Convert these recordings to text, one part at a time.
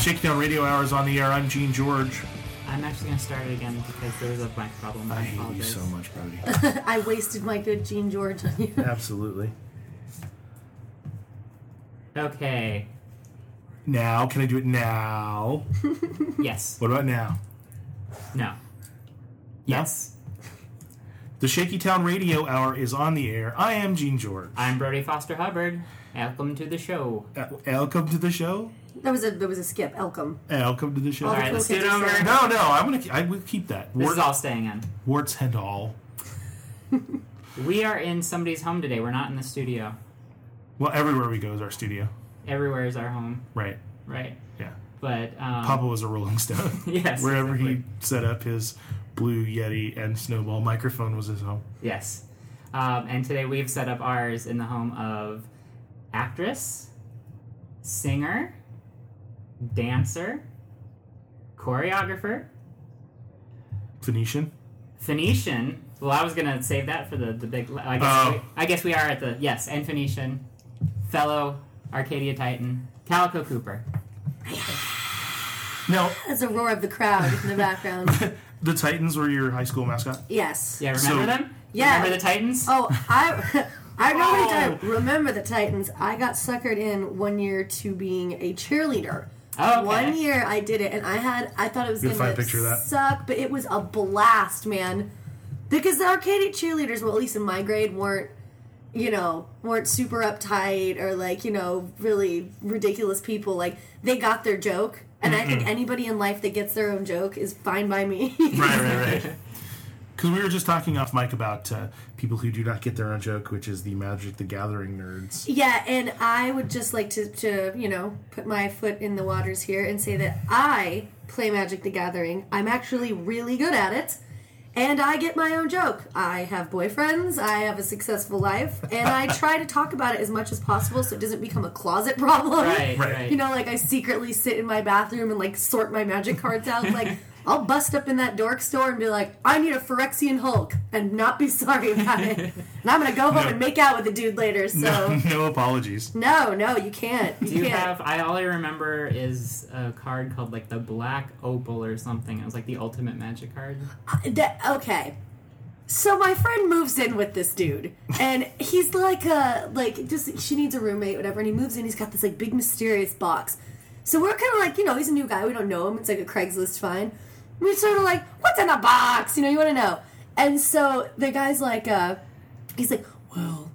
Shaky Town Radio Hour's on the air. I'm Gene George. I'm actually gonna start it again because there was a mic problem. I, I hate you so much, Brody. I wasted my good Gene George on you. Absolutely. Okay. Now, can I do it now? Yes. What about now? No. Yes. The Shaky Town Radio Hour is on the air. I am Gene George. I'm Brody Foster Hubbard. Welcome to the show. Uh, Welcome to the show. That was a that was a skip. Elcom. Welcome to the show. All All right, let's do it kids are over. saying- No, no, I'm gonna. I will keep that. This Wart- is all staying in. warts and all. We are in somebody's home today. We're not in the studio. Well, everywhere we go is our studio. Everywhere is our home, Right. right? Yeah. But um, Papa was a Rolling Stone. Yes. Wherever he set up his Blue Yeti and Snowball microphone was his home. Yes. Um, and today we've set up ours in the home of actress, singer, dancer, choreographer, Phoenician. Phoenician. Well, I was gonna save that for the the big. I guess Oh. we, I guess we are at the yes, and Phoenician, fellow Arcadia Titan, Calico Cooper. No, That's a roar of the crowd in the background. the Titans were your high school mascot. Yes. Yeah, remember So- them? Yeah. Remember the Titans? Oh, I I know Oh. what you remember the Titans. I got suckered in one year to being a cheerleader. Oh, okay. One year I did it, and I had I thought it was Good gonna find a picture of that. suck, but it was a blast, man. Because the Arcadia cheerleaders, well, at least in my grade, weren't you know weren't super uptight or like you know really ridiculous people. Like they got their joke, and I think anybody in life that gets their own joke is fine by me. Right, right, right. Because we were just talking off mic about uh, people who do not get their own joke, which is the Magic the Gathering nerds. Yeah, and I would just like to, to, you know, put my foot in the waters here and say that I play Magic the Gathering. I'm actually really good at it. And I get my own joke. I have boyfriends, I have a successful life, and I try to talk about it as much as possible so it doesn't become a closet problem. Right, Right. right. You know, like I secretly sit in my bathroom and like sort my magic cards out. Like I'll bust up in that dork store and be like, I need a Phyrexian Hulk and not be sorry about it. And I'm gonna go home No. and make out with the dude later. So No, no apologies. no, no, you can't. You Do you can't. have? I all I remember is a card called like the Black Opal or something. It was like the ultimate magic card. That- okay. So my friend moves in with this dude, and he's like, uh, like just she needs a roommate, whatever. And he moves in. He's got this like big mysterious box. So we're kind of like, you know, he's a new guy. We don't know him. It's like a Craigslist find. We're sort of like, what's in the box? You know, you want to know. And so the guy's like, uh, he's like, well,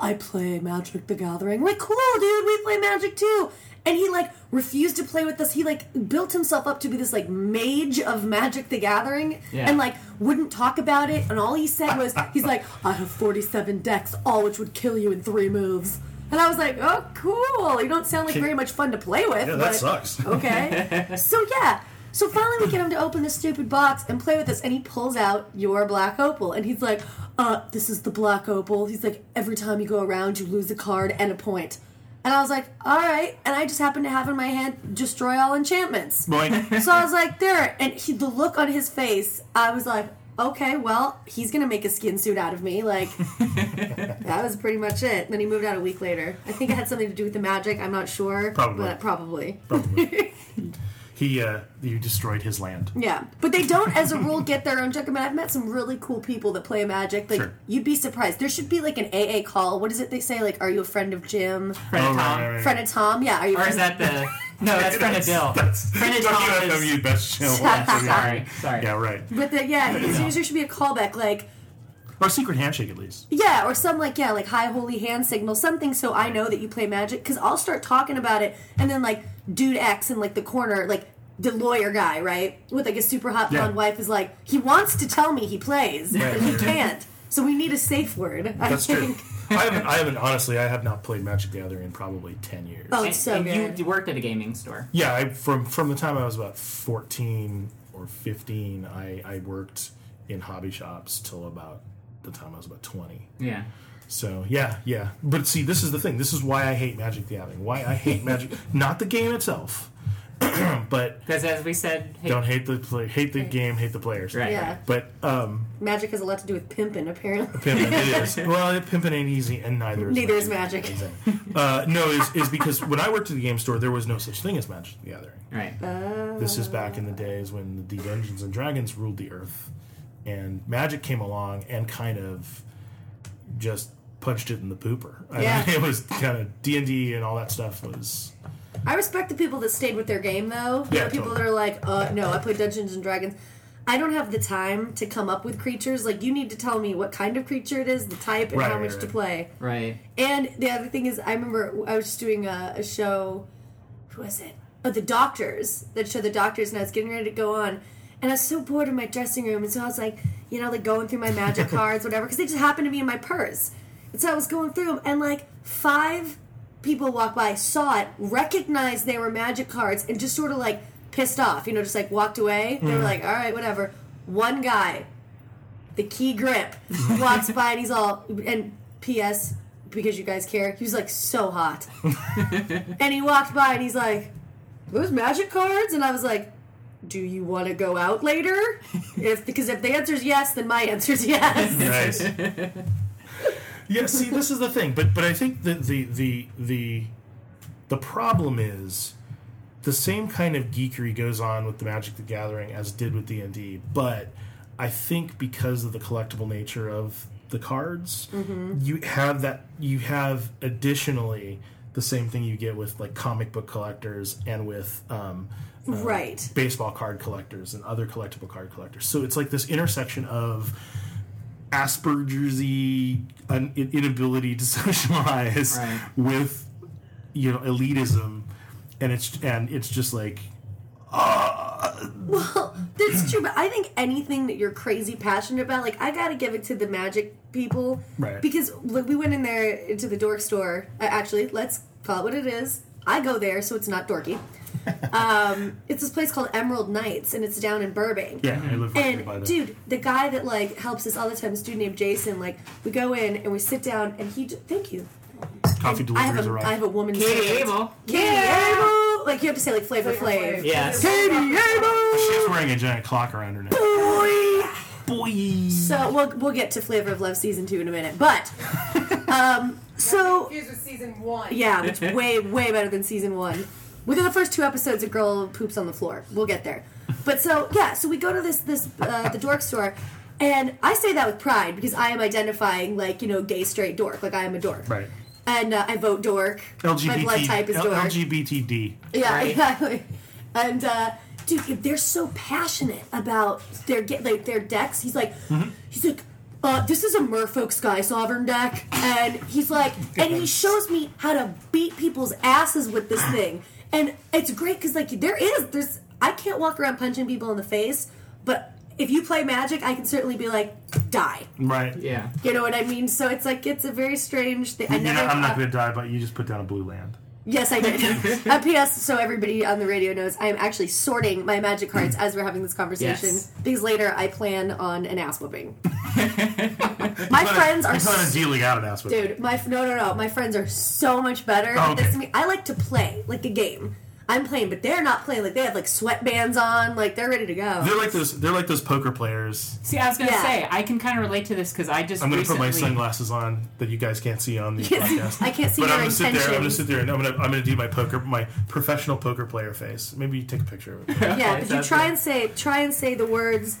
I play Magic the Gathering. We're like, cool, dude. We play Magic too. And he like refused to play with us. He like built himself up to be this like mage of Magic the Gathering, Yeah. and like wouldn't talk about it. And all he said was, he's like, I have forty-seven decks, all which would kill you in three moves. And I was like, oh, cool. You don't sound like very much fun to play with. Yeah, that but- sucks. Okay. so yeah. So finally we get him to open this stupid box and play with us and he pulls out your black opal and he's like, uh, this is the black opal. He's like, every time you go around you lose a card and a point. And I was like, alright. And I just happened to have in my hand destroy all enchantments. Boing. So I was like, there. And he, the look on his face, I was like, okay, well, he's gonna make a skin suit out of me. Like, that was pretty much it. Then he moved out a week later. I think it had something to do with the magic. I'm not sure, Probably. but probably. Probably. he, uh, you destroyed his land. Yeah, but they don't, as a rule, get their own joke. I mean, I've met some really cool people that play Magic. Like, Sure. you'd be surprised. There should be like an AA call. What is it they say? Like, are you a friend of Jim? Friend Oh, of right, Tom. right, right. Friend of Tom? Yeah. Are you? Or is that the? No, that's friend of Bill. That's, Friend of Tom is- them best chill. Yeah, sorry, sorry. Yeah, right. But the, yeah, it seems there should be a callback, like Or a secret handshake, at least. yeah, or some like yeah, like high holy hand signal, something. So I know that you play Magic because I'll start talking about it, and then like dude X in like the corner, like the lawyer guy, right, with like a super hot Yeah. blonde wife, is like he wants to tell me he plays, Right. but he can't. So we need a safe word. I That's true. I haven't, I haven't, honestly, I have not played Magic the Gathering in probably 10 years. Oh, it's so and you, you worked at a gaming store. Yeah, I, from from the time I was about 14 or 15, I, I worked in hobby shops till about the time I was about twenty. Yeah. So yeah, yeah. But see, this is the thing. This is why I hate Magic the Gathering. Why I hate Magic, not the game itself, but Because as we said, hey, don't hate the play, hate the game, hate the players. Right. Yeah. But um, Magic has a lot to do with pimping, apparently. pimping it is. Well, pimping ain't easy, and neither is Neither is magic. Uh, no, is is because when I worked at the game store, there was no such thing as Magic the Gathering. right. This is back in the days when the Dungeons and Dragons ruled the earth, and Magic came along and kind of just punched it in the pooper. I Yeah. mean, it was kind of D and D and all that stuff was. I respect the people that stayed with their game, though. Yeah, are people totally. that are like, uh, no, I play Dungeons and Dragons. I don't have the time to come up with creatures. Like, you need to tell me what kind of creature it is, the type, and Right, how right, much to play. Right. And the other thing is, I remember I was just doing a, a show. Who was it? Oh, the doctors. That show the doctors, and I was getting ready to go on. And I was so bored in my dressing room, and so I was like, you know, like going through my magic cards, whatever, because they just happened to be in my purse. And so I was going through them, and like five people walked by, saw it, recognized they were magic cards, and just sort of like pissed off, you know, just like walked away. They were mm. like, all right, whatever. One guy the key grip walks by and he's all and ps because you guys care he was like so hot and he walked by and he's like those magic cards and i was like do you want to go out later if because if the answer is yes then my answer is yes Nice. Yeah. See, this is the thing, but but I think that the the the the problem is the same kind of geekery goes on with the Magic the Gathering as did with D and D, but I think because of the collectible nature of the cards, you have that you have additionally the same thing you get with like comic book collectors and with um, right baseball card collectors and other collectible card collectors. So it's like this intersection of Asperger's an inability to socialize Right. with you know elitism, and it's and it's just like well that's true but i think anything that you're crazy passionate about like i gotta give it to the magic people Right. because like, we went in there into the dork store uh, actually let's call it what it is i go there so it's not dorky um, it's this place called Emerald Knights and it's down in burbank yeah, I live right by and dude, the guy that like helps us all the time, this dude named Jason, like we go in and we sit down and he. j- Thank you. coffee I have deliveries a, arrive. I have a woman. Katie servant. Abel. Katie Abel. Like you have to say like Flavor Flav. Yes. Katie Abel. She's wearing a giant clock around her neck. Boy. Boy. So we'll we'll get to Flavor of Love season two in a minute, but um, so confused with season one. yeah, it's way way better than season one. Within the first two episodes, a girl poops on the floor. We'll get there. But so yeah, so we go to this this uh, the dork store, and I say that with pride because I am identifying like you know gay straight dork, like I am a dork, Right. and uh, I vote dork. LGBT, My LGBT. blood type is L- dork. LGBTD. Yeah, Right. exactly. And uh, dude, they're so passionate about their get like their decks. He's like, he's like, uh, this is a Merfolk Sky Sovereign deck, and he's like, and he shows me how to beat people's asses with this thing, and it's great because like there is there's I can't walk around punching people in the face, but if you play Magic, I can certainly be like, die. Right. Yeah. You know what I mean? So it's like it's a very strange thing. I You know, never I'm not thought- going to die, but you just put down a blue land. Yes, I did. uh, P.S. So everybody on the radio knows I am actually sorting my magic cards as we're having this conversation Yes. because later I plan on an ass whooping. my friends are You plan on s- dealing out an ass with dude. My no no no. My friends are so much better Oh, at this okay. than me. I like to play like a game. I'm playing, but they're not playing. Like they have like sweatbands on. Like they're ready to go. They're like those. They're like those poker players. See, I was gonna Yeah. say I can kind of relate to this because I just I'm going to put my recently- sunglasses on that you guys can't see on the podcast. I can't see but your I'm gonna sit there. I'm gonna intentions. sit there and I'm gonna I'm gonna do my poker, my professional poker player face. Maybe you take a picture of it. yeah, Okay, but you sounds try good. and say try and say the words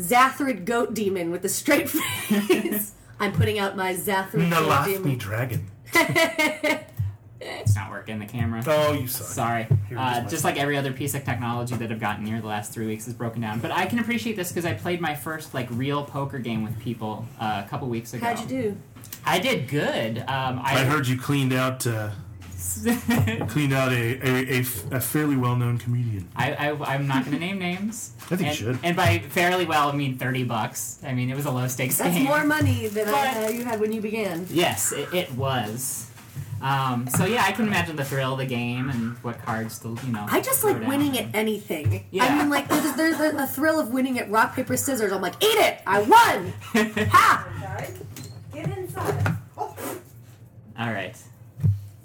Zathrid Goat Demon with a straight face. I'm putting out my Zathrid Goat Nalathni Demon. dragon. It's not working. The camera. Oh, you suck. Sorry. Uh, here's just like every other piece of technology that I've gotten near the last three weeks is broken down. But I can appreciate this because I played my first like real poker game with people uh, a couple weeks ago. How'd you do? I did good. Um, I, I heard you cleaned out uh, cleaned out a, a, a f- a fairly well known comedian. I, I, I'm not going to name names. I think you and, should. And by fairly well, I mean 30 bucks. I mean, it was a low stakes That's game. more money than But- uh, you had when you began. Yes, it, it was. Um, so yeah, I can imagine the thrill of the game and what cards to you know. I just like winning at anything. Yeah. I mean, like there's, there's a, a thrill of winning at rock paper scissors. I'm like, eat it! I won! ha! Get inside. Oh, All right,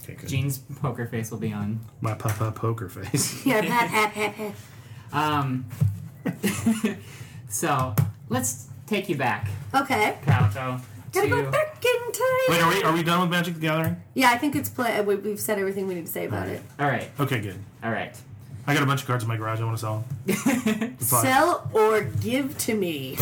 Okay, good. Gene's poker face will be on. My papa poker face. Yeah, hat, hat, hat, hat. Um, so let's take you back, Okay. Calico, Gotta go to back in time. Wait, are we are we done with Magic the Gathering? Yeah, I think it's play. we- We've said everything we need to say about it. all right, Okay, good. all right. I got a bunch of cards in my garage. I want to sell. Them. It's fine. Sell or give to me.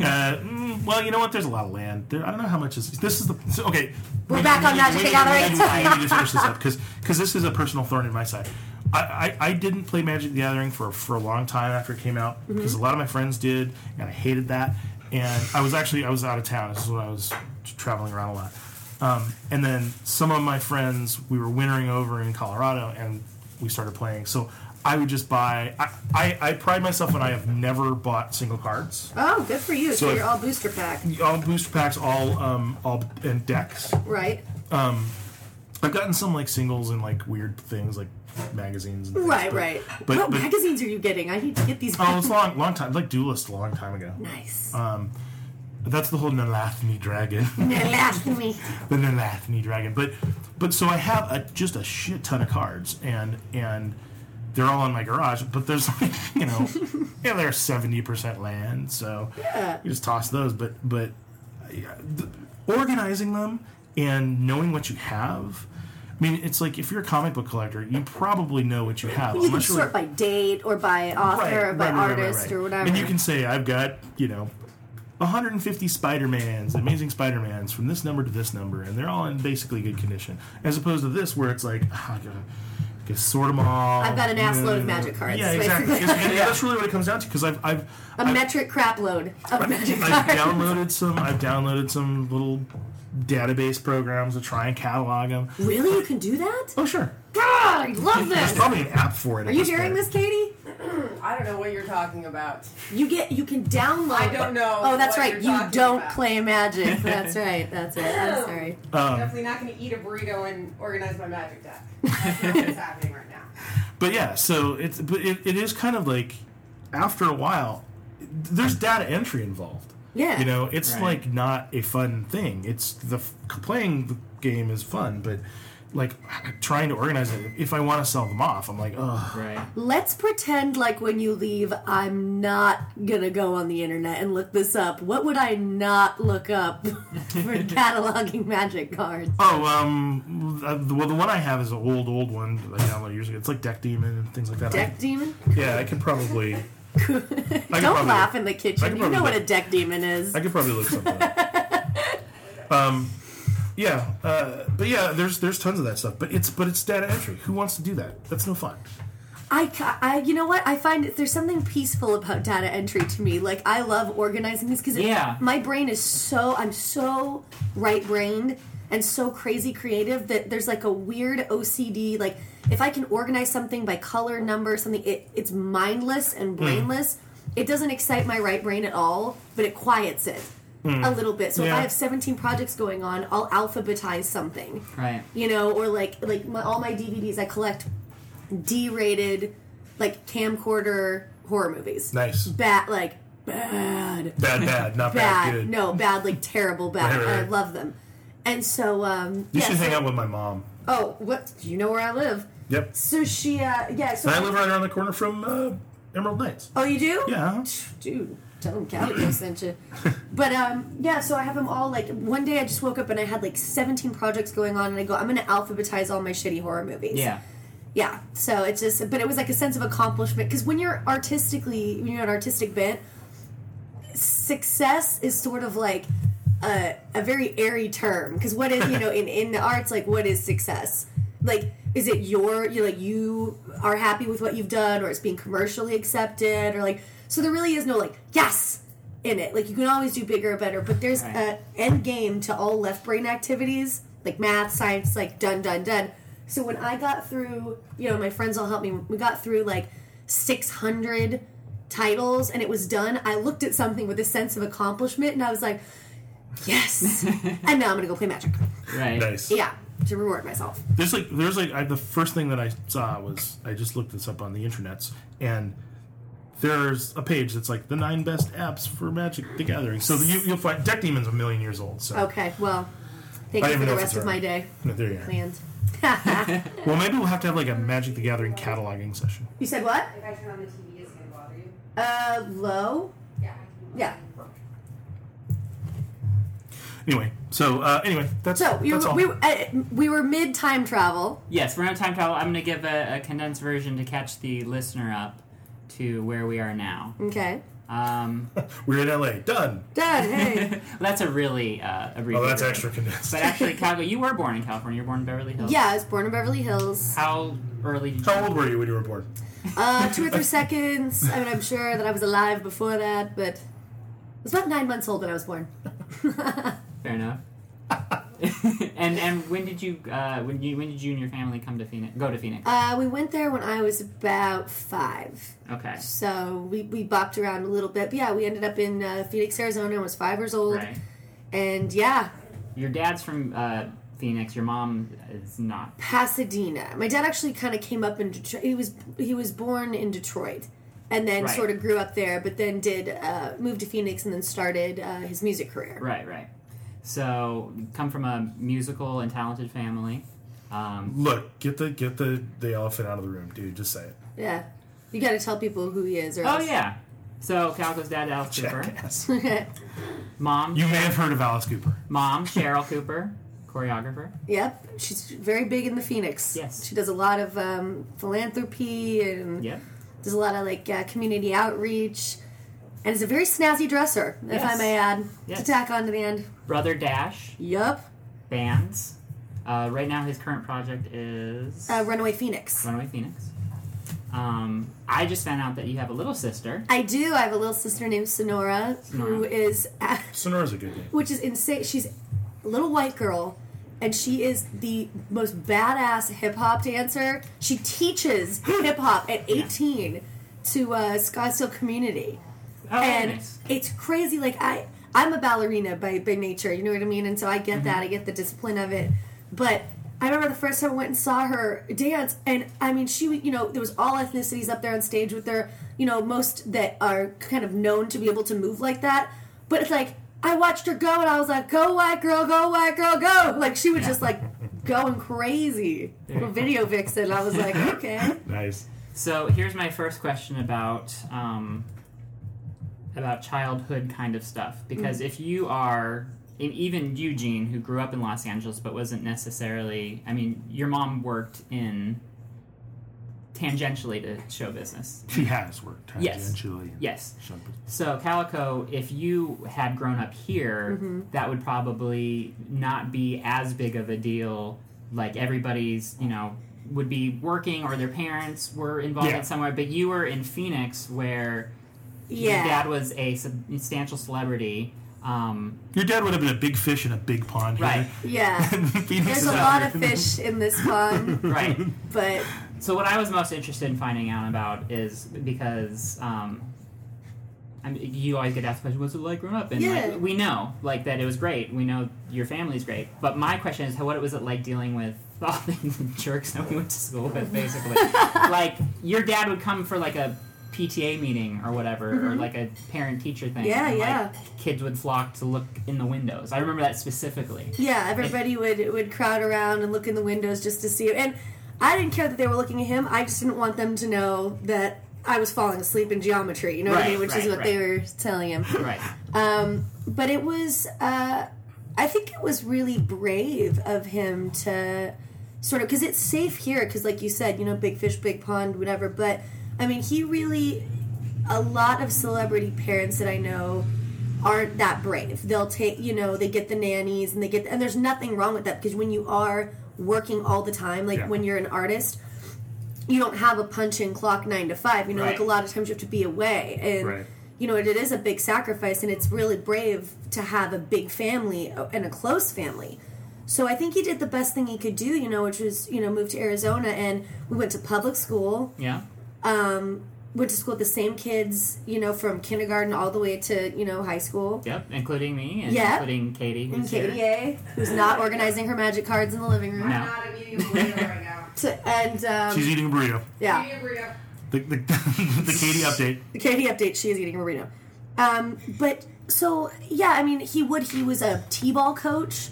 Uh, mm, well, you know what? There's a lot of land. There, I don't know how much is. This is the so, okay. We're we- back we on Magic the Gathering. We need, to- we need to finish this up because this is a personal thorn in my side. I, I, I didn't play Magic the Gathering for for a long time after it came out Mm-hmm. because a lot of my friends did, and I hated that. And I was actually I was out of town. This is when I was traveling around a lot. Um, and then some of my friends we were wintering over in Colorado, and we started playing. So I would just buy. I, I, I pride myself when I have never bought single cards oh, good for you. So, So you're all booster pack, all booster packs, all um, all and decks. right? Um, I've gotten some like singles and like weird things like magazines. And things, Right, but- right. But, what but magazines are you getting? I need to get these. oh, it's long, long time. Like Duelist, a long time ago. nice. Um, that's the whole Nalathni dragon, me. the Nalathni dragon. But but so I have a, just a shit ton of cards, and and they're all in my garage. But there's like you know, yeah, they're seventy percent land, so Yeah. you just toss those. But but yeah, th- organizing them and knowing what you have. I mean, it's like if you're a comic book collector, you probably know what you have. You can sort by date or by author or by artist or whatever. And you can say, I've got, you know, 150 Spider-Mans, Amazing Spider-Mans from this number to this number, and they're all in basically good condition. As opposed to this, where it's like, ah, I gotta, gotta sort them all. I've got an ass load of magic cards, Yeah, exactly. Yeah, that's really what it comes down to, because I've, I've, a I've, metric crap load of magic I've cards. downloaded some, I've downloaded some little database programs to try and catalog them. Really, you can do that? Oh, sure. God, I love There's this. probably an app for it. Are you hearing this, Katie? I don't know what you're talking about. You get you can download. I don't know Oh, that's what right. you're You don't about. play Magic. That's right. That's it. I'm sorry. Um, Definitely not going to eat a burrito and organize my magic deck. That's not what's happening right now. but yeah, so it's but it, it is kind of like after a while, there's data entry involved. Yeah. You know, it's Right. like not a fun thing. It's the playing the game is fun, but like trying to organize it. If I want to sell them off, I'm like, oh, Right. Let's pretend like when you leave, I'm not gonna go on the internet and look this up. What would I not look up for cataloging Magic cards? oh, um, uh, well, the one I have is an old, old one that I downloaded years ago. It's like Deck Demon and things like that. I- Deck demon? yeah, I could probably, Don't probably- laugh in the kitchen. You know probably what a deck demon is. I could probably look something. up. um, yeah, uh, but yeah, there's there's tons of that stuff. But it's but it's data entry. Who wants to do that? That's no fun. I, I, you know what? I find there's something peaceful about data entry to me. Like I love organizing this because Yeah. my brain is so I'm so right brained and so crazy creative that there's like a weird OCD. Like if I can organize something by color, number, something, it, it's mindless and hmm. brainless. It doesn't excite my right brain at all, but it quiets it hmm. a little bit. So if I have 17 projects going on, I'll alphabetize something Right. you know, or like like my, all my DVDs, I collect D-rated like camcorder horror movies. Nice. Bad, like bad, Bad, bad, not bad. bad. Good. No, bad, like terrible bad. Right, right, I love them. And so, um, You yeah, should hang so- out with my mom. Oh, what? You know where I live? Yep. So she, uh, yeah. So And I live right around the corner from uh, Emerald Knights. Oh, you do? Yeah. Dude, tell them Calico sent you. But um, yeah, so I have them all like one day I just woke up and I had like 17 projects going on, and I go, I'm gonna alphabetize all my shitty horror movies. Yeah. Yeah. So it's just, but it was like a sense of accomplishment because when you're artistically, when you're an artistic bent, success is sort of like a, a very airy term. Because what is you know in in the arts like what is success? Like is it your you like you are happy with what you've done or it's being commercially accepted or like so there really is no like yes in it. Like you can always do bigger or better but there's Right. a end game to all left brain activities like math science like done done done. So when i got through you know my friends all helped me we got through like 600 titles and it was done i looked at something with a sense of accomplishment and i was like Yes. and now I'm gonna go play magic. Right. Nice. Yeah, to reward myself. There's like there's like I, the first thing that I saw was I just looked this up on the internets and there's a page that's like the nine best apps for Magic the Gathering. So you, you'll find Deck Demon's a million years old. So Okay, well, thank I you for even the if rest it's of my alright. day No, there you go. planned. Well, maybe we'll have to have like a Magic the Gathering cataloging session. You said what? If I turn on the TV, it's gonna bother you. Uh, low? Yeah. Yeah. Anyway, so uh, anyway, that's So you that's all. we uh, we were mid time travel. Yes, we're on time travel. I'm going to give a, a condensed version to catch the listener up to where we are now. Okay. Um, We're in LA. Done. Dad, hey. that's a really uh, a Oh, abbreviated. that's extra condensed. But actually, Calico, you were born in California. You were born in Beverly Hills. yeah, I was born in Beverly Hills. How early did you? How old were you when you were born? Uh, two or three seconds. I mean, I'm sure that I was alive before that, but I was about nine months old when I was born. Fair enough. and and when did you uh, when you when did you and your family come to Phoenix? Go to Phoenix. Uh, we went there when I was about five. Okay. So we, we bopped around a little bit. But yeah, we ended up in uh, Phoenix, Arizona. I was five years old. Right. And yeah, Your dad's from uh, Phoenix. Your mom is not. Pasadena. My dad actually kind of came up in Detroit. He was he was born in Detroit, and then Right. sort of grew up there. But then did uh, move to Phoenix and then started uh, his music career. Right. Right. So come from a musical and talented family. Um, Look, get the get the the elephant out of the room, dude. Just say it. Yeah, you got to tell people who he is. Or oh else- yeah. So Calico's dad, Alice Cooper. Jackass. Mom. You may have heard of Alice Cooper. Mom, Cheryl Cooper, choreographer. yep, she's very big in the Phoenix. Yes. she does a lot of um, philanthropy and Yep. does a lot of like uh, community outreach, and is a very snazzy dresser, if I may add, Yes. to tack on to the end. Brother Dash, Yup, bands. Uh, right now, his current project is uh, Runaway Phoenix. Runaway Phoenix. Um, I just found out that you have a little sister. I do. I have a little sister named Sonora, who Sonora. is, Sonora's a good name. which is insane. She's a little white girl, and she is the most badass hip hop dancer. She teaches hip hop at 18 to uh, Scottsdale community, Oh, and nice. it's crazy. Like I, I'm a ballerina by by nature. You know what I mean? And so I get that. I get the discipline of it, but. I remember the first time I went and saw her dance, and I mean, she, you know, there was all ethnicities up there on stage with her, you know, most that are kind of known to be able to move like that. But it's like, I watched her go, and I was like, go, white girl, go, white girl, go. Like, she was just like going crazy. Little video vixen. I was like, okay. Nice. So here's my first question about um, about childhood kind of stuff. Because if you are and even Eugene, who grew up in Los Angeles but wasn't necessarily, I mean, your mom worked in tangentially to show business. She has worked tangentially. Yes. Show business. So Calico, if you had grown up here, mm-hmm. that would probably not be as big of a deal. Like everybody's, you know, would be working or their parents were involved Yeah. in somewhere. But you were in Phoenix, where your Yeah. dad was a substantial celebrity. Um, Your dad would have been a big fish in a big pond. Right. Here. Yeah. There's a lot there. of fish in this pond, right. but So what I was most interested in finding out about is because um, I mean, you always get asked the question, "What's it like growing up?" And Yeah. like, we know, like that it was great. We know your family's great, but my question is, how what was it like dealing with all the jerks that we went to school with, basically? like your dad would come for like a PTA meeting or whatever, or like a parent teacher thing. Mm-hmm. Yeah, like, yeah. Kids would flock to look in the windows. I remember that specifically. Yeah, everybody would would crowd around and look in the windows just to see. And I didn't care that they were looking at him. I just didn't want them to know that I was falling asleep in geometry. You know what I mean? Which is right, what they were telling him. Right. Um, but it was, uh, I think it was really brave of him to sort of because it's safe here. Because like you said, you know, big fish, big pond, whatever. But I mean, he really, a lot of celebrity parents that I know aren't that brave. They'll take, you know, they get the nannies and they get, and there's nothing wrong with that because when you are working all the time, like Yeah. when you're an artist, you don't have a punch in clock nine to five. You know, like a lot of times you have to be away and Right. you know, it is a big sacrifice, and it's really brave to have a big family uh, and a close family. So I think he did the best thing he could do, you know, which was, you know, move to Arizona, and we went to public school. Yeah. Um, went to school with the same kids, you know, from kindergarten all the way to you know high school. Yep, including me and Yeah. including Katie, And who's here. Katie A, who's not organizing her magic cards in the living room. No. I'm not eating a burrito right now. To- and um, She's eating a burrito. yeah, Eating a burrito. The, the, the Katie update. the Katie update. She is eating a burrito. Um, but so yeah, I mean, he would. He was a t-ball coach,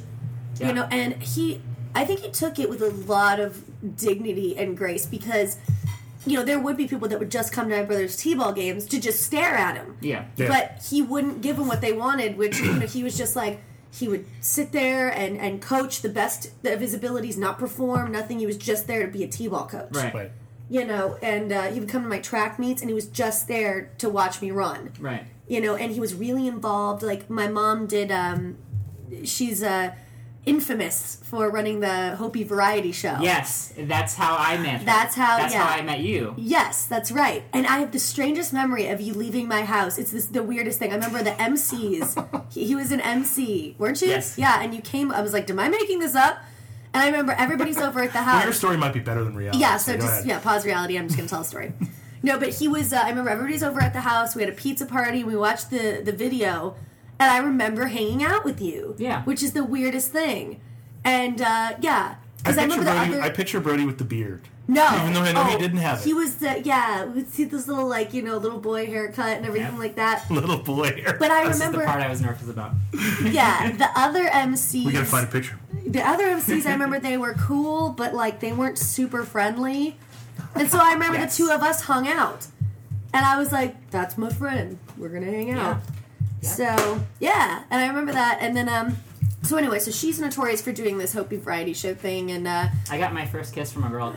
Yeah. you know, and he. I think he took it with a lot of dignity and grace because, you know, there would be people that would just come to my brother's t-ball games to just stare at him. Yeah. Yeah. but he wouldn't give them what they wanted which you know he was just like he would sit there and and coach the best of his abilities not perform nothing he was just there to be a t-ball coach Right. Right. you know and uh, he would come to my track meets and he was just there to watch me run Right. you know and he was really involved like my mom did um she's uh infamous for running the hopi variety show Yes, that's how I met her. That's how- That's yeah. how I met you. Yes, that's right. And I have the strangest memory of you leaving my house. It's this the weirdest thing. I remember the MCs. he, he was an MC, weren't you? Yes. Yeah, and you came. I was like, "Am I making this up?" And I remember everybody's over at the Well, your house. story might be better than reality. Yeah, so go just ahead. yeah, pause reality. I'm just gonna tell a story. No, but he was. Uh, I remember everybody's over at the house. We had a pizza party. We watched the the video, and I remember hanging out with you. Yeah. which is the weirdest thing. And uh, yeah, I because I, picture, remember the Brody, other. I picture Brody with the beard. No, Even though I know he Oh, didn't have it. He was the yeah. We see this little like you know little boy haircut and everything Yep. like that. Little boy. But I This is the part I was nervous about. yeah, the other MCs. we gotta find a picture. the other MCs. I remember they were cool, but like they weren't super friendly. And so I remember Yes. the two of us hung out, and I was like, "That's my friend. We're gonna hang out." Yeah. So yeah, and I remember that. And then um, so anyway, so she's notorious for doing this Hopi variety show thing, and uh, I got my first kiss from a girl at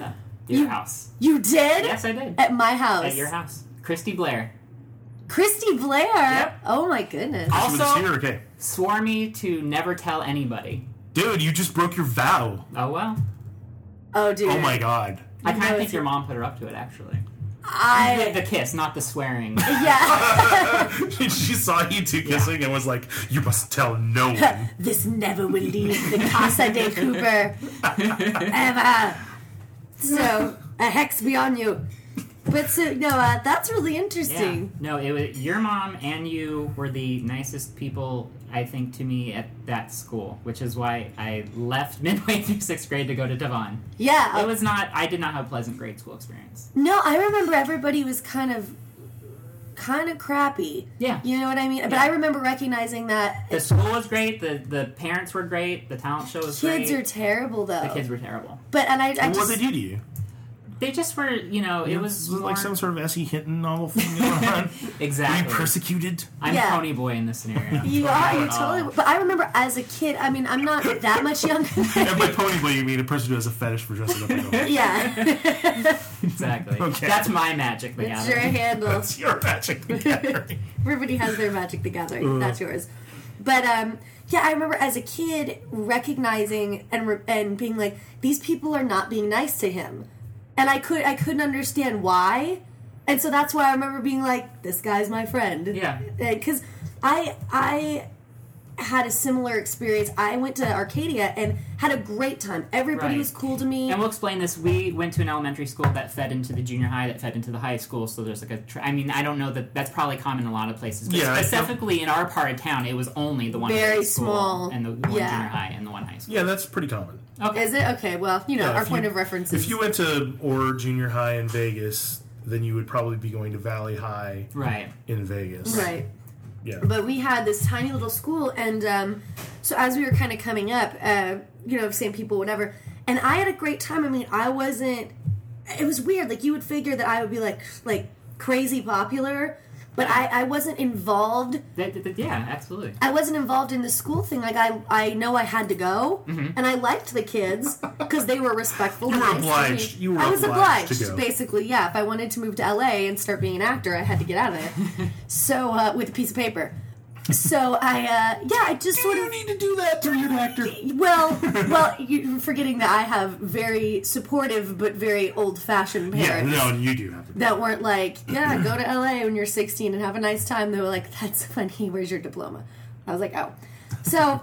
the- your You- house. you did Yes, I did. at my house At your house. Christy Blair. Christy Blair. Yep. Oh my goodness. Also- She here, okay. Swore me to never tell anybody. Dude, you just broke your vow. Oh well. Oh dude. Oh my god. I kind of think your mom put her up to it, actually. The, I the kiss, not the swearing. yeah. she saw you two kissing and was like, "You must tell no one." this never will leave the Casa de Cooper ever. So a hex be on you. But so no, uh, that's really Yeah. interesting. No, it was your mom and you were the nicest people I think to me at that school, which is why I left midway through sixth grade to go to Devon. Yeah. It was not. I did not have a pleasant grade school experience. no, I remember everybody was kind of kind of crappy. Yeah. You know what I mean? But Yeah. I remember recognizing that The school was great. The the parents were great. The talent show was kids great. Kids are terrible though. the kids were terrible. but and I, I what just did they do to you? They just were. You know, it was it like some sort of S.E. Hinton novel thing going on. Were you exactly. persecuted? I'm Yeah. pony boy in this scenario. you are you totally. But I remember as a kid. I mean, I'm not that much younger. and by pony boy, you mean a person who has a fetish for dressing up like a yeah, Exactly. Okay. That's my magic. The it's your gathering. handle. That's your magic the Gathering. Everybody has their Magic the Gathering. That's yours. But um, yeah, I remember as a kid recognizing and re- and being like, these people are not being nice to him, and I could I couldn't understand why, and so that's why I remember being like, this guy's my friend. Yeah. Eh, because I I had a similar experience. I went to Arcadia and had a great time. Everybody Right. was cool to me. And we'll explain this. We went to an elementary school that fed into the junior high, that fed into the high school. So there's like a. Tra- I mean, I don't know that that's probably common in a lot of places, but Yeah, specifically in our part of town, it was only the one Very high school small. and the one Yeah. junior high and the one high school. Yeah, that's pretty common. Okay. Is it okay? Well, you know, Yeah, our point you- of reference is If you went to or junior high in Vegas, then you would probably be going to Valley High Right. in Vegas. right. Yeah. but we had this tiny little school and um, so as we were kind of coming up uh, you know same people whatever and i had a great time i mean i wasn't it was weird like you would figure that i would be like like crazy popular but i i wasn't involved That- that- that- yeah, absolutely. I wasn't involved in the school thing. Like I, I know I had to go, and I liked the kids because they were respectful. Mm-hmm. You were nice to me. obliged. You were I was obliged obliged, to go. basically. Yeah, if I wanted to move to LA and start being an actor, I had to get out of there. so uh, with a piece of paper. So I, uh, yeah, I just sort you of. need to do that to your actor. Well, well, you're forgetting that I have very supportive but very old-fashioned parents. Yeah, parents no, you do have to. that weren't like, yeah, go to LA when you're 16 and have a nice time. They were like, that's funny. Where's your diploma? I was like, oh. So,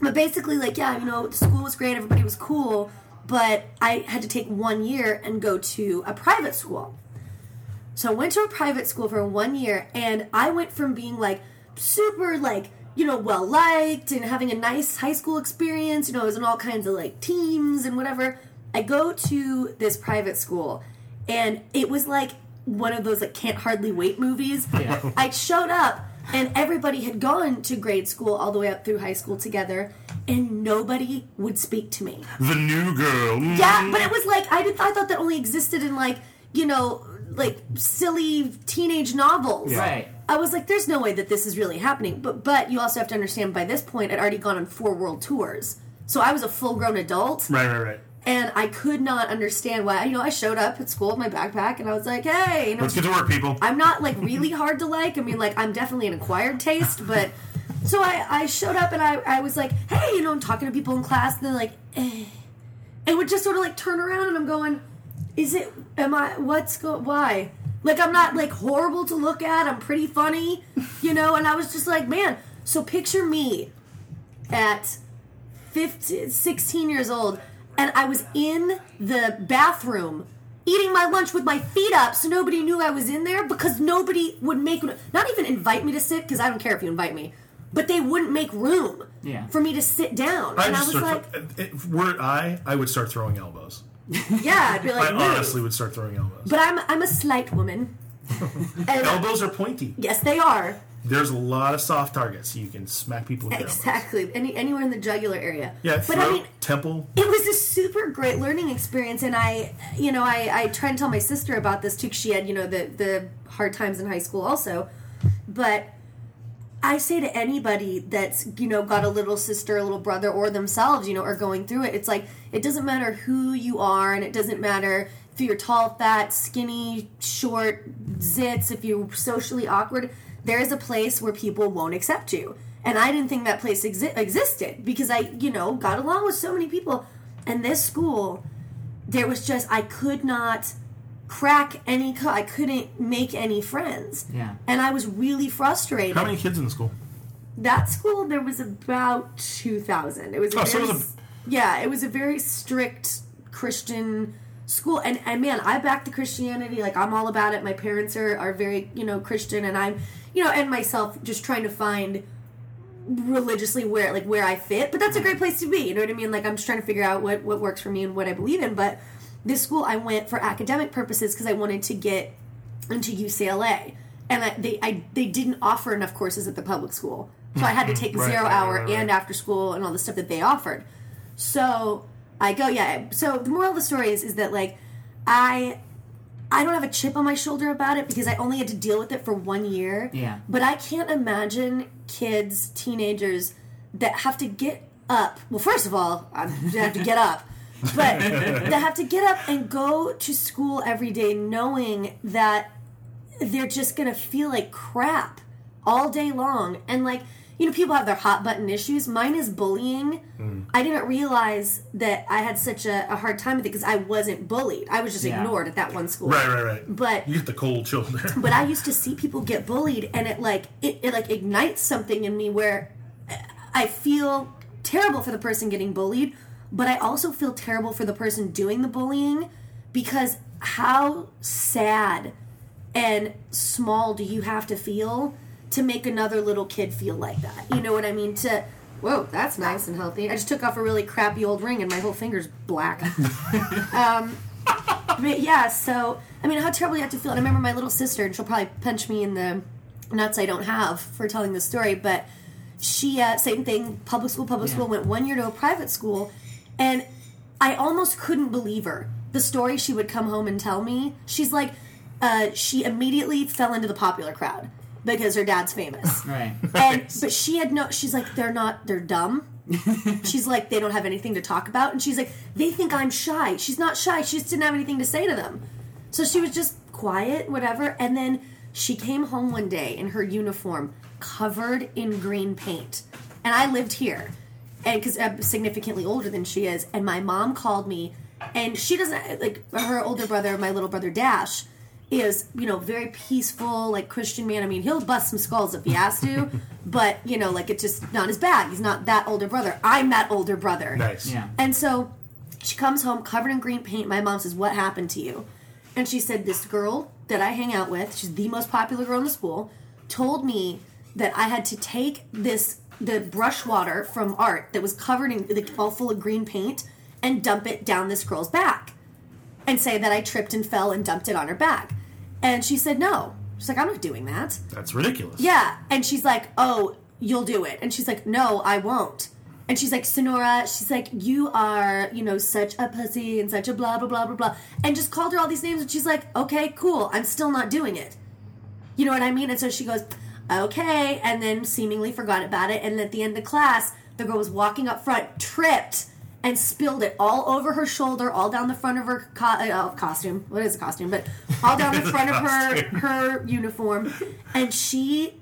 but basically, like, yeah, you know, the school was great. Everybody was cool. But I had to take one year and go to a private school. So I went to a private school for one year, and I went from being like super like you know well liked and having a nice high school experience. You know, I was in all kinds of like teams and whatever. I go to this private school, and it was like one of those like can't hardly wait movies. Yeah. I showed up and everybody had gone to grade school all the way up through high school together and nobody would speak to me. The new girl. Yeah, but it was like I did I thought that only existed in like, you know, like silly teenage novels. Right. I was like there's no way that this is really happening. But but you also have to understand by this point I'd already gone on four world tours. So I was a full-grown adult Right, right, right. and I could not understand why. You know, I showed up at school with my backpack and I was like, "Hey, you know, Let's get to work, people. I'm not like really hard to like. I mean, like I'm definitely an acquired taste, but so I, I showed up and I, I was like, hey, you know, I'm talking to people in class, and they're like, eh. and would just sort of like turn around, and I'm going, is it? Am I? What's go? Why? Like I'm not like horrible to look at. I'm pretty funny, you know. And I was just like, man. So picture me at 15, 16 years old, and I was in the bathroom eating my lunch with my feet up so nobody knew I was in there because nobody would make, not even invite me to sit, because I don't care if you invite me, but they wouldn't make room Yeah. for me to sit down. I and I was start, like, if were it I, I would start throwing elbows. yeah, I'd be like, I "Move." honestly would start throwing elbows. But I'm, I'm a slight woman. and elbows are pointy. yes, they are. There's a lot of soft targets. You can smack people with your elbows. Exactly. Any, anywhere in the jugular area. Yeah, but throat, I mean, temple. it was a super great learning experience and i you know i i try and tell my sister about this too 'cause she had you know the the hard times in high school also but i say to anybody that's you know got a little sister a little brother or themselves you know are going through it it's like it doesn't matter who you are and it doesn't matter if you're tall fat skinny short zits if you're socially awkward there is a place where people won't accept you. And i didn't think that place exi- existed because i you know got along with so many people. And this school there was just i could not crack any co- i couldn't make any friends. Yeah. and i was really frustrated. How many kids in the school? that school there was about 2000 it was a Oh, so very, it was a- s- yeah it was a very strict christian school. And, and man i back the christianity like i'm all about it. My parents are, are very you know christian. And i'm you know and myself just trying to find religiously where like where i fit. But that's a great place to be. You know what i mean? Like i'm just trying to figure out what what works for me and what i believe in. But this school i went for academic purposes because i wanted to get into ucla and I, they I, they didn't offer enough courses at the public school. So i had to take Right, zero right, hour right, and after school and all the stuff that they offered. So i go yeah. So the moral of the story is is that like i i don't have a chip on my shoulder about it because i only had to deal with it for one year. Yeah. but i can't imagine kids teenagers that have to get up. Well first of all i have to get up but they have to get up and go to school every day knowing that they're just gonna feel like crap all day long and like you know people have their hot button issues mine is bullying mm. i didn't realize that i had such a, a hard time with it because i wasn't bullied i was just Yeah. ignored at that one school Right, right, right. but You get the cold shoulder. but I used to see people get bullied, and it like it, it like ignites something in me where I feel terrible for the person getting bullied, but I also feel terrible for the person doing the bullying because how sad and small do you have to feel to make another little kid feel like that? You know what I mean? To whoa, that's nice and healthy. I just took off a really crappy old ring, and my whole finger's black. But yeah, so I mean, how terrible you have to feel. And I remember my little sister, and she'll probably punch me in the nuts I don't have for telling this story. But she, uh, same thing, public school, public Yeah. school, went one year to a private school, and I almost couldn't believe her. The story she would come home and tell me, she's like, uh, she immediately fell into the popular crowd because her dad's famous. Right. and but she had no she's like they're not they're dumb. She's like they don't have anything to talk about. And she's like they think i'm shy. She's not shy. She just didn't have anything to say to them. So she was just quiet whatever. And then she came home one day in her uniform covered in green paint. And i lived here and because i'm significantly older than she is and my mom called me and she doesn't like her older brother my little brother dash is you know very peaceful like christian man. I mean he'll bust some skulls if he has to but you know like it's just not as bad. He's not that older brother. I'm that older brother. Nice. Yeah. and so she comes home covered in green paint. My mom says what happened to you? And she said this girl that I hang out with, she's the most popular girl in the school, told me that I had to take this the brush water from art that was covered in like, all full of green paint and dump it down this girl's back and say that I tripped and fell and dumped it on her back. And she said no. She's like, I'm not doing that. That's ridiculous. Yeah. And she's like, Oh, you'll do it. And she's like, No, I won't. And she's like, Sonora, she's like, You are, you know, such a pussy and such a blah, blah, blah, blah, blah. And just called her all these names. And she's like, Okay, cool. I'm still not doing it. You know what I mean? And so she goes, Okay. And then seemingly forgot about it. And at the end of class, the girl was walking up front, tripped, and spilled it all over her shoulder, all down the front of her co- uh, costume. What is a costume? But all down the front of her her uniform. And she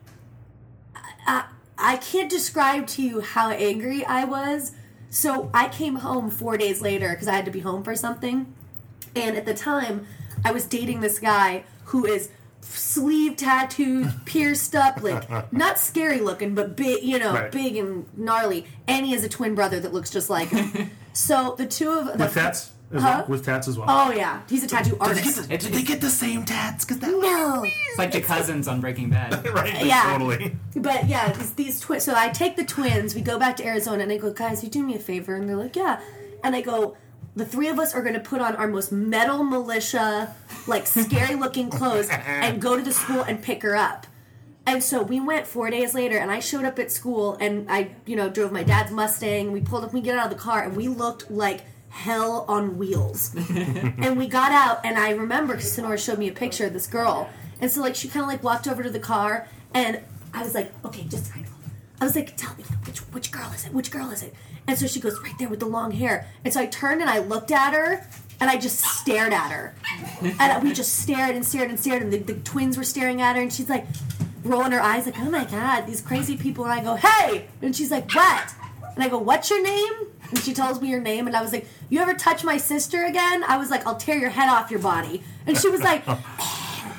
I, I can't describe to you how angry I was. So I came home four days later because I had to be home for something. And at the time, I was dating this guy who is sleeve tattooed, pierced up, like not scary looking, but big, you know, Right. big and gnarly. And he has a twin brother that looks just like him. so the two of the With tats? Huh? well? With tats as well. Oh yeah, he's a tattoo artist. It's, Did they get the same tats? Because that No. it's like the cousins on Breaking Bad. right? Yeah. Totally. But yeah, these, these twins. So I take the twins. We go back to Arizona, and I go, guys, you do me a favor, and they're like, yeah. And I go, the three of us are going to put on our most metal militia, like scary looking clothes, and go to the school and pick her up. And so we went four days later, and I showed up at school, and I, you know, drove my dad's Mustang. We pulled up, we get out of the car, and we looked like hell on wheels. and we got out, and I remember because Sonora showed me a picture of this girl, and so like she kind of like walked over to the car, and I was like, okay, just kind of. I was like, tell me which which girl is it? Which girl is it? And so she goes right there with the long hair. And so I turned and I looked at her, and I just stared at her, and we just stared and stared and stared, and the, the twins were staring at her, and she's like rolling her eyes like, oh my god, these crazy people. And I go, hey, and she's like, what? And I go, what's your name? And she tells me her name, and I was like, you ever touch my sister again? I was like, I'll tear your head off your body. And she was like.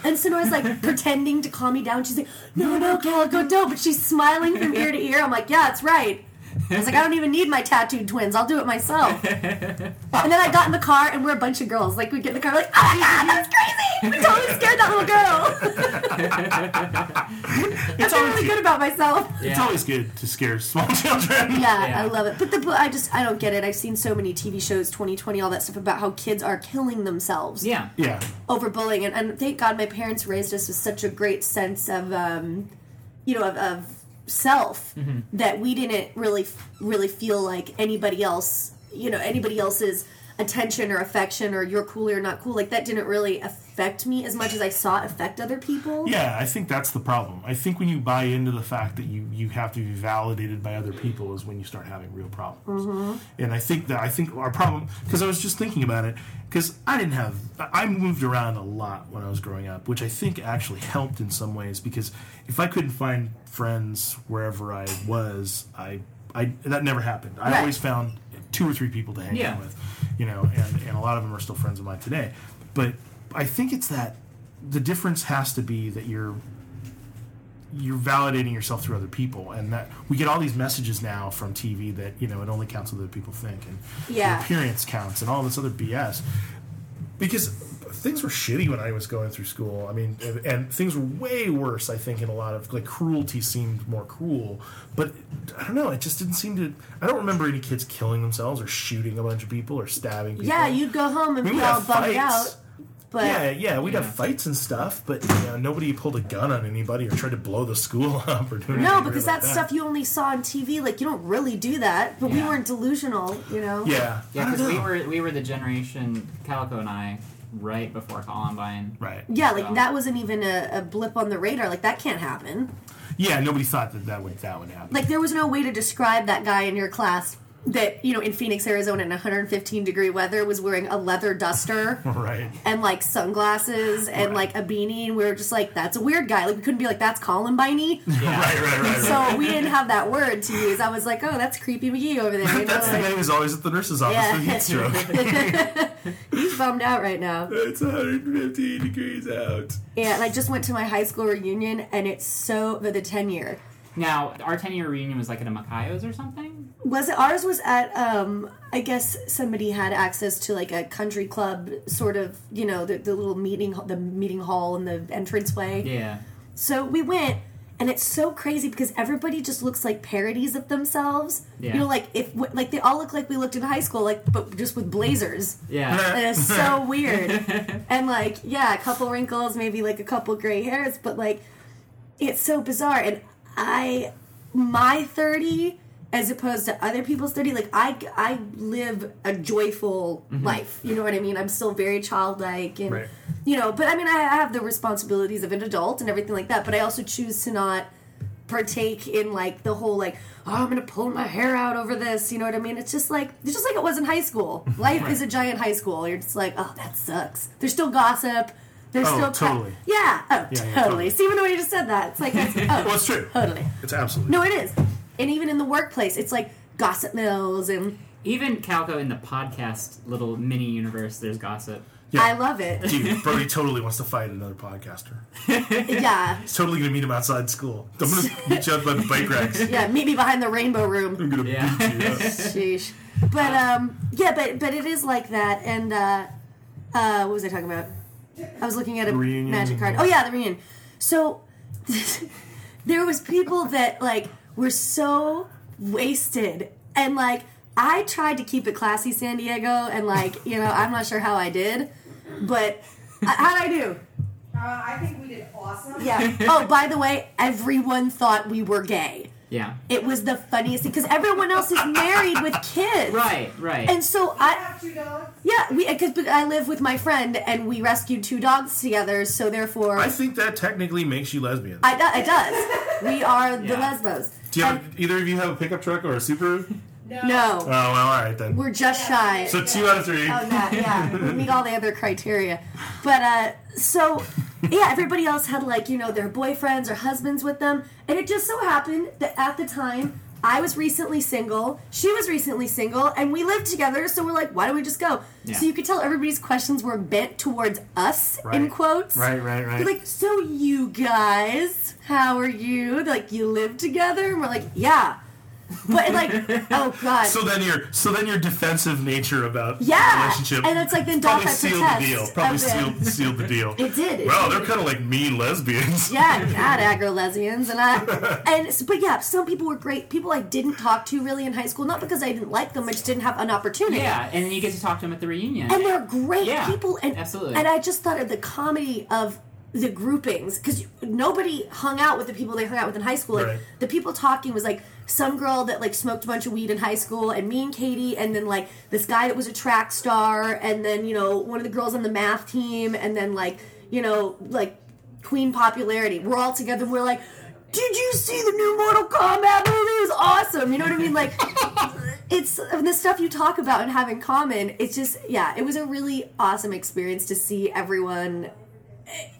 And Sonora's like pretending to calm me down. She's like, no, no, Calico, don't. But she's smiling from ear to ear. I'm like, yeah, that's right. I was like, I don't even need my tattooed twins. I'll do it myself. and then I got in the car, and we're a bunch of girls. Like, we get in the car, we're like, oh my god, that's crazy! We totally scared that little girl. I feel really good about myself. It's Yeah. always good to scare small children. Yeah, Yeah. I love it. But the but I just I don't get it. I've seen so many TV shows, 2020, all that stuff about how kids are killing themselves Yeah. Yeah. over bullying, and, and thank God my parents raised us with such a great sense of, um, you know, of, of self mm-hmm. that we didn't really really feel like anybody else, you know, anybody else's attention or affection or you're cool or not cool. Like that didn't really affect me as much as I saw it affect other people. Yeah, I think that's the problem. I think when you buy into the fact that you, you have to be validated by other people is when you start having real problems. Mm-hmm. And I think that I think our problem because I was just thinking about it because I didn't have I moved around a lot when I was growing up, which I think actually helped in some ways because if I couldn't find friends wherever I was, I I that never happened. I Right. always found two or three people to hang Yeah. out with, you know, and and a lot of them are still friends of mine today. But I think it's that the difference has to be that you're you're validating yourself through other people and that we get all these messages now from TV that you know it only counts what other people think and Yeah. your appearance counts and all this other BS because things were shitty when I was going through school. I mean and, and things were way worse I think in a lot of like cruelty seemed more cruel. But I don't know it just didn't seem to I don't remember any kids killing themselves or shooting a bunch of people or stabbing people. Yeah, you'd go home and we be would all bummed out. But Yeah, yeah, we'd have fights and stuff, but you know, nobody pulled a gun on anybody or tried to blow the school up or do anything. No, because like that's that. stuff you only saw on TV. Like you don't really do that. But we weren't delusional, you know. Yeah, Yeah, because we were we were the generation Calico and I right before Columbine. right. Yeah, like So- that wasn't even a, a blip on the radar. Like that can't happen. Yeah, nobody thought that that would that would happen. Like there was no way to describe that guy in your class that you know in Phoenix, Arizona, in 115 degree weather, was wearing a leather duster right. and like sunglasses and Right. like a beanie, and we were just like, "That's a weird guy." Like we couldn't be like, "That's Columbine." Yeah. Right, right, right. right. So we didn't have that word to use. I was like, "Oh, that's creepy McGee over there." You know, That's the like, guy who's always at the nurse's office Yeah. with heat stroke. he's bummed out right now. it's 115 degrees out. Yeah, and I just went to my high school reunion, and it's so the, the ten year. Now our ten year reunion was like at a Macayos or something. Was it ours? Was at um I guess somebody had access to like a country club sort of you know the, the little meeting the meeting hall and the entranceway. Yeah. So we went, and it's so crazy because everybody just looks like parodies of themselves. Yeah. You know, like if like they all look like we looked in high school, like but just with blazers. Yeah. And it's so weird. and like, yeah, a couple wrinkles, maybe like a couple gray hairs, but like, it's so bizarre. And I, my 30, as opposed to other people's 30, like, I, I live a joyful mm-hmm. life. You know what I mean? I'm still very childlike and, Right. you know, but I mean, I have the responsibilities of an adult and everything like that, but I also choose to not partake in like the whole like oh i'm gonna pull my hair out over this you know what i mean it's just like it's just like it was in high school life is a giant high school you're just like oh that sucks there's still gossip there's Oh, still totally. yeah oh Yeah, yeah, totally totally. see even when you just said that it's like that's, oh Well, it's true. totally It's absolutely. no it is and even in the workplace it's like gossip mills and Even Calico in the podcast little mini universe, there's gossip. Yeah. i love it Dude, Brody totally wants to fight another podcaster. yeah He's totally gonna meet him outside school. I'm gonna meet you out by the bike racks. yeah meet me behind the rainbow room I'm gonna Yeah. beat you up. Sheesh. But um, yeah, but but it is like that. And uh, uh, what was I talking about? I was looking at a Reunion. magic card. Oh yeah, the reunion. So there was people that like were so wasted, and like I tried to keep it classy, San Diego, and like you know I'm not sure how I did, but how'd I do? Uh, I think we did awesome. Yeah. Oh, by the way, everyone thought we were gay. Yeah. It was the funniest thing because everyone else is married with kids. Right, right. And so I I, have two dogs. yeah, we because I live with my friend and we rescued two dogs together. So therefore, I I, think that technically makes you lesbian. do- it does. We are the Yeah. lesbos. Do you have, either of you have a pickup truck or a Subaru? No. no, Oh well, all right then. we're just shy. So two out of three. Oh, that, yeah, we meet all the other criteria. But uh, so yeah, everybody else had like you know their boyfriends or husbands with them, and it just so happened that at the time I was recently single, she was recently single, and we lived together. So we're like, why don't we just go? Yeah. So you could tell everybody's questions were bent towards us in quotes. Right, right, right. They're like, so you guys, how are you? They're like, you live together? And we're like, yeah. But like, oh god. so then your so then your defensive nature about the Yeah, relationship and it's like then doth probably I sealed the deal. Probably of sealed sealed the deal. It did. It Wow, did. they're kind of like mean lesbians. yeah, God, aggro lesbians, and I, and but yeah, some people were great. People I didn't talk to really in high school, not because I didn't like them, I just didn't have an opportunity. yeah, and then you get to talk to them at the reunion. and they're great Yeah, people, and absolutely. And I just thought of the comedy of the groupings because nobody hung out with the people they hung out with in high school. Like Right. the people talking was like some girl that like smoked a bunch of weed in high school, and me and Katie, and then like this guy that was a track star, and then you know one of the girls on the math team, and then like you know like Queen popularity. We're all together. and We're like. Did you see the new Mortal Kombat movie? It was awesome. You know what I mean? Like, it's the stuff you talk about and have in common. It's just, yeah, it was a really awesome experience to see everyone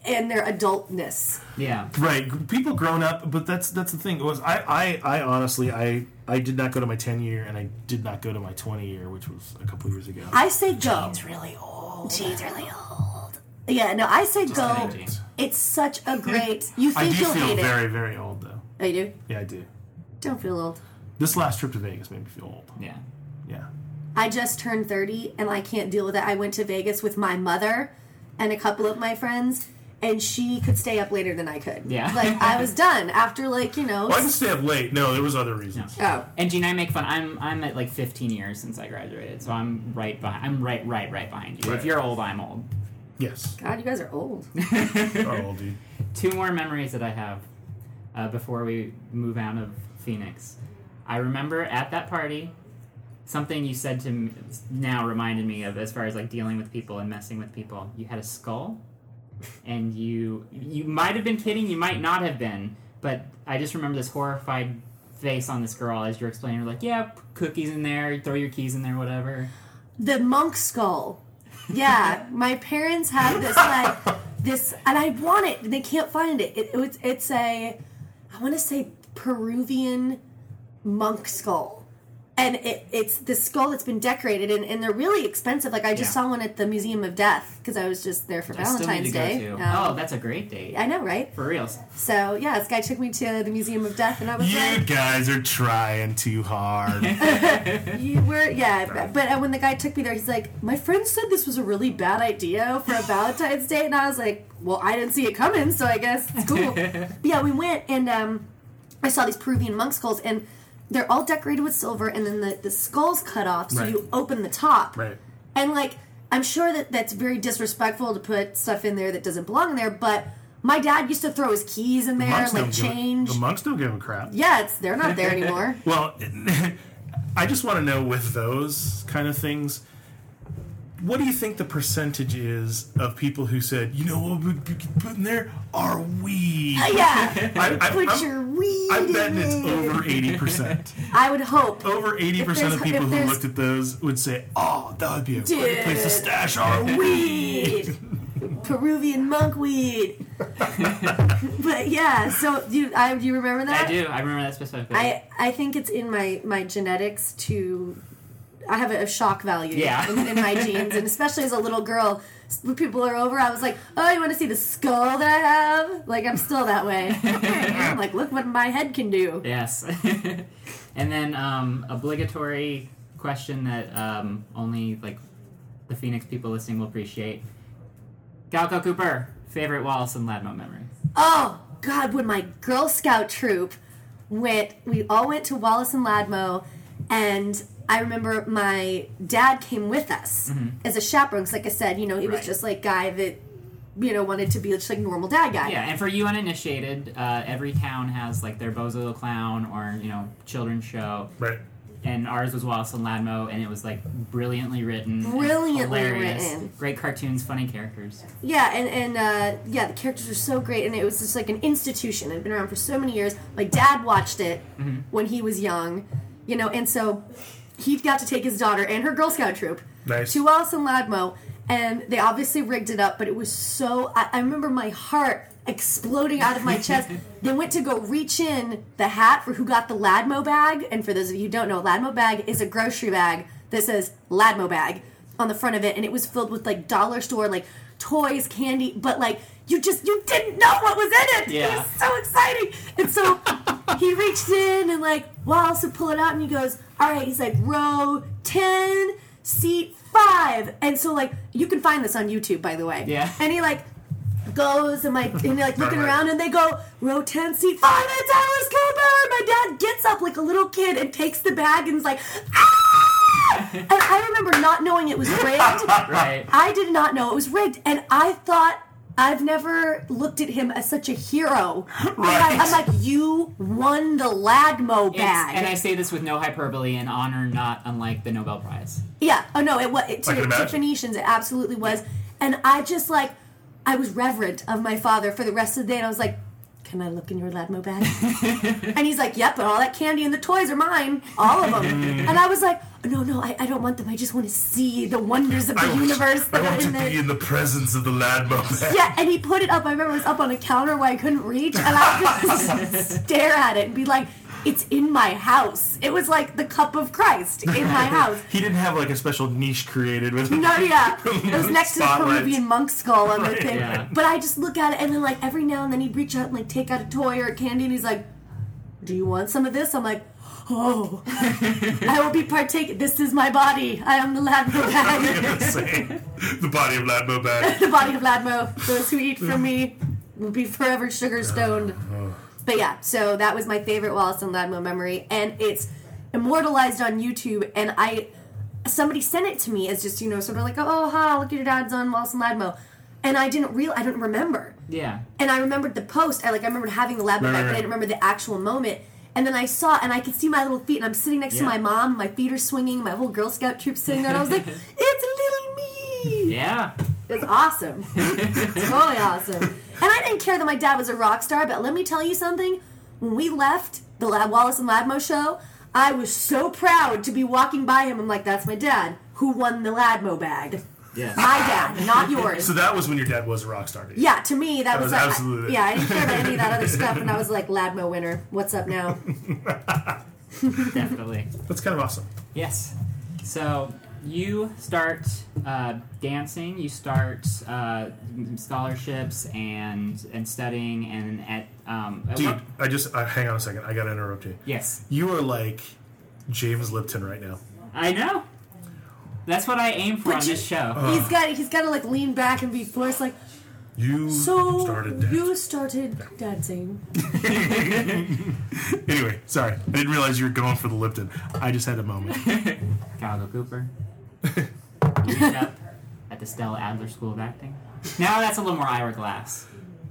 and their adultness. yeah. Right, people grown up, but that's that's the thing. It was I, I, I honestly I I did not go to my ten year and I did not go to my twenty year, which was a couple years ago. I say go. It's really old. She's really old. Yeah, no, I say go. kidding. It's such a great. You I think do you'll feel hate very it? very old though. Oh, you do? Yeah, I do. Don't feel old. This last trip to Vegas made me feel old. Yeah. Yeah. I just turned 30 and I can't deal with it. I went to Vegas with my mother and a couple of my friends, and she could stay up later than I could. Yeah. Like, I was done after, like, you know. Well, I can stay up late. No, there was other reasons. Oh. And Gene, I make fun. I'm I'm at like 15 years since I graduated, so I'm right behind. I'm right, right, right behind you. Right. If you're old, I'm old. Yes. God, you guys are old. Oh, old dude. Two more memories that I have uh, before we move out of Phoenix. I remember at that party, something you said to me now reminded me of as far as like dealing with people and messing with people. You had a skull, and you you might have been kidding, you might not have been, but I just remember this horrified face on this girl as you're explaining. You're like, yeah, cookies in there, throw your keys in there, whatever. The monk skull. Yeah, my parents have this, like, this, and I want it. They can't find it. it, it's, it's a, I want to say Peruvian monk skull. And it, it's the skull that's been decorated, and, and they're really expensive. Like I just Yeah. saw one at the Museum of Death because I was just there for I still need Valentine's to go Day. to. Um, oh, that's a great date. I know, right? For real. So yeah, this guy took me to the Museum of Death, and I was You like, you guys are trying too hard. you were yeah. But, but uh, when the guy took me there, he's like, my friend said this was a really bad idea for a Valentine's Day, and I was like, well, I didn't see it coming, so I guess it's cool. But yeah, we went and um, I saw these Peruvian monk skulls, and they're all decorated with silver, and then the, the skull's cut off, so Right. you open the top. right. And like, I'm sure that that's very disrespectful to put stuff in there that doesn't belong in there, but my dad used to throw his keys in there, Monks like don't give a- change. the monks don't give a crap. yeah, it's they're not there anymore. Well, I just want to know with those kind of things, what do you think the percentage is of people who said, you know what we could put in there? Our weed. Oh, yeah, I, I, put I'm, your weed. I'm betting in it's over 80%. I would hope. Over 80% of people who looked at those would say, oh, that would be a great place to stash our weed. weed. Peruvian monk weed. but yeah, so do you, I, do you remember that? I do. I remember that specifically. I, I think it's in my, my genetics to. I have a, shock value Yeah. in, in my genes, and especially as a little girl, when people are over, I was like, "Oh, you want to see the skull that I have?" Like I'm still that way. I'm like, look what my head can do. Yes. and then um, obligatory question that um, only like the Phoenix people listening will appreciate. Calico Cooper, favorite Wallace and Ladmo memory. Oh God, when my Girl Scout troop went, we all went to Wallace and Ladmo, and I remember my dad came with us as a chaperone. 'cause like I said, you know, he was just like guy that you know wanted to be just like normal dad guy. Yeah, and for you uninitiated, uh, every town has like their Bozo the Clown or you know children's show, Right. and ours was Wallace and Ladmo, and it was like brilliantly written, and Brilliantly hilarious, written. great cartoons, funny characters. Yeah, and and uh, yeah, the characters were so great, and it was just like an institution. It had been around for so many years. My dad watched it when he was young, you know, and so he got to take his daughter and her Girl Scout troop Nice. to Wallace and Ladmo, and they obviously rigged it up, but it was so. I, I remember my heart exploding out of my chest. They went to go reach in the hat for who got the Ladmo bag, and for those of you who don't know, Ladmo bag is a grocery bag that says Ladmo bag on the front of it, and it was filled with like dollar store like toys, candy, but like you just you didn't know what was in it. Yeah. It was so exciting, and so he reached in and like Wallace would pull it out, and he goes, "All right," he's like, "Row ten, seat five. and so like you can find this on YouTube, by the way. Yeah. and he like goes and like and like looking around and they go row 10 seat 5 it's Alice Cooper and my dad gets up like a little kid and takes the bag and is like ah! and I remember not knowing it was rigged Right. I did not know it was rigged and I thought I've never looked at him as such a hero. And I, I'm like, you won the Ladmo It's, bag. and I say this with no hyperbole and honor, not unlike the Nobel Prize. Yeah. Oh no, it was it, to, to. Phoenicians. It absolutely was, and I just like I was reverent of my father for the rest of the day, and I was like. Can I look in your Ladmo bag? and he's like, Yep, but all that candy and the toys are mine, all of them. Mm. and I was like, No, no, I, I don't want them. I just want to see the wonders of the I want- universe I that want to there. be in the presence of the Ladmo bag. Yeah, and he put it up. I remember it was up on a counter where I couldn't reach, and I would just stare at it and be like, "It's in my house." It was like the cup of Christ in my house. He didn't have like a special niche created with No, yeah, it was next to the Spotlights. Peruvian monk skull on the thing. Yeah. But I just look at it, and then like every now and then he'd reach out and like take out a toy or a candy, and he's like, "Do you want some of this?" I'm like. Oh, I will be partaking. This is my body. I am the Ladmo bag. Saying, the body of Ladmo bag. the body of Ladmo. Those who eat from me will be forever sugar stoned. Uh, uh. But yeah, so that was my favorite Wallace and Ladmo memory, and it's immortalized on YouTube. And I, somebody sent it to me as just you know sort of like, oh ha, look at your dad's on Wallace and Ladmo, and I didn't real, I didn't remember. Yeah. And I remembered the post. I like I remembered having the Ladmo Right, back, right, but I didn't remember the actual moment. And then I saw, and I could see my little feet, and I'm sitting next to my mom. My feet are swinging. My whole Girl Scout troop sitting there, and I was like, "It's little me." Yeah. It's awesome. totally awesome. And I didn't care that my dad was a rock star, but let me tell you something. When we left the Lab Wallace and Ladmo show, I was so proud to be walking by him. I'm like, that's my dad who won the Ladmo bag. Yes. My dad, not yours. So that was when your dad was a rock star. dude. Yeah, to me that, was, was like, absolutely- yeah. I didn't care about any of that other stuff, and I was like, Ladmo winner. What's up now? Definitely. That's kind of awesome. Yes. So you start uh, dancing. You start uh, scholarships and and studying and at um, at Dude, what- I just uh, hang on a second. I gotta interrupt you. yes, You are like James Lipton right now. I know. That's what I aim for But on you- this show. He's got he's got to like lean back and be forced like You so started dancing. you started dancing. Anyway, sorry. I didn't realize you were going for the Lipton. I just had a moment. Calico Cooper. You up at the Stella Adler School of Acting. Now that's a little more Ira Glass.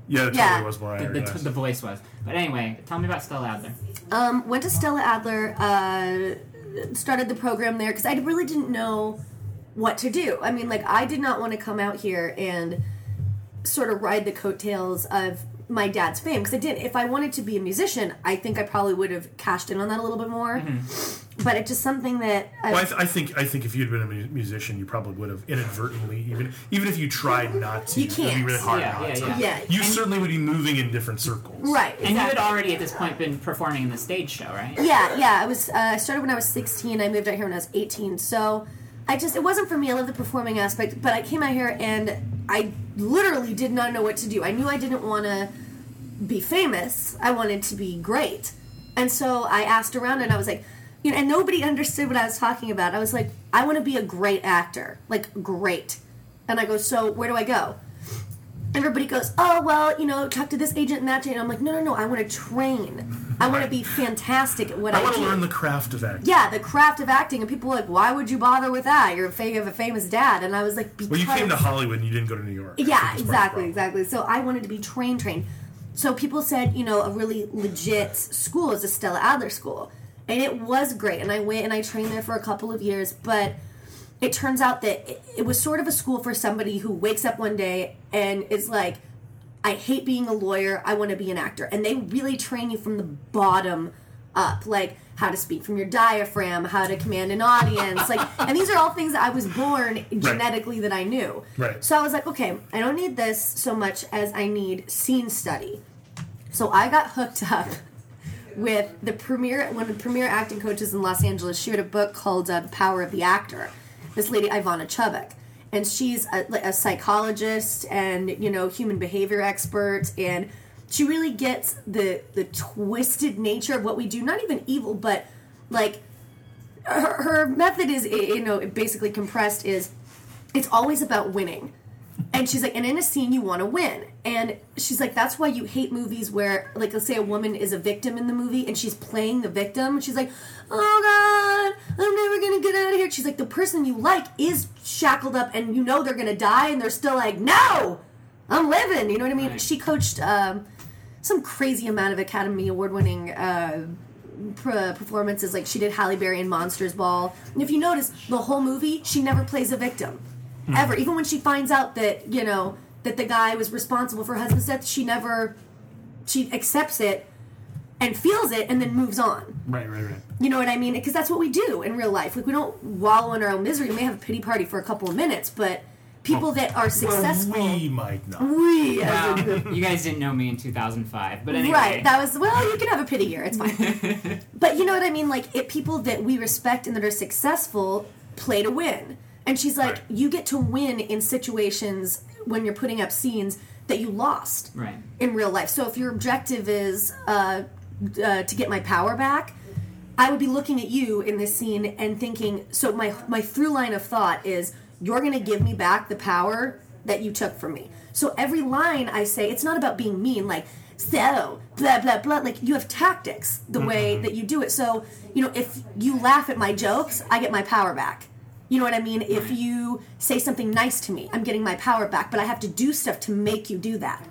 Yeah, it Yeah. totally was more The, Iron the, Glass. the voice was. But anyway, tell me about Stella Adler. Um, went to Stella Adler, uh, started the program there because I really didn't know what to do. I mean, like, I did not want to come out here and sort of ride the coattails of my dad's fame because I did. If I wanted to be a musician, I think I probably would have cashed in on that a little bit more. But it's just something that I, Well, I, th- I think I think if you'd been a mu- musician, you probably would have inadvertently, even even if you tried not to, You it would be really hard Yeah, not yeah, to. yeah. yeah, You certainly would be moving in different circles. right. And you had already at this point been performing in the stage show, right? Yeah, yeah. I was. Uh, I started when I was 16. I moved out here when I was 18. So I just it wasn't for me. I love the performing aspect, but I came out here and I literally did not know what to do. I knew I didn't want to be famous. I wanted to be great, and so I asked around and I was like, you know, and nobody understood what I was talking about. I was like, I want to be a great actor, like great. And I go, so where do I go? everybody goes, oh well, you know, talk to this agent and that agent. I'm like, no, no, no. I want to train. I want to be fantastic at what I, I want to learn the craft of acting. yeah, the craft of acting. And people were like, why would you bother with that? You're a fa- you have a famous dad. And I was like, because Well, you came to Hollywood and you didn't go to New York. Yeah, think that's part of the exactly, exactly. So I wanted to be train trained. So people said, you know, a really legit school is a Stella Adler school. And it was great. And I went and I trained there for a couple of years. But it turns out that it, it was sort of a school for somebody who wakes up one day and is like, I hate being a lawyer. I want to be an actor. And they really train you from the bottom up, like how to speak from your diaphragm, how to command an audience, like. And these are all things that I was born genetically that I knew. Right. So I was like, okay, I don't need this so much as I need scene study. So I got hooked up with the premier one of the premier acting coaches in Los Angeles. She wrote a book called uh, The Power of the Actor. This lady Ivana Chubbuck, and she's a, a psychologist and you know human behavior expert, and she really gets the the twisted nature of what we do. Not even evil, but like her, her method is you know basically compressed is it's always about winning. And she's like, and in a scene, you want to win. And she's like, that's why you hate movies where, like, let's say a woman is a victim in the movie and she's playing the victim. She's like, oh God, I'm never going to get out of here. She's like, the person you like is shackled up and you know they're going to die. And they're still like, no, I'm living. You know what I mean? Right. She coached um, some crazy amount of Academy Award winning. Uh, performances like she did Halle Berry in Monsters Ball. And if you notice, the whole movie, she never plays a victim. Ever. Mm-hmm. Even when she finds out that, you know, that the guy was responsible for her husband's death, she never she accepts it and feels it and then moves on. Right, right, right. You know what I mean? Because that's what we do in real life. Like we don't wallow in our own misery. We may have a pity party for a couple of minutes, but people that are successful Well, we might not. we Wow, you guys didn't know me in 2005, but anyway. Right. That was well. You can have a pity year. It's fine. but you know what I mean. Like it, people that we respect and that are successful play to win. And she's like, Right. you get to win in situations when you're putting up scenes that you lost right. in real life. So if your objective is uh, uh, to get my power back, I would be looking at you in this scene and thinking. So my my through line of thought is you're going to give me back the power that you took from me. So every line I say, it's not about being mean. Like so blah blah blah. Like you have tactics the way that you do it. So you know if you laugh at my jokes, I get my power back. You know what I mean? If you say something nice to me, I'm getting my power back, but I have to do stuff to make you do that.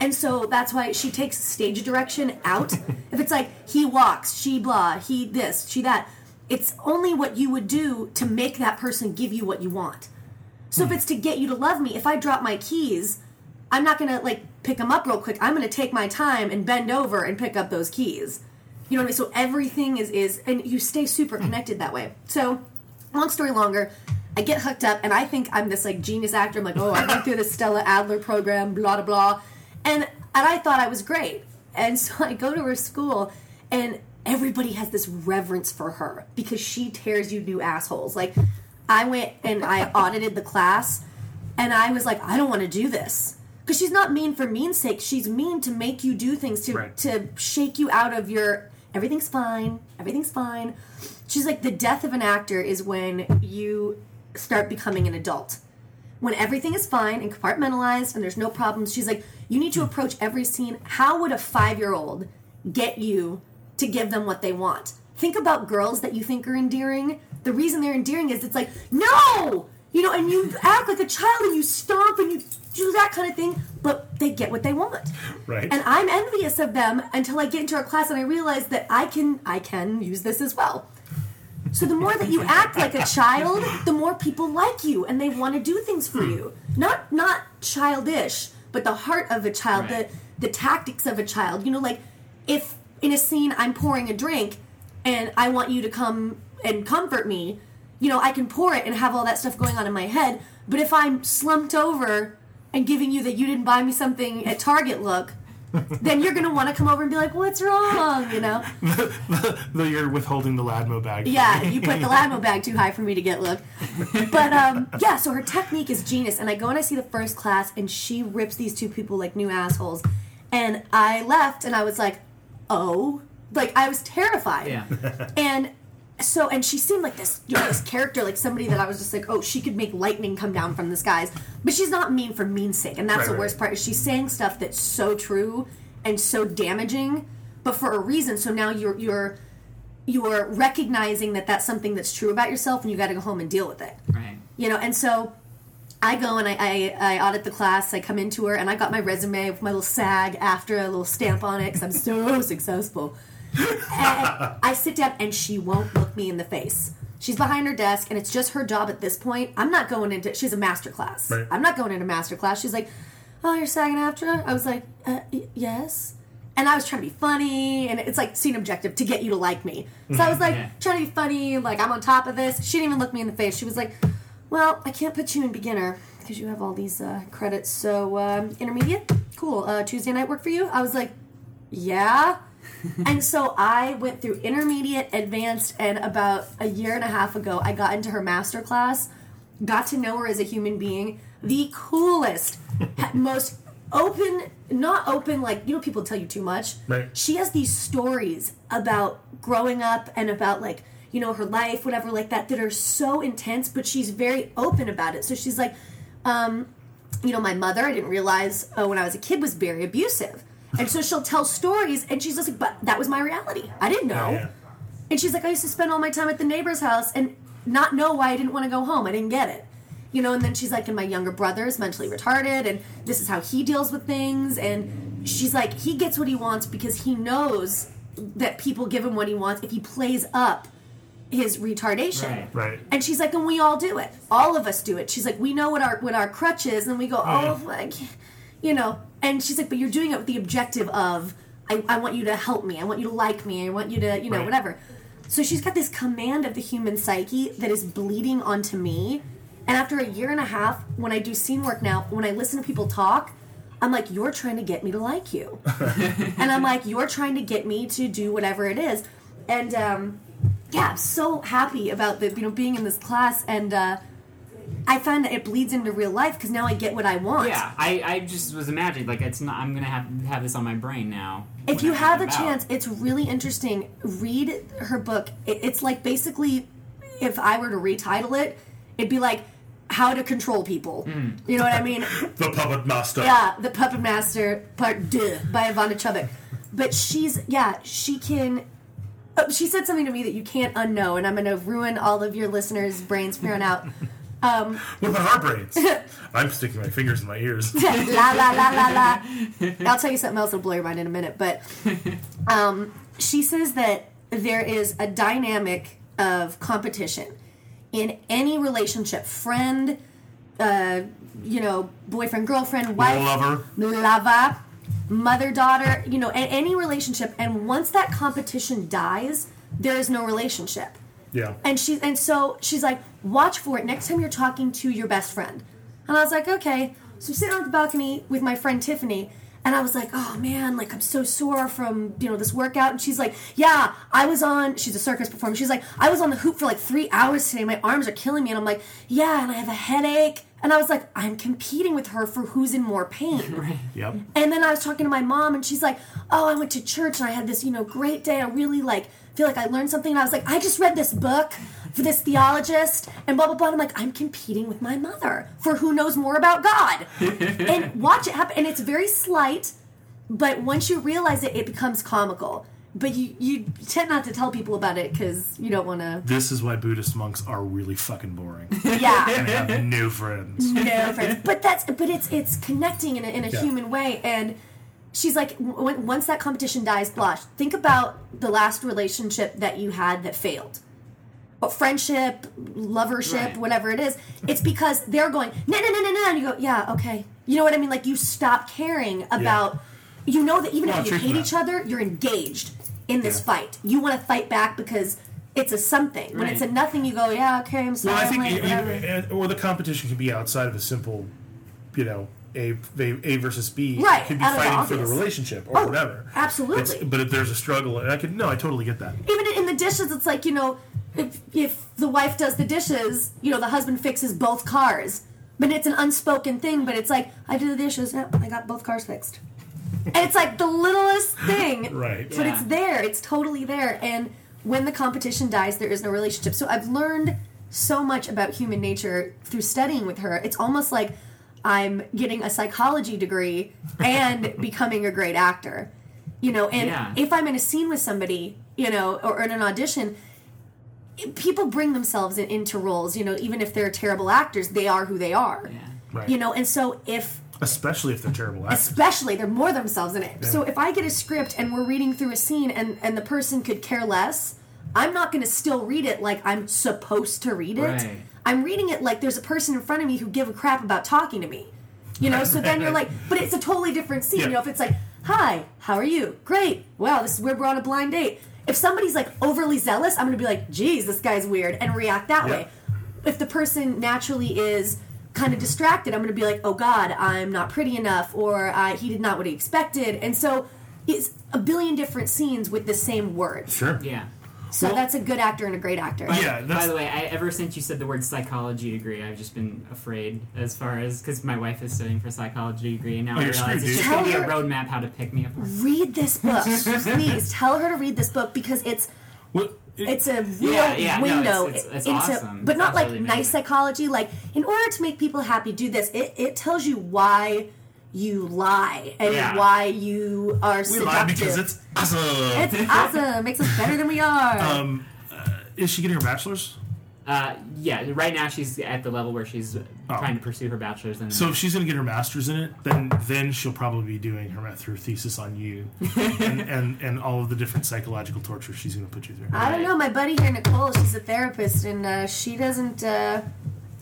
And so that's why she takes stage direction out. if it's like he walks, she blah, he this, she that, it's only what you would do to make that person give you what you want. So if hmm. it's to get you to love me, if I drop my keys, I'm not gonna like pick them up real quick. I'm gonna take my time and bend over and pick up those keys. You know what I mean? So everything is is and you stay super connected that way. So long story longer, I get hooked up and I think I'm this like genius actor. I'm like, oh, I went through the Stella Adler program, blah blah blah, and and I thought I was great. And so I go to her school, and everybody has this reverence for her because she tears you new assholes. Like, I went and I audited the class, and I was like, I don't want to do this because she's not mean for mean's sake. She's mean to make you do things to Right. to shake you out of your everything's fine, everything's fine. She's like the death of an actor is when you start becoming an adult. When everything is fine and compartmentalized and there's no problems, she's like, you need to hmm. approach every scene. How would a five year old get you to give them what they want? Think about girls that you think are endearing. The reason they're endearing is it's like, no! You know, and you act like a child and you stomp and you do that kind of thing, but they get what they want. Right. And I'm envious of them until I get into our class and I realize that I can I can use this as well. So the more that you act like a child, the more people like you and they want to do things for you. Not not childish, but the heart of a child, Right. the the tactics of a child. You know, like if in a scene I'm pouring a drink and I want you to come and comfort me, you know, I can pour it and have all that stuff going on in my head. But if I'm slumped over and giving you that you didn't buy me something at Target look, then you're gonna want to come over and be like, "What's wrong?" You know. Though you're withholding the Ladmo bag. Yeah, you put the Ladmo bag too high for me to get look. But um, yeah, so her technique is genius. And I go and I see the first class, and she rips these two people like new assholes. And I left, and I was like, oh, like I was terrified. Yeah. And so, and she seemed like this, you know, this character, like somebody that I was just like, oh, she could make lightning come down from the skies. But she's not mean for mean's sake, and that's Right, the right. worst part. Is she's saying stuff that's so true and so damaging, but for a reason. So now you're you're you're recognizing that that's something that's true about yourself, and you got to go home and deal with it Right. you know and so i go and I, I i audit the class i come into her and i got my resume with my little SAG-AFTRA a little stamp on it because i'm so successful and i sit down and she won't look me in the face she's behind her desk and it's just her job at this point i'm not going into she's a master class Right. i'm not going into master class she's like oh you're sagging after her i was like uh, y- yes and I was trying to be funny, and it's like scene objective to get you to like me. So I was like Yeah. trying to be funny, like I'm on top of this. She didn't even look me in the face. She was like, "Well, I can't put you in beginner because you have all these uh, credits. So um, intermediate, cool. Uh, Tuesday night work for you?" I was like, "Yeah." And so I went through intermediate, advanced, and about a year and a half ago, I got into her master class, got to know her as a human being, the coolest, most open, not open like you know people tell you too much. Right. She has these stories about growing up and about like you know her life, whatever like that, that are so intense, but she's very open about it. So she's like, um, you know, my mother, I didn't realize uh, when I was a kid was very abusive. And so she'll tell stories, and she's just like, but that was my reality. I didn't know. Oh, yeah. And she's like, I used to spend all my time at the neighbor's house and not know why I didn't want to go home. I didn't get it. You know, and then she's like, and my younger brother is mentally retarded, and this is how he deals with things. And she's like, he gets what he wants because he knows that people give him what he wants if he plays up his retardation. Right. Right. And she's like, and we all do it. All of us do it. She's like, we know what our what our crutch is, and we go, oh, like, oh, you know. And she's like, but you're doing it with the objective of, I, I want you to help me. I want you to like me. I want you to, you know, Right. whatever. So she's got this command of the human psyche that is bleeding onto me. And after a year and a half, when I do scene work now, when I listen to people talk, I'm like, you're trying to get me to like you. and I'm like, you're trying to get me to do whatever it is. And um, yeah, I'm so happy about the you know being in this class, and uh, I find that it bleeds into real life because now I get what I want. Yeah, I, I just was imagining like it's not. I'm gonna have have this on my brain now. If you I'm have a about. chance, it's really interesting. Read her book. It- It's like basically, if I were to retitle it, it'd be like how to control people. Mm. You know what I mean? The puppet master. Yeah, The Puppet Master Part Deux by Ivana Chubbuck. But she's yeah, she can. Oh, she said something to me that you can't unknow, and I'm going to ruin all of your listeners' brains from here on out. Um, about our brains? I'm sticking my fingers in my ears. la la la la la. I'll tell you something else that'll blow your mind in a minute. But um, she says that there is a dynamic of competition in any relationship, friend, uh, you know, boyfriend, girlfriend, wife, Lover. lover, mother, daughter, you know, any relationship. And once that competition dies, there is no relationship. Yeah. And she's and so she's like, watch for it next time you're talking to your best friend. And I was like, okay. So I'm sitting on the balcony with my friend Tiffany, And I was like, oh man, like I'm so sore from, you know, this workout. And she's like, yeah, I was on, she's a circus performer. She's like, I was on the hoop for like three hours today. My arms are killing me. And I'm like, yeah, and I have a headache. And I was like, I'm competing with her for who's in more pain. Right. Yep. And then I was talking to my mom, and she's like, "Oh, I went to church and I had this, you know, great day. I really like feel like I learned something." And I was like, "I just read this book for this theologist, and blah blah blah." And I'm like, "I'm competing with my mother for who knows more about God." and watch it happen, and it's very slight, but once you realize it, it becomes comical. But you you tend not to tell people about it because you don't want to. This is why Buddhist monks are really fucking boring Yeah. and have no friends. no friends. But that's but it's it's connecting in a, in a Yeah. human way. And she's like, w- once that competition dies, blush. Think about the last relationship that you had that failed. But friendship, lovership, Right. whatever it is, it's because they're going no no no no no, and you go yeah okay. You know what I mean? Like you stop caring about. You know that even Well, if you hate each other, you're engaged in this Yeah. fight. You want to fight back because it's a something. When it's a nothing, you go yeah okay I'm sorry. Well, I think, late, you- whatever. Uh, or the competition can be outside of a simple, you know, A, A, a versus B. Right, It could be out of the fighting for the relationship or Oh, whatever. absolutely. It's- but if there's a struggle, and I could no, I totally get that. even in the dishes it's like you know if if the wife does the dishes you know the husband fixes both cars but it's an unspoken thing but it's like i do the dishes yeah, i got both cars fixed and it's like the littlest thing Right. but Yeah. it's there it's totally there and when the competition dies there is no relationship so i've learned so much about human nature through studying with her it's almost like i'm getting a psychology degree and becoming a great actor you know and Yeah. if i'm in a scene with somebody you know or in an audition people bring themselves in, into roles you know even if they're terrible actors they are who they are Yeah. Right. you know and so if Especially if they're terrible actors. especially they're more themselves in it Yeah. so if i get a script and we're reading through a scene and and the person could care less i'm not going to still read it like i'm supposed to read it Right. I'm reading it like there's a person in front of me who give a crap about talking to me you know so then you're like but it's a totally different scene Yeah. you know if it's like hi how are you great wow this is where we're on a blind date if somebody's like overly zealous i'm going to be like geez this guy's weird and react that Yeah. way if the person naturally is kind of distracted, I'm going to be like, oh God, I'm not pretty enough, or uh, he did not what he expected. And so it's a billion different scenes with the same words. Sure. Yeah. So Well- that's a good actor and a great actor. Yeah, By the way, I, ever since you said the word psychology degree, I've just been afraid as far as because my wife is studying for a psychology degree, and now Oh, I you're realize screwed, it's just going to be a roadmap how to pick me apart. Read this book. Please tell her to read this book because it's well, it- it's a real Yeah, yeah, no, window it's- it's- it's into awesome. but It's not like nice psychology like in order to make people happy do this it, it tells you why you lie and Yeah. why you are seductive. we seductive lie because it's awesome. it's awesome It makes us better than we are um, uh, is she getting her bachelor's? Uh, yeah, right now she's at the level where she's trying to pursue her bachelor's. And Oh. So if she's going to get her master's in it, then then she'll probably be doing her her thesis on you and, and and all of the different psychological torture she's going to put you through. I don't know. My buddy here, Nicole, she's a therapist, and uh, she doesn't. Uh,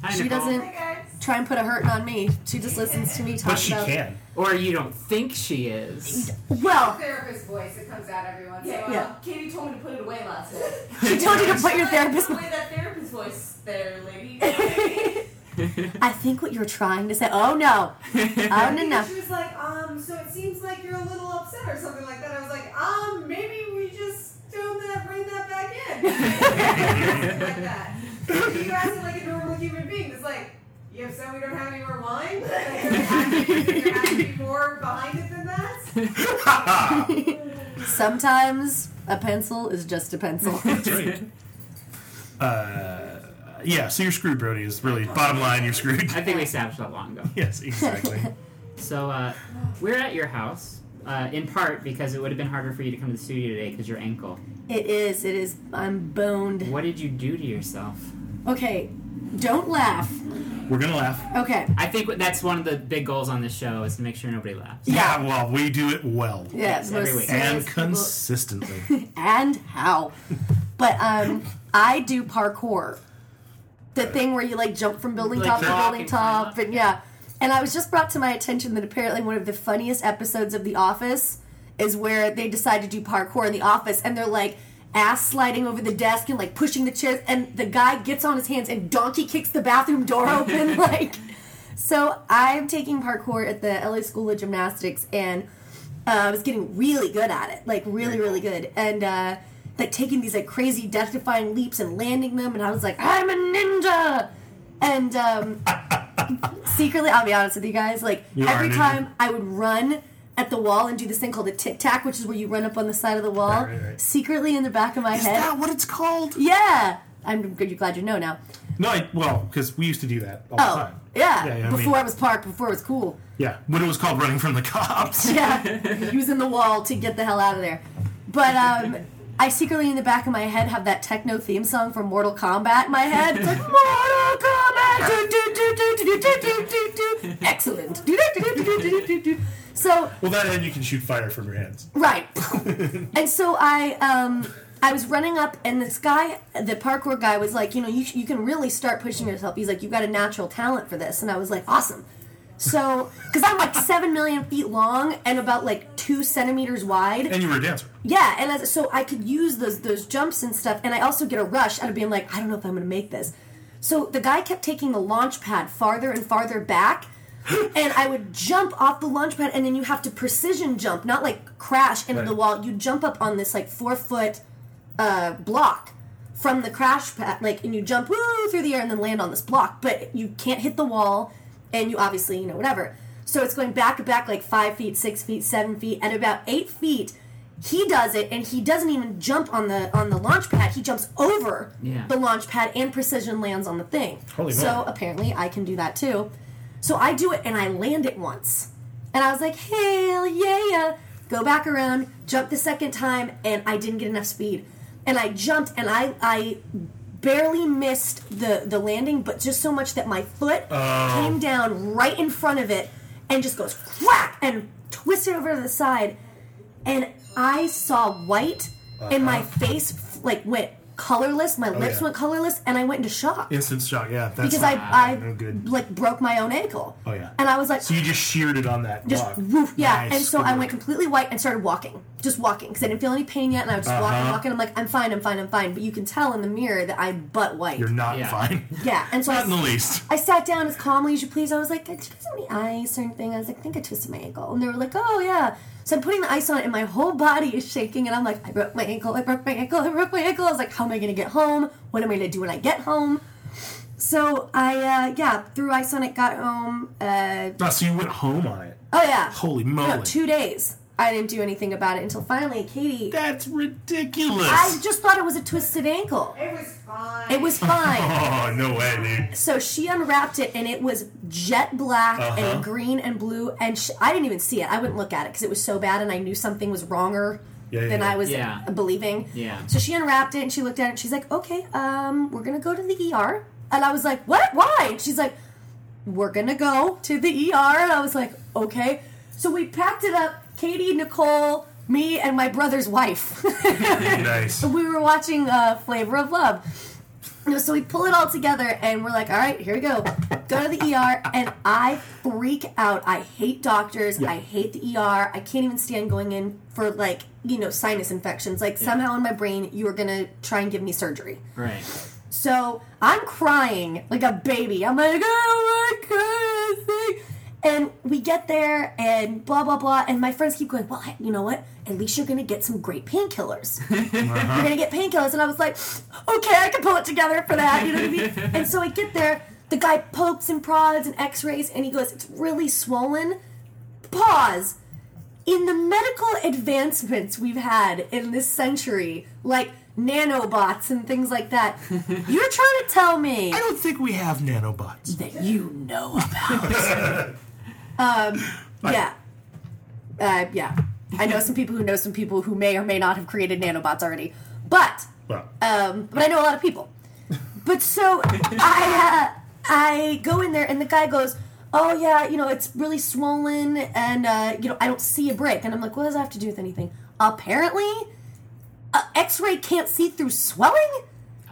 Hi, she Nicole. doesn't Hey guys. Try and put a hurting on me. She just listens to me talk But she about. can. Or you don't think she is. Well, Therapist voice that comes out every once in a while. yeah. Katie told me to put it away last night. she told you to put your therapist. Put away that therapist voice there, lady. I think what you're trying to say. Oh no! Oh no no! She was like, um, so it seems like you're a little upset or something like that. I was like, um, maybe we just throw that, bring that back in. Like that. You acting like a normal human being. It's like, you so, we don't have any more wine? Like, there has to be- there has to be more behind it than that? Sometimes a pencil is just a pencil. That's right. Uh, yeah, so you're screwed, Brody. Is really bottom line. You're screwed. I think we established that long ago. yes, exactly. So uh, we're at your house, uh, in part because it would have been harder for you to come to the studio today because your ankle. it is. It is. I'm boned. What did you do to yourself? Okay, don't laugh. We're gonna laugh. Okay. I think that's one of the big goals on this show is to make sure nobody laughs. Yeah, well, we do it well Yeah, Yes, every week. and consistently. and how. But um, I do parkour. The thing where you like jump from building Like top to building top, up? and yeah. And I was just brought to my attention that apparently one of the funniest episodes of The Office is where they decide to do parkour in the office, and they're like ass sliding over the desk and like pushing the chairs, and the guy gets on his hands and donkey kicks the bathroom door open, like. So I'm taking parkour at the LA School of Gymnastics, and uh, I was getting really good at it, like really, really good, and uh, like taking these like crazy death-defying leaps and landing them, and I was like, I'm a ninja, and um, secretly, I'll be honest with you guys, like You every time I would run at the wall and do this thing called a tic tac, which is where you run up on the side of the wall right, right, right. secretly in the back of my is head. Is that what it's called? Yeah. I'm you're glad you know now. No, I, well, because we used to do that all oh, the time. Yeah, yeah, yeah before I, mean, I was parked, before it was cool. Yeah, when it was called running from the cops. yeah, using the wall to get the hell out of there. But um, I secretly in the back of my head have that techno theme song from Mortal Kombat in my head. It's like Mortal Kombat. Excellent. So Well, that and you can shoot fire from your hands. Right. and so I um I was running up and this guy the parkour guy was like, you know, you you can really start pushing yourself. He's like, you've got a natural talent for this. And I was like, awesome. So, because I'm like seven million feet long and about like two centimeters wide. And you were a dancer. Yeah, and as, so I could use those those jumps and stuff, and I also get a rush out of being like, I don't know if I'm going to make this. So the guy kept taking the launch pad farther and farther back, and I would jump off the launch pad, and then you have to precision jump, not like crash into Right. the wall. You jump up on this like four foot uh, block from the crash pad, like, and you jump woo through the air and then land on this block, but you can't hit the wall, and you obviously, you know, whatever. So it's going back to back like five feet, six feet, seven feet, and about eight feet. He does it, and he doesn't even jump on the on the launch pad. He jumps over Yeah. the launch pad and precision lands on the thing. Holy so moly. apparently, I can do that too. So I do it, and I land it once, and I was like, "Hell yeah!" Go back around, jump the second time, and I didn't get enough speed, and I jumped, and I I barely missed the the landing, but just so much that my foot Oh. came down right in front of it, and just goes whack and twisted over to the side, and I saw white, uh-huh. and my face like went colorless. My lips. Oh, yeah. went colorless, and I went into shock Instant shock, yeah. That's because not, I I no good. like broke my own ankle. Oh, yeah. and I was like. So you just sheared it on that just block. woof, yeah, Nice, and so good I work. went completely white and started walking, just walking because I didn't feel any pain yet, and I was just walking, Uh-huh. walking. I'm like, I'm fine, I'm fine, I'm fine. But you can tell in the mirror that I'm butt white. You're not Yeah. fine. yeah, and so Not in the least. I sat down as calmly as you please. I was like, did you get any ice or anything? I was like, I think I twisted my ankle, and they were like, oh yeah. So I'm putting the ice on it, and my whole body is shaking, and I'm like, I broke my ankle, I broke my ankle, I broke my ankle. I was like, how am I going to get home? What am I going to do when I get home? So I, uh, yeah, threw ice on it, got home. Uh, No, so you went home on it. oh yeah, Holy no, moly. two days. I didn't do anything about it until finally, Katie. That's ridiculous. I just thought it was a twisted ankle. It was fine. It was fine. oh, no way, dude. So she unwrapped it, and it was jet black Uh-huh. and green and blue. And sh I didn't even see it. I wouldn't look at it because it was so bad, and I knew something was wronger Yeah, yeah, than yeah. I was Yeah. believing. Yeah. So she unwrapped it, and she looked at it, and she's like, "Okay, um, we're gonna go to the ER." And I was like, "What? Why?" And she's like, "We're gonna go to the ER." And I was like, "Okay." So we packed it up. Katie, Nicole, me, and my brother's wife. nice. we were watching uh, Flavor of Love. So we pull it all together and we're like, all right, here we go. Go to the ER, and I freak out. I hate doctors. I hate the ER. I can't even stand going in for like you know sinus infections. Like somehow in my brain, you are gonna try and give me surgery. Right. So I'm crying like a baby. I'm like, oh my god, thing. And we get there and blah blah blah. And my friends keep going, well, you know what? At least you're gonna get some great painkillers. You're gonna get painkillers. And I was like, okay, I can pull it together for that. You know what I mean? and so I get there. The guy pokes and prods and X-rays, and he goes, it's really swollen. Pause in the medical advancements we've had in this century, like nanobots and things like that, you're trying to tell me I don't think we have nanobots. that you know about. Um, yeah. Uh, yeah. I know some people who know some people who may or may not have created nanobots already. But Well, um, but I know a lot of people. But so I uh, I go in there and the guy goes, "Oh yeah, you know it's really swollen and uh, you know I don't see a break." And I'm like, "What does that have to do with anything?" Apparently, X ray can't see through swelling.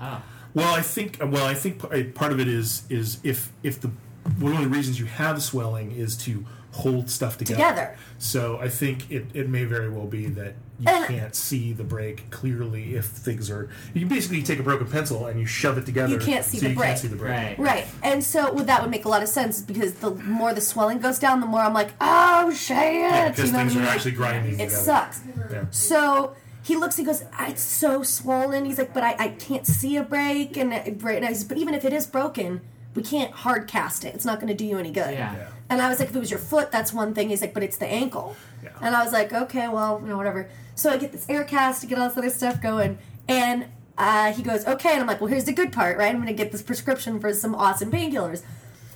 Oh. well, I think well, I think part of it is is if if the one of the reasons you have swelling is to hold stuff together. Together. So I think it, it may very well be that you And- can't see the break clearly if things are. You basically take a broken pencil and you shove it together. You can't see so the you break. Can't see the break. Right. Right. And so well, that would make a lot of sense because the more the swelling goes down, the more I'm like, oh shit. Yeah, because you know things what I are mean? actually grinding. It together. sucks. Yeah. So he looks, he goes, "Ah, it's so swollen. He's like, but I, I can't see a break. And, it- and I said, but even if it is broken, we can't hard cast it. It's not going to do you any good. Yeah. Yeah. And I was like, if it was your foot, that's one thing. He's like, but it's the ankle. Yeah. And I was like, okay, well, you know, whatever. So I get this air cast to get all this other stuff going. And uh, he goes, okay. And I'm like, well, here's the good part, right? I'm going to get this prescription for some awesome painkillers.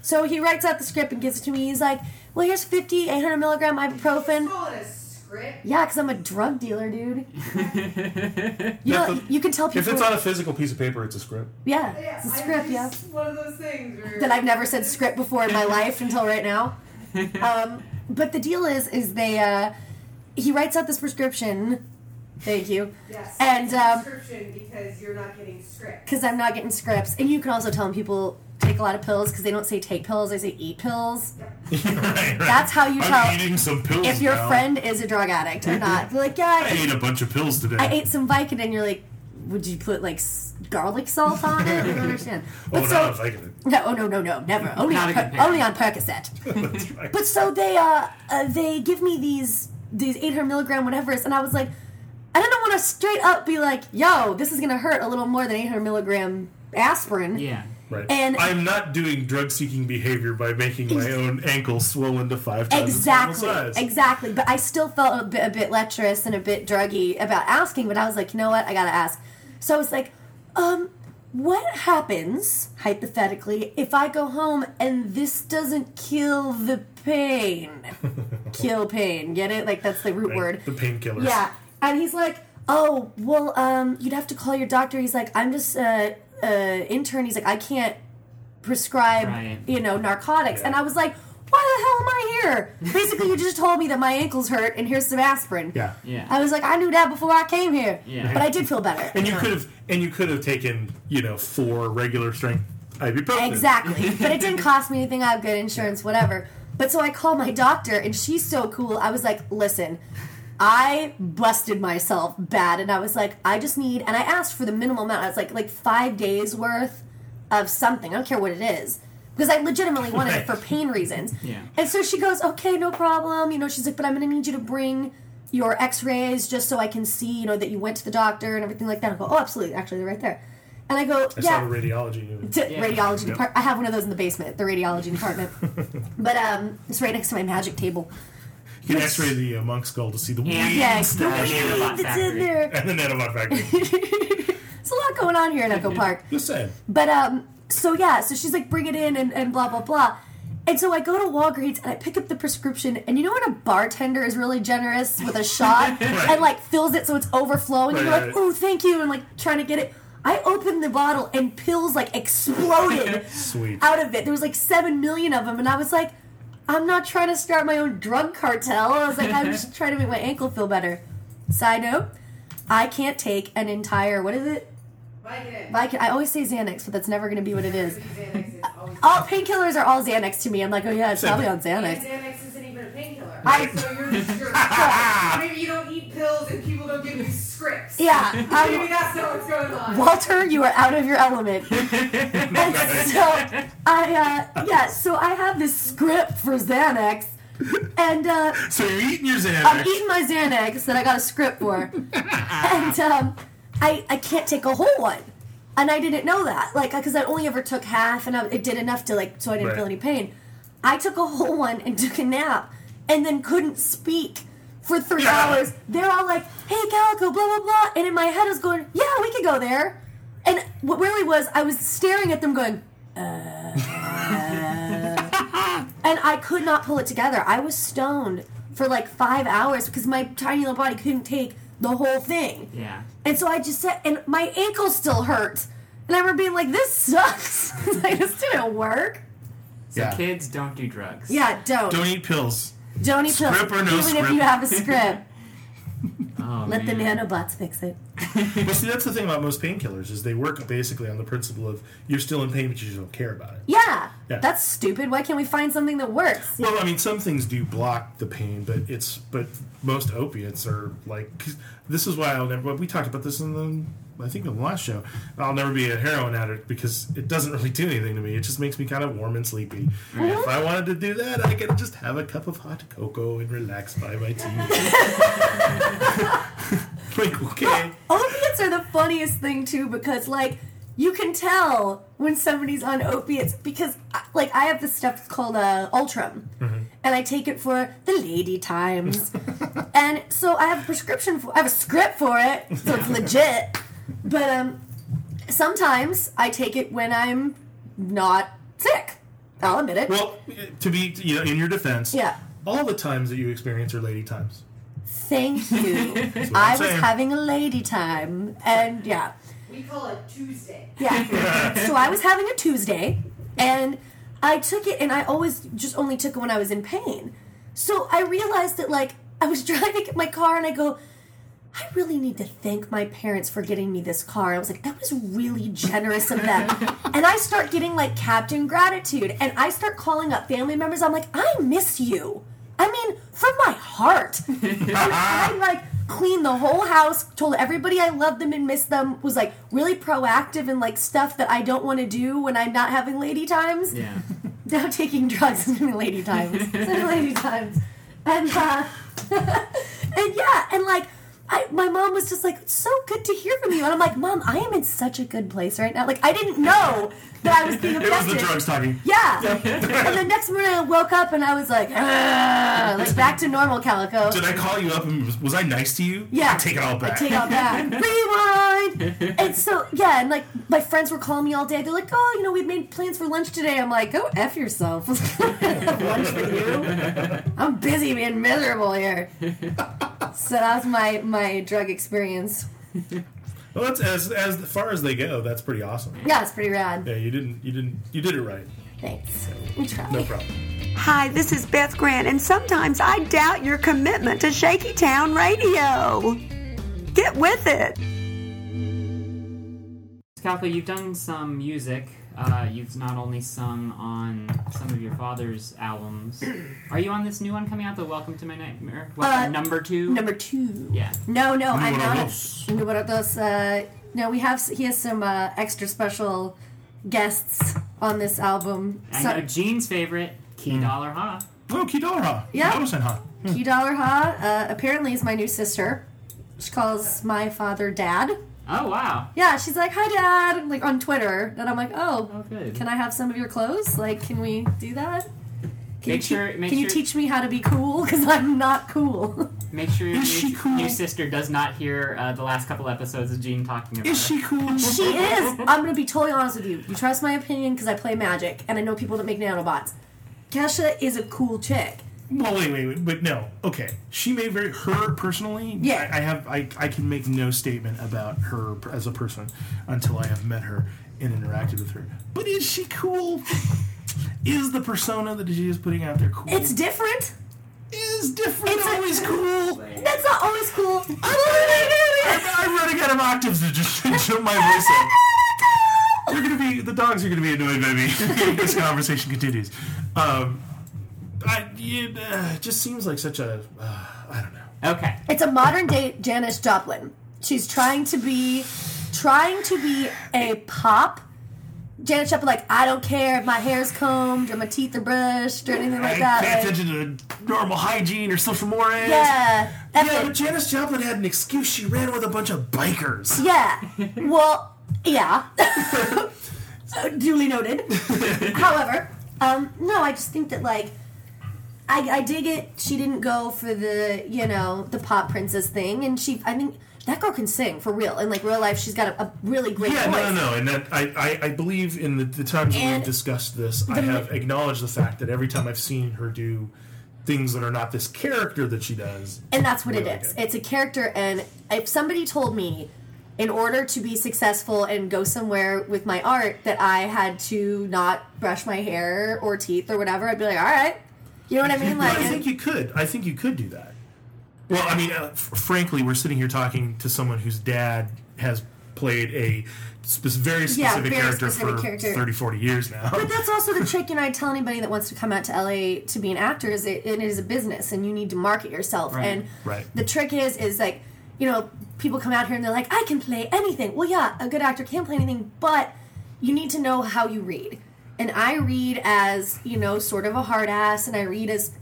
So he writes out the script and gives it to me. He's like, well, here's 50, 800 milligram ibuprofen. Call it a script. Yeah, because I'm a drug dealer, dude. You know, if- you can tell people. If it's on a physical piece of paper, it's a script. yeah, Yeah, it's a I script, mean, yeah. One of those things where That I've never said script before in my life until right now. Um, but the deal is, is they, uh, he writes out this prescription. Thank you. Yes. And, um, prescription because you're not getting script. Because I'm not getting scripts. And you can also tell them people take a lot of pills because they don't say take pills, they say eat pills. right, right. That's how you I'm tell pills. if your friend is a drug addict or not. They're like, yeah, I ate a bunch of pills today. I ate some Vicodin. You're like, would you put like garlic salt on it? I don't understand. But oh, so, I no, oh no, no, no, never. Only on per- only on Percocet. Right. But so they uh, uh they give me these these 800 milligram whatever's, and I was like, I didn't want to straight up be like, yo, this is gonna hurt a little more than 800 milligram aspirin. Yeah. Right. And- I'm not doing drug seeking behavior by making my own ankle swollen to five times Exactly, size. exactly. But I still felt a bit, a bit lecherous and a bit druggy about asking. But I was like, you know what, I gotta ask. So I was like, um, what happens hypothetically if I go home and this doesn't kill the pain? kill pain, get it? Like that's the root Right, word. The painkillers. Yeah, and he's like, "Oh, well, um, you'd have to call your doctor." He's like, "I'm just uh, uh, intern." He's like, "I can't prescribe, Right. you know, narcotics." Yeah. And I was like, "Why the hell am I here?" Basically, you just told me that my ankles hurt, and here's some aspirin. Yeah. Yeah. I was like, "I knew that before I came here." Yeah. but I did feel better. And you could have and you could have taken, you know, four regular strength ibuprofen. Exactly. but it didn't cost me anything. I have good insurance, whatever. But so I called my doctor, and she's so cool. I was like, listen, I busted myself bad, and I was like, I just need, and I asked for the minimal amount. I was like, like five days worth of something. I don't care what it is. Because I legitimately wanted it for pain reasons. Yeah. And so she goes, okay, no problem. You know, she's like, but I'm going to need you to bring your x-rays just so I can see, you know, that you went to the doctor and everything like that. I go, oh, absolutely. Actually, they're right there. And I go, I yeah saw the radiology unit. to Yeah. radiology Yep. department. I have one of those in the basement, the radiology department. but um, it's right next to my magic table. You can X-ray the uh, monk skull to see the And- weeds Yes, the the weed nanobot that's in there. and the nanobot factory. There's a lot going on here in Echo Park. Just saying. But um, so yeah, so she's like, bring it in and, and blah blah blah. And so I go to Walgreens and I pick up the prescription, and you know when a bartender is really generous with a shot and like fills it so it's overflowing, and you're like, right. "Oh, thank you," and like trying to get it. I opened the bottle and pills like exploded Sweet. out of it. There was like seven million of them, and I was like, I'm not trying to start my own drug cartel. I was like, I'm just trying to make my ankle feel better. Side note, I can't take an entire what is it? Vicodin. Vic- I always say Xanax, but that's never going to be what it is. Xanax is uh, All painkillers are all Xanax to me. I'm like, oh yeah, it's probably on And Xanax. Xanax isn't even a painkiller. I- so you're just you're, maybe you don't eat pills and scripts. Yeah, Maybe that's not what's going on. Walter, you are out of your element. and so I, uh, yeah, so I have this script for Xanax, and uh, So you're eating your Xanax. I'm eating my Xanax that I got a script for, and um, I I can't take a whole one, and I didn't know that, like, because I only ever took half, and I, it did enough to like, so I didn't Right. feel any pain. I took a whole one and took a nap, and then couldn't speak for three hours. They're all like, "Hey, Calico, blah blah blah," and in my head I was going, "Yeah, we could go there," and what really was, I was staring at them going. "Uh," and I could not pull it together. I was stoned for like five hours because my tiny little body couldn't take the whole thing. Yeah. And so I just said, and my ankle still hurt. And I remember being like, this sucks. like, this didn't work. So Yeah. kids don't do drugs. Yeah, don't. Don't eat pills. Don't eat pills. Script or no Even if script. you have a script. Oh Let the man. nanobots fix it. Well, see, that's the thing about most painkillers is they work basically on the principle of you're still in pain, but you just don't care about it. Yeah, Yeah. that's stupid. Why can't we find something that works? Well, I mean, some things do block the pain, but it's but most opiates are like 'cause this is why I'll never. We talked about this in the I think in the last show. I'll never be a heroin addict because it doesn't really do anything to me. It just makes me kind of warm and sleepy. If I wanted to do that, I could just have a cup of hot cocoa and relax by my TV. like okay, Opiates are the funniest thing too because like you can tell when somebody's on opiates because like I have this stuff called uh, Ultram, and I take it for the lady times, and so I have a prescription for I have a script for it, so it's legit. But um, sometimes I take it when I'm not sick. I'll admit it. well, to be you know in your defense, yeah. all the times that you experience are lady times. Thank you. I was saying. having a lady time, and yeah. We call it Tuesday. Yeah. so I was having a Tuesday, and I took it, and I always just only took it when I was in pain. So I realized that, like, I was driving my car, and I go, I really need to thank my parents for getting me this car. I was like, that was really generous of them. and I start getting like captain gratitude, and I start calling up family members. I'm like, I miss you. I mean, from my heart. and I like cleaned the whole house, told everybody I loved them and missed them, was like really proactive and like stuff that I don't want to do when I'm not having lady times. Yeah. Now taking drugs is lady times. Lady times. And uh and yeah, and like I, my mom was just like, "It's so good to hear from you," and I'm like, "Mom, I am in such a good place right now." Like, I didn't know that I was being It was the drugs talking. Yeah. and the next morning I woke up and I was like, "Ah," like back to normal, Calico. Did I call you up and was, was I nice to you? Yeah. I take it all back. Take it all back. Rewind. And so yeah, and like my friends were calling me all day. They're like, "Oh, you know, we've made plans for lunch today." I'm like, "Go f yourself. have lunch with you. I'm busy being miserable here." So that was my my drug experience. Well, that's as as far as they go. That's pretty awesome. Yeah, it's pretty rad. Yeah, you didn't you didn't you did it right. Thanks. We try. No problem. Hi, this is Beth Grant, and sometimes I doubt your commitment to Shaky Town Radio. Get with it. Scalpa, you've done some music. Uh, you've not only sung on some of your father's albums. Are you on this new one coming out, the Welcome to My Nightmare? What, Uh, number two? Number two. Yeah. No, no, I'm Número not. dos. Número dos. Uh, no, we have. He has some uh, extra special guests on this album. I So- know Gene's favorite, Key Dollar Ha. Oh, Kidara, huh? Yeah. Kidara-san, huh? Key Dollar Ha uh, apparently is my new sister. She calls my father Dad. Oh, wow. Yeah, she's like, "Hi, Dad," like on Twitter, and I'm like, "Oh, Oh, good. can I have some of your clothes? Like, can we do that? Can Make you te- sure- make can you teach me how to be cool? Because I'm not cool. Make sure your new, cool? new sister does not hear uh, the last couple episodes of Gene talking about Is her. she cool? she is. I'm gonna be totally honest with you. You trust my opinion because I play Magic and I know people that make nanobots. Kesha is a cool chick. Well, wait, wait, wait, but no. Okay, she may very her personally. Yeah. I, I have. I, I can make no statement about her as a person until I have met her and interacted with her. But is she cool? is the persona that she is putting out there cool? It's different. is different. It's a- always cool. That's not always cool. I'm, I'm running out of octaves to just jump my voice up. You're gonna be the dogs are gonna be annoyed by me. this conversation continues. Um, I it uh, just seems like such a uh, I don't know. Okay. It's a modern day Janis Joplin. She's trying to be, trying to be a pop. Janis Joplin, like I don't care if my hair's combed or my teeth are brushed or anything like I that. pay like- attention to normal hygiene or social mores. yeah, Yeah, it. but Janis Joplin had an excuse. She ran with a bunch of bikers. Yeah. Well, yeah. Duly noted. However, um, no, I just think that like I, I dig it. She didn't go for the you know the pop princess thing, and she I think that girl can sing for real. In like real life, she's got a, a really great Yeah, voice. no, no, no, and that I, I, I believe in the, the times And we've discussed this, I have acknowledged the fact that every time I've seen her do things that are not this character that she does, And that's what it is. good. It's a character, and if somebody told me, in order to be successful and go somewhere with my art, that I had to not brush my hair or teeth or whatever, I'd be like, all right. You know what I mean? Like, I think you could. I think you could do that. Well, I mean, uh, f- frankly, we're sitting here talking to someone whose dad has played a spe- very specific very character specific for character. 30, 40 years now. But that's also the trick, and I tell anybody that wants to come out to LA to be an actor is it, it is a business, and you need to market yourself. Right. And Right. the trick is, is like, you know, people come out here and they're like, I can play anything. Well, yeah, a good actor can play anything, but you need to know how you read. And I read as, you know, sort of a hard ass, and I read as,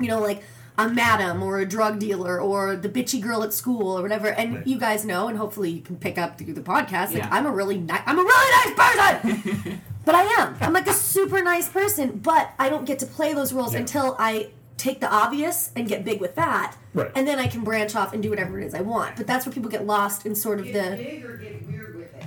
you know, like a madam or a drug dealer or the bitchy girl at school or whatever. And Right. you guys know, and hopefully you can pick up through the podcast, like Yeah. I'm a really nice, I'm a really nice person. But I am. I'm like a super nice person, but I don't get to play those roles Yeah. until I take the obvious and get big with that. Right. And then I can branch off and do whatever it is I want. But that's where people get lost in sort of Get the.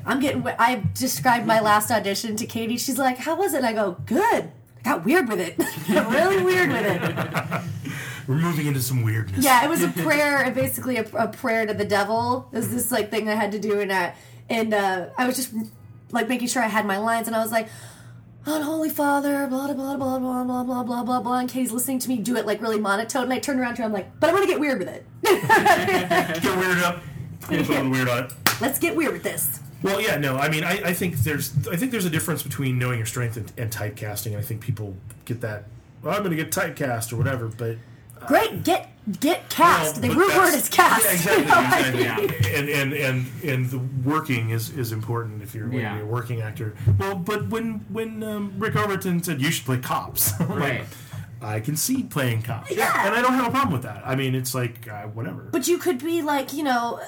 I'm getting. I described my last audition to Katie. She's like, "How was it?" And I go, "Good." I got weird with it. got really weird with it. We're moving into some weirdness. Yeah, it was a prayer, basically a, a prayer to the devil. It was this like thing I had to do, and uh, and uh, I was just like making sure I had my lines, and I was like, "Unholy Father," blah blah blah blah blah blah blah blah blah blah. And Katie's listening to me do it like really monotone, and I turned around to her, I'm like, "But I want to get weird with it. Get weird up. Get weird on it. Let's get weird with this." Well, yeah, no. I mean, I, I think there's I think there's a difference between knowing your strength and, and typecasting, and I think people get that. Well, I'm going to get typecast or whatever, but Great, get get cast. Well, the root word is cast. Yeah, exactly. You know, like- exactly. And, and and and the working is is important if you're, Yeah. you're a working actor. Well, but when when um, Rick Overton said you should play cops, I'm like, Right. I can see playing cops, Yeah. and I don't have a problem with that. I mean, it's like uh, whatever. But you could be like, you know,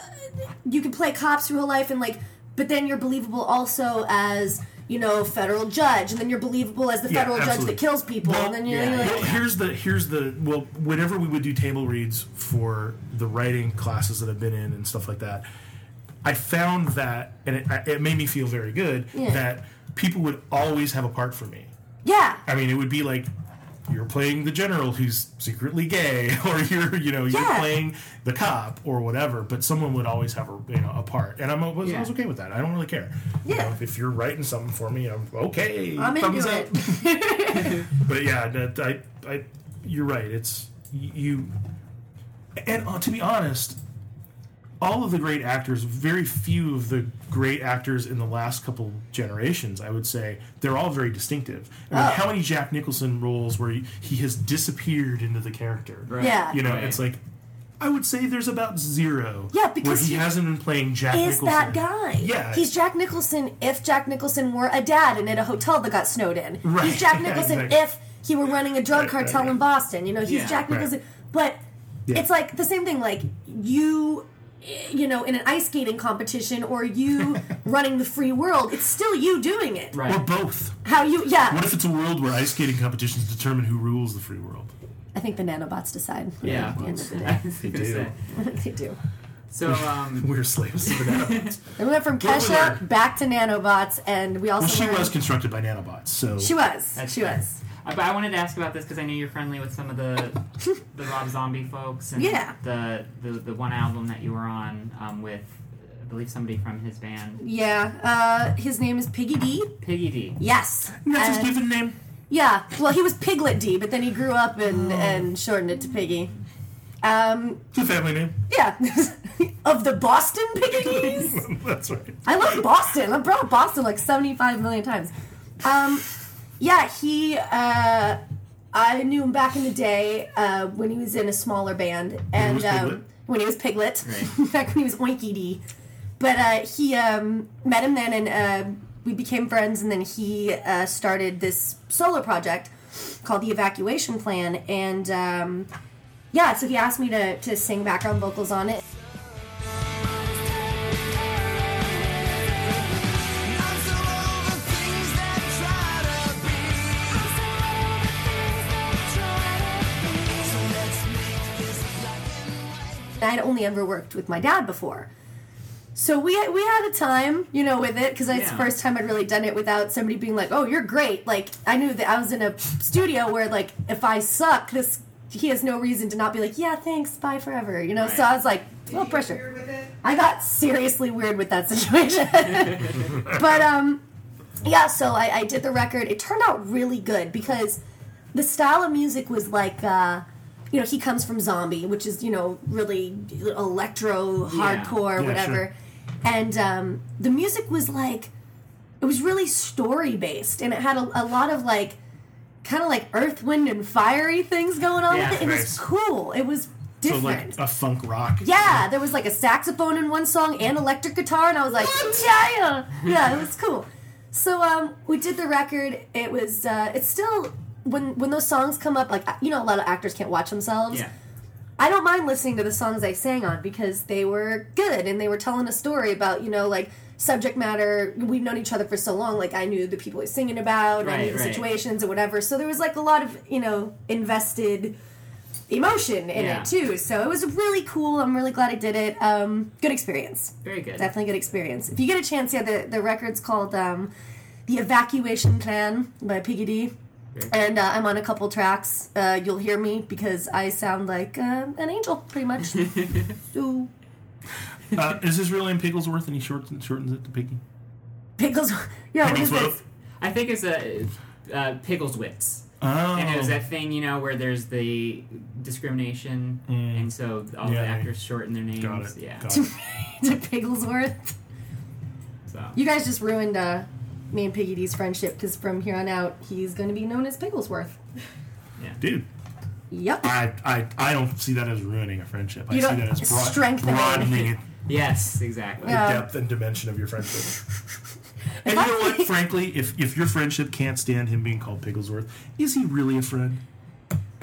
you could play cops your whole life and like, but then you're believable also as, you know, federal judge, and then you're believable as the Yeah, federal absolutely. judge that kills people, Well, and then you're, yeah, you're like, Well, here's the here's the well. Whenever we would do table reads for the writing classes that I've been in and stuff like that, I found that, and it, it made me feel very good Yeah. that people would always have a part for me. yeah, I mean, it would be like you're playing the general who's secretly gay, or you're you know you're Yeah. playing the cop or whatever. But someone would always have a you know a part, and I'm I was, I was okay with that. I don't really care. You Yeah. know, if, you're writing something for me, I'm okay. I'm thumbs up. But yeah, that, I, I, you're right. It's you, and uh, to be honest, all of the great actors, very few of the great actors in the last couple generations, I would say, they're all very distinctive. I mean, Oh. how many Jack Nicholson roles where he, he has disappeared into the character? Right. Yeah. You know, Right. it's like. I would say there's about zero. Yeah, because where he, he hasn't been playing Jack Nicholson. is Nicholson. that guy. Yeah, He's Jack Nicholson if Jack Nicholson were a dad and at a hotel that got snowed in. Right. He's Jack Nicholson exactly. if he were running a drug Right, cartel right, in Boston. You know, he's Yeah. Jack Right. Nicholson. But Yeah. it's like the same thing. Like you, you know, in an ice skating competition or you running the free world, it's still you doing it. Right. or both. How you? Yeah. What if it's a world where ice skating competitions determine who rules the free world? I think the nanobots decide. Yeah. At the end of the day, was do. they do. So, um, We're slaves to the nanobots. We went from What Kesha back to nanobots, and we also Well, she learned- was constructed by nanobots, so She was. That's she fair. was. Uh, But I wanted to ask about this because I know you're friendly with some of the the Rob Zombie folks and Yeah. the, the the one album that you were on um, with I believe somebody from his band Yeah. Uh, his name is Piggy D. Piggy D. Yes. that's his given name. Yeah. Well, he was Piglet D, but then he grew up and Oh. and shortened it to Piggy. Um. It's a family name. Yeah. of the Boston Piggies. that's right. I love Boston. I've brought up Boston like 75 million times. Um, yeah, he, uh, I knew him back in the day uh, when he was in a smaller band. And was Piglet? um, when he was Piglet. Right. back when he was Oinky D. But uh, he um, met him then and uh, we became friends. And then he uh, started this solo project called The Evacuation Plan. And um, yeah, so he asked me to, to sing background vocals on it. I'd only ever worked with my dad before. So we we had a time, you know, with it because it's the first time I'd really done it without somebody being like, "Oh, you're great." Like I knew that I was in a studio where, like, if I suck, this he has no reason to not be like, "Yeah, thanks, bye forever," you know. So I was like, "Well, Did you pressure." weird with it? I got seriously weird with that situation. but um yeah, so I, I did the record. It turned out really good because the style of music was like uh you know, he comes from Zombie, which is you know really electro Yeah. hardcore, Yeah, whatever. sure. And um, the music was like, it was really story based, and it had a, a lot of like, kind of like Earth, Wind, and Fiery things going on Yeah, with it. It was cool. It was So different. like a funk rock. Yeah, there was like a saxophone in one song and electric guitar, and I was like, yeah, yeah, it was cool. So um, we did the record. It was uh, it's still when when those songs come up, like you know, a lot of actors can't watch themselves. Yeah. I don't mind listening to the songs I sang on because they were good and they were telling a story about you know like subject matter. We've known each other for so long. Like I knew the people he's singing about, and I Right, knew the right. situations and whatever. So there was like a lot of you know invested emotion in Yeah. it too. So it was really cool. I'm really glad I did it. Um, good experience. Very good. Definitely good experience. If you get a chance, yeah, the the record's called um, "The Evacuation Plan" by Piggy D. Very And uh, I'm on a couple tracks. Uh, you'll hear me because I sound like uh, an angel, pretty much. so, Uh, is this really in Pigglesworth and he shortens, shortens it to Piggy? pickles. Yeah, what is this? I think it's a uh, Piggleswits. Oh. And it was that thing, you know, where there's the discrimination, and so all Mm. Yeah, the actors shorten their names. Got it. Yeah. Got it. to Pigglesworth. So You guys just ruined uh, me and Piggy D's friendship because from here on out, he's going to be known as Pigglesworth. Yeah. Dude, Yep. I, I I don't see that as ruining a friendship. I You see don't- that as broad, strengthening. broadening it, yes, exactly. Yeah. the depth and dimension of your friendship. and you know what? Frankly, if if your friendship can't stand him being called Pigglesworth, is he really a friend?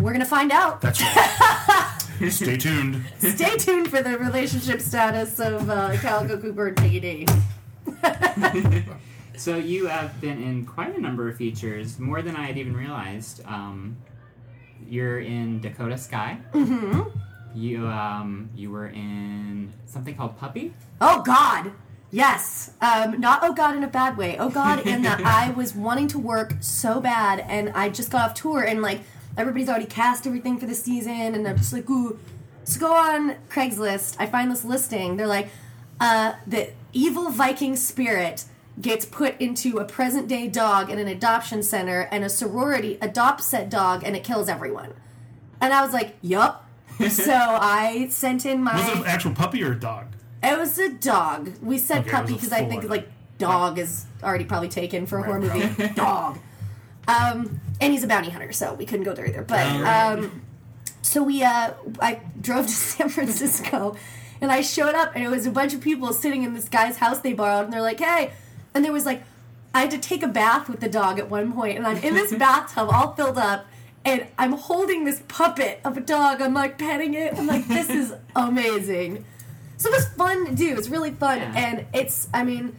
We're going to find out. That's right. Stay tuned. Stay tuned for the relationship status of uh, Calico Cooper and Piggy D. So you have been in quite a number of features, more than I had even realized. Um, you're in Dakota Sky. Mm-hmm. You um, you were in something called Puppy. Oh God, yes. Um, not oh God in a bad way. Oh God, in that I was wanting to work so bad, and I just got off tour, and like everybody's already cast everything for the season, and I'm just like, ooh. So go on Craigslist. I find this listing. They're like, uh, the evil Viking spirit gets put into a present day dog in an adoption center, and a sorority adopts that dog, and it kills everyone. And I was like, yup. so I sent in my. Was it an actual puppy or a dog? It was a dog. We said Okay, puppy because I think like dog is already probably taken for a horror movie. dog. Um, and he's a bounty hunter, so we couldn't go there either. But um, so we, uh, I drove to San Francisco, and I showed up, and it was a bunch of people sitting in this guy's house they borrowed, and they're like, "Hey," and there was like, I had to take a bath with the dog at one point, and I'm in this bathtub all filled up. And I'm holding this puppet of a dog. I'm like petting it. I'm like, this is amazing. So it was fun to do. It's really fun, Yeah. and it's. I mean,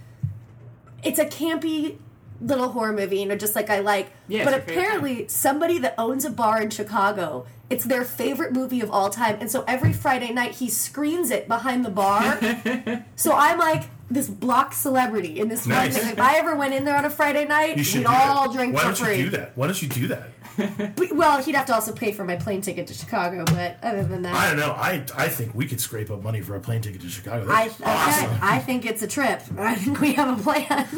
it's a campy little horror movie, you know, just like I like. Yeah, but it's your favorite apparently, somebody that owns a bar in Chicago, it's their favorite movie of all time, and so every Friday night he screens it behind the bar. so I'm like this block celebrity in this one Nice. thing. If I ever went in there on a Friday night, you we'd do that. all drink Why for don't free. you do that? Why don't you do that? But- well, he'd have to also pay for my plane ticket to Chicago, but other than that. I don't know. I I think we could scrape up money for a plane ticket to Chicago. I, That's okay. I think it's a trip. I think we have a plan.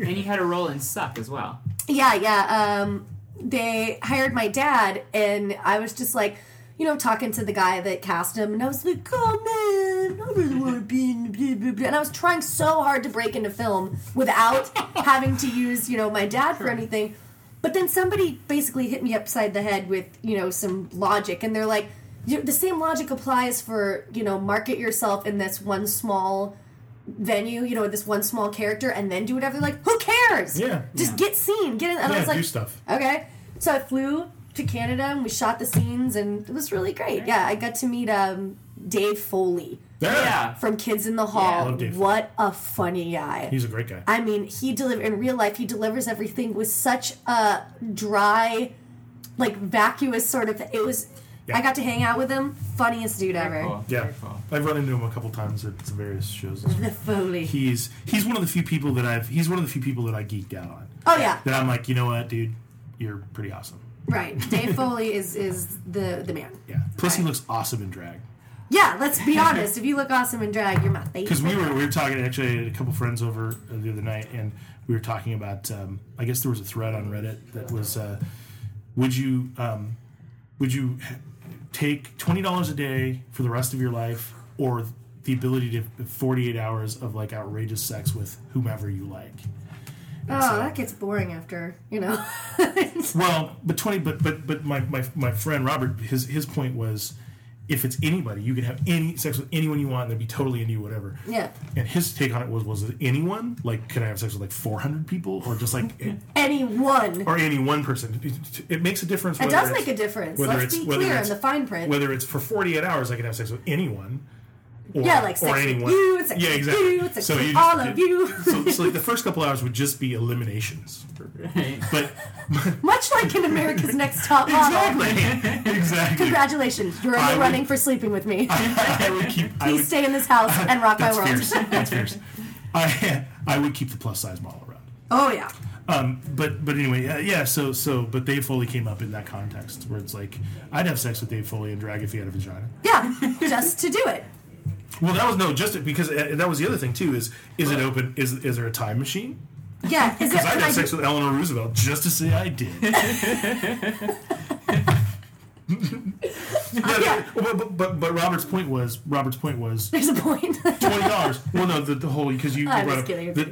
And you had a role in Suck as well. yeah, yeah. Um, they hired my dad, and I was just like, you know, talking to the guy that cast him, and I was like, oh man, Blah, blah, blah. And I was trying so hard to break into film without having to use, you know, my dad for anything. But then somebody basically hit me upside the head with, you know, some logic, and they're like, the same logic applies for, you know, market yourself in this one small venue, you know, this one small character, and then do whatever. Like, who cares? Yeah. just Yeah. get seen, get in. And I was like, do stuff. Okay, so I flew to Canada and we shot the scenes, and it was really great. Yeah, I got to meet um, Dave Foley Yeah. from Kids in the Hall. love Dave what a funny guy! He's a great guy. I mean, he deliver in real life. He delivers everything with such a dry, like vacuous sort of. It was. Yeah. I got to hang out with him. Funniest dude ever. Cool. Yeah, cool. I've run into him a couple times at various shows. The Foley. He's he's one of the few people that I've he's one of the few people that I geeked out on. oh yeah, That I'm like, you know what, dude, you're pretty awesome. right. Dave Foley is is the the man. Yeah. Plus, he looks awesome in drag. Yeah, let's be honest. If you look awesome in drag, you're my favorite. Because we were we were talking actually had a couple friends over the other night, and we were talking about. Um, I guess there was a thread on Reddit that was, uh, would you um, would you take twenty dollars a day for the rest of your life, or the ability to have forty eight hours of like outrageous sex with whomever you like? And Oh, so- that gets boring after you know. well, but twenty, but but but my, my my friend Robert, his his point was, if it's anybody, you can have any sex with anyone you want, and they'd be totally into you, whatever. yeah, And his take on it was, was it anyone? Like, can I have sex with like four hundred people, or just like, anyone. or any one person? It, it makes a difference. It does make a difference. Let's be clear in the fine print. Whether it's for forty eight hours, I can have sex with anyone. Or, Yeah, like or sex with anyone. you, sex yeah, exactly. you, sex so with you all just, of you. So, so like the first couple hours would just be eliminations, Right. but Much like in America's Next Top Model. exactly, exactly. Congratulations, you're in I the would- running for sleeping with me. I would keep. I Please would, stay in this house and rock my world. fierce. That's fierce. I I would keep the plus size model around. Oh yeah. Um, but but anyway, uh, yeah. So so but Dave Foley came up in that context where it's like I'd have sex with Dave Foley and drag if he had a vagina. Yeah, just to do it. Well, that was no just because uh, that was the other thing too. Is is it open? Is is there a time machine? Yeah, is it? Because Can I sex with Eleanor Roosevelt just to say I did. Yeah, Yeah. But, but, but but Robert's point was Robert's point was there's a point. twenty dollars. well, no, the, the whole because you I'm brought just up kidding. the,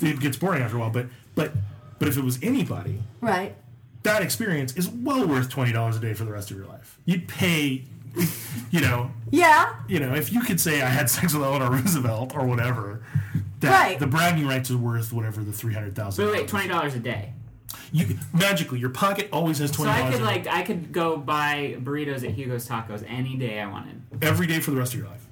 the, it gets boring after a while. But but but if it was anybody, right. that experience is well worth twenty dollars a day for the rest of your life. You'd pay, you know, Yeah. you know, if you could say I had sex with Eleanor Roosevelt or whatever, that Right. the bragging rights is worth whatever the three hundred thousand. Wait, wait, twenty dollars a day. You magically, your pocket always has twenty. So twenty I could like I could go buy burritos at Hugo's Tacos any day I wanted. every day for the rest of your life.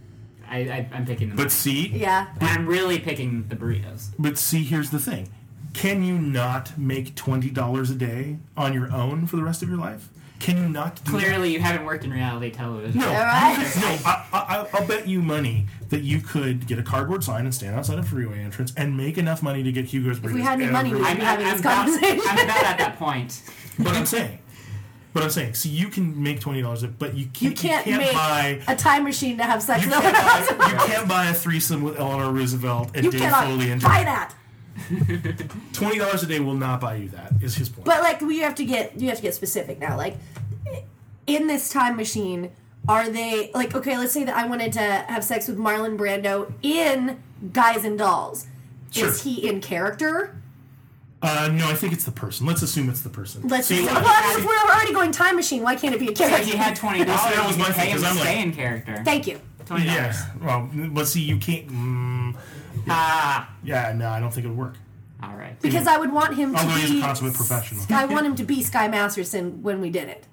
I, I I'm picking them. But see, Yeah. I'm really picking the burritos. but see, here's the thing: can you not make twenty dollars a day on your own for the rest of your life? Can you not? Do that? Clearly, you haven't worked in reality television. No, All right. no. I, I, I'll bet you money that you could get a cardboard sign and stand outside a freeway entrance and make enough money to get Hugo's burritos. we had any money, we'd I'm, be I'm, having I'm this about, conversation. I'm about at that point. But I'm saying, but I'm saying, so you can make twenty dollars, but you can't. you can't, make buy. a time machine to have sex You with can't, buy, you can't buy a threesome with Eleanor Roosevelt and You Dave Foley and buy that. Twenty dollars a day will not buy you that. Is his point? But like we have to get you have to get specific now. Like in this time machine, are they like okay? Let's say that I wanted to have sex with Marlon Brando in Guys and Dolls. Sure. Is he in character? uh, no, I think it's the person. Let's assume it's the person. Let's See, just, what- well, if we're already going time machine, why can't it be a So character? he had twenty dollars. that was my thing, pay him 'cause to I'm stay like- in character. Thank you. Twenty dollars. yeah. Well, but see, you can't. Mm, Ah. yeah, no, I don't think it would work. All right. Because I would want him to Although be he's a consummate professional. I want him to be Sky Masterson when we did it.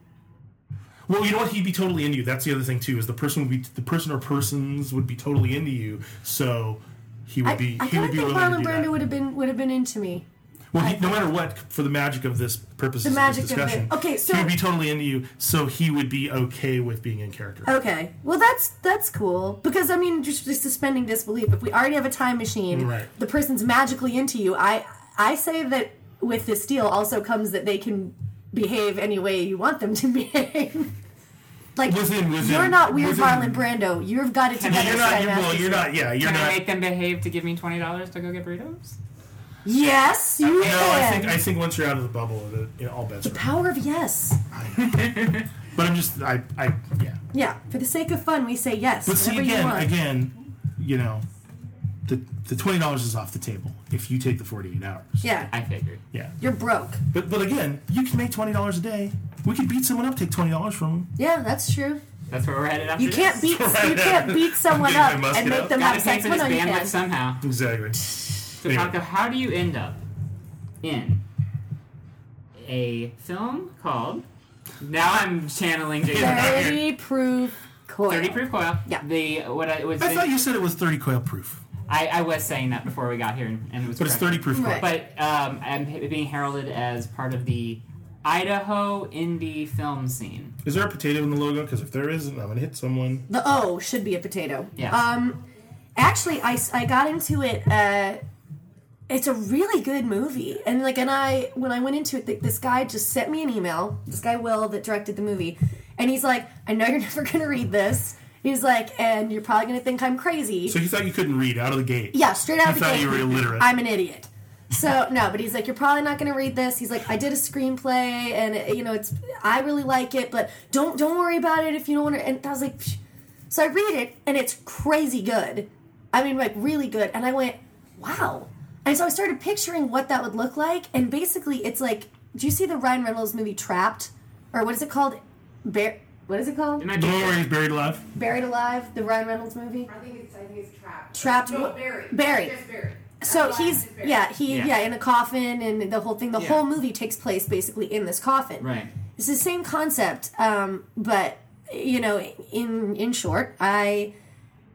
Well, you know what? He'd be totally into you. That's the other thing too. Is the person would be the person or persons would be totally into you. So he would I, be. I he kind would of be think willing Marlon do Brando that. would have been would have been into me. Well, he, no matter what, for the magic of this purpose The of magic this of it. discussion, Okay, so- he would be totally into you. So he would be okay with being in character. Okay, well that's that's cool because I mean just, just suspending disbelief. If we already have a time machine, Right. the person's magically into you. I I say that with this deal also comes that they can behave any way you want them to behave. like Within- within- you're not weird, within- Marlon Brando. You've got it Can together. You're not. You're, well, Masterson. you're not. Yeah, you're Can I make them behave to give me twenty dollars to go get burritos? Yes, you no, can. I think I think once you're out of the bubble, the, you know, all bets are. off. Power of yes. But I'm just. I. I. Yeah. Yeah, for the sake of fun, we say yes. But see whatever you again, again, you know, the the twenty dollars is off the table if you take the forty eight hours. Yeah, I figured. Yeah. you're broke. But but again, you can make twenty dollars a day. We could beat someone up, take twenty dollars from them. Yeah, that's true. That's where we're headed after You can't this. beat you can't beat someone up and make out. them Gotta have sex. for Well, no, you bandwidth can. somehow. Exactly. So, Anyway. Taco, how do you end up in a film called? Now I'm channeling Jason. Thirty proof coil. Thirty proof coil. Yeah. The what I was. I thought you said it was thirty coil proof, I, I was saying that before we got here, and, and it was. but it's thirty proof coil. But um, I'm being heralded as part of the Idaho indie film scene. Is there a potato in the logo? Because if there isn't, I'm gonna hit someone. The O should be a potato. Yes. Um, actually, I, I got into it. Uh, it's a really good movie, and like, and I when I went into it, th- this guy just sent me an email. This guy Will that directed the movie, and he's like, "I know you're never gonna read this." He's like, "And you're probably gonna think I'm crazy." So you thought you couldn't read out of the gate? yeah, straight out You of the thought gate. you were illiterate. I'm an idiot. So no, but he's like, you're probably not going to read this. He's like, I did a screenplay, and it, you know, it's I really like it, but don't don't worry about it if you don't want to. And I was like, Psh. so I read it, and it's crazy good. I mean, like really good. And I went, wow. And so I started picturing what that would look like, and basically, it's like, do you see the Ryan Reynolds movie Trapped, or what is it called? Bear. What is it called? It might The be- one where he's buried alive. Buried Alive, the Ryan Reynolds movie. I think it's I think it's trapped. Trapped. No, buried. Buried. Just buried. So Not he's buried. yeah he Yeah. yeah. in a coffin and the whole thing. The Yeah. whole movie takes place basically in this coffin. Right. It's the same concept, um, but you know, in in short, I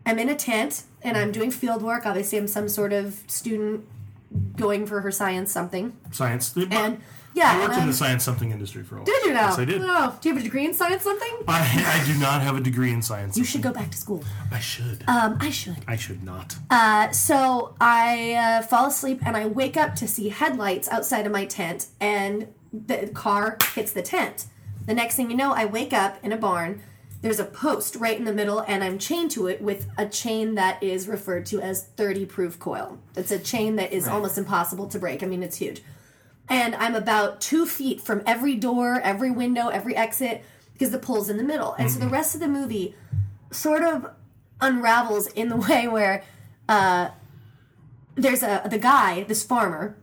am in a tent and I'm doing field work. Obviously, I'm some sort of student going for her science something, Science. and yeah, I worked in the science something industry for a while. Did you know? Yes, I did. Oh, do you have a degree in science something? I, I do not have a degree in science. You should go back to school. I should. Um, I should. I should not. Uh, so I uh, fall asleep and I wake up to see headlights outside of my tent, and the car hits the tent. The next thing you know, I wake up in a barn. There's a post right in the middle, and I'm chained to it with a chain that is referred to as 30 proof coil. It's a chain that is almost impossible to break. I mean, it's huge. And I'm about two feet from every door, every window, every exit, because the pole's in the middle. And so the rest of the movie sort of unravels in the way where uh, there's a the guy, this farmer,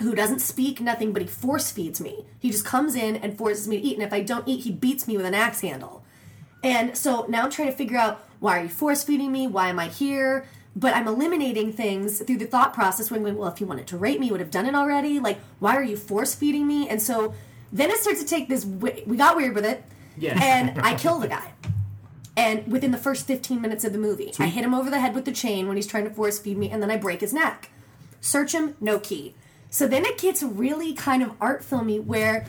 who doesn't speak nothing, but he force feeds me. He just comes in and forces me to eat, and if I don't eat, he beats me with an axe handle. And so now I'm trying to figure out why are you force feeding me? Why am I here? But I'm eliminating things through the thought process when going, well, if you wanted to rape me, you would have done it already. Like, why are you force feeding me? And so then it starts to take this. We got weird with it, Yes. and I kill the guy. And within the first 15 minutes of the movie, I hit him over the head with the chain when he's trying to force feed me, and then I break his neck. Search him, no key. So then it gets really kind of art filmy where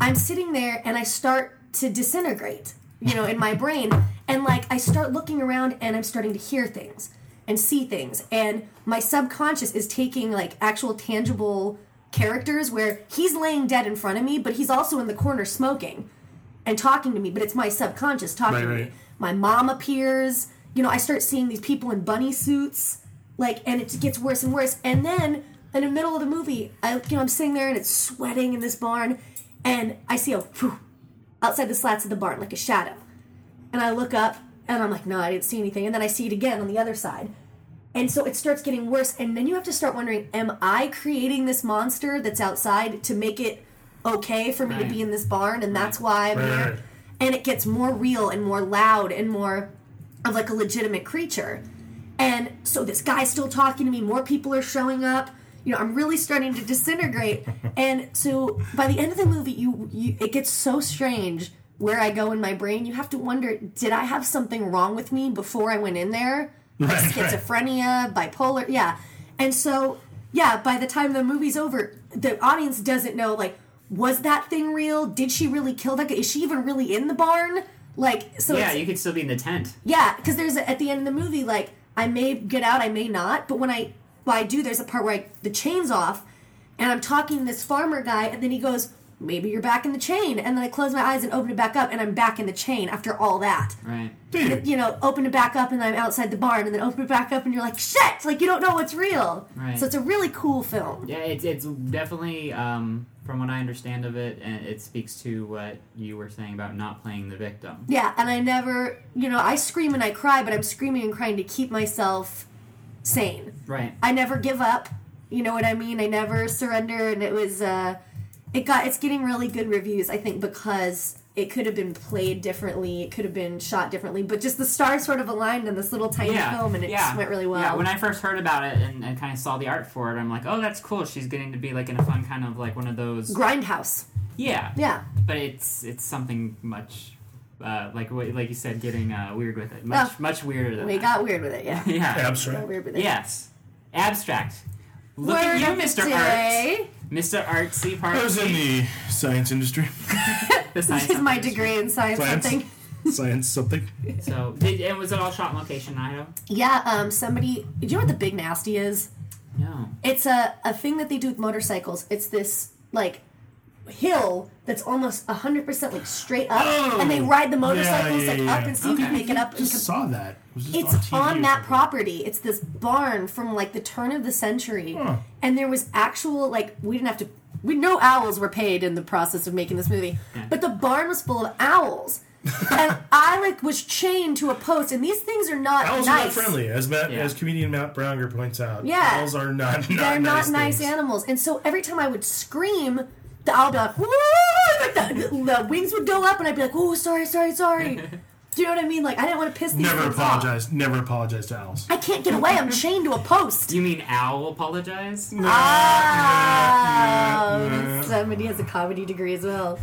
I'm sitting there and I start to disintegrate, you know, in my brain. And like I start looking around and I'm starting to hear things and see things. And my subconscious is taking like actual tangible characters where he's laying dead in front of me, but he's also in the corner smoking and talking to me, but it's my subconscious talking Right, to me. My mom appears. You know, I start seeing these people in bunny suits, like, and it gets worse and worse. And then in the middle of the movie, I, you know, I'm sitting there and it's sweating in this barn, and I see a whew, outside the slats of the barn, like a shadow. And I look up, and I'm like, no, I didn't see anything. And then I see it again on the other side. And so it starts getting worse, and then you have to start wondering, am I creating this monster that's outside to make it okay for me to be in this barn? And that's why I'm Right, here and it gets more real and more loud and more of like a legitimate creature. And so this guy's still talking to me, more people are showing up. You know, I'm really starting to disintegrate. and so by the end of the movie, you, you it gets so strange where I go in my brain. You have to wonder, did I have something wrong with me before I went in there? Like Right, right. schizophrenia, bipolar, yeah. And so, yeah, by the time the movie's over, the audience doesn't know like was that thing real? Did she really kill that guy? Is she even really in the barn? Like, so yeah, you could still be in the tent. yeah, because there's a, at the end of the movie, like I may get out, I may not, but when I when I do, there's a part where I, the chain's off, and I'm talking to this farmer guy, and then he goes, "Maybe you're back in the chain," and then I close my eyes and open it back up, and I'm back in the chain after all that. Right. You know, open it back up, and I'm outside the barn, and then open it back up, and you're like, "Shit!" Like you don't know what's real. Right. So it's a really cool film. Yeah, it's it's definitely um, from what I understand of it, and it speaks to what you were saying about not playing the victim. Yeah, and I never, you know, I scream and I cry, but I'm screaming and crying to keep myself sane. Right. I never give up. You know what I mean? I never surrender, and it was uh, it got it's getting really good reviews. I think because it could have been played differently, it could have been shot differently, but just the stars sort of aligned in this little tiny yeah, film, and it yeah. just went really well. Yeah, when I first heard about it and, and kind of saw the art for it, I'm like, oh, that's cool. She's getting to be like in a fun kind of like one of those. Grindhouse, Yeah, yeah, but it's it's something much uh, like like you said, getting uh, weird with it. Much Oh. much weirder than we that. got weird with it. Yeah, yeah. Abstract. weird with it. Yes. Abstract. Look Word at you, Mr. Art. Mr. Artsy part. I was in the science industry. the science This is my industry. degree in science. Science. Something. science something. So, did, and was it all shot in location in Idaho? Yeah. Um. Somebody. Do you know what the big nasty is? No. It's a, a thing that they do with motorcycles. It's this like hill that's almost 100% like straight up Oh, and they oh, ride the yeah, motorcycles yeah, like yeah. up and see if you can Okay. make it up and just com- saw that. It just it's TV on that property. It's this barn from like the turn of the century, Huh. and there was actual like we didn't have to. We no owls were paid in the process of making this movie, but the barn was full of owls, and I like was chained to a post. And these things are not Owls nice. are not friendly, as Matt, Yeah. as comedian Matt Braunger points out. Yeah. owls are not. not They're nice not nice things. animals, and so every time I would scream, the owl be like, "Woo!" like the, the wings would go up, and I'd be like, "Oh, sorry, sorry, sorry." Do you know what I mean? Like I didn't want to piss these Never things off. apologize. Never apologize to owls. I can't get away. I'm chained to a post. You mean owl apologize? Oh, somebody has a comedy degree as well.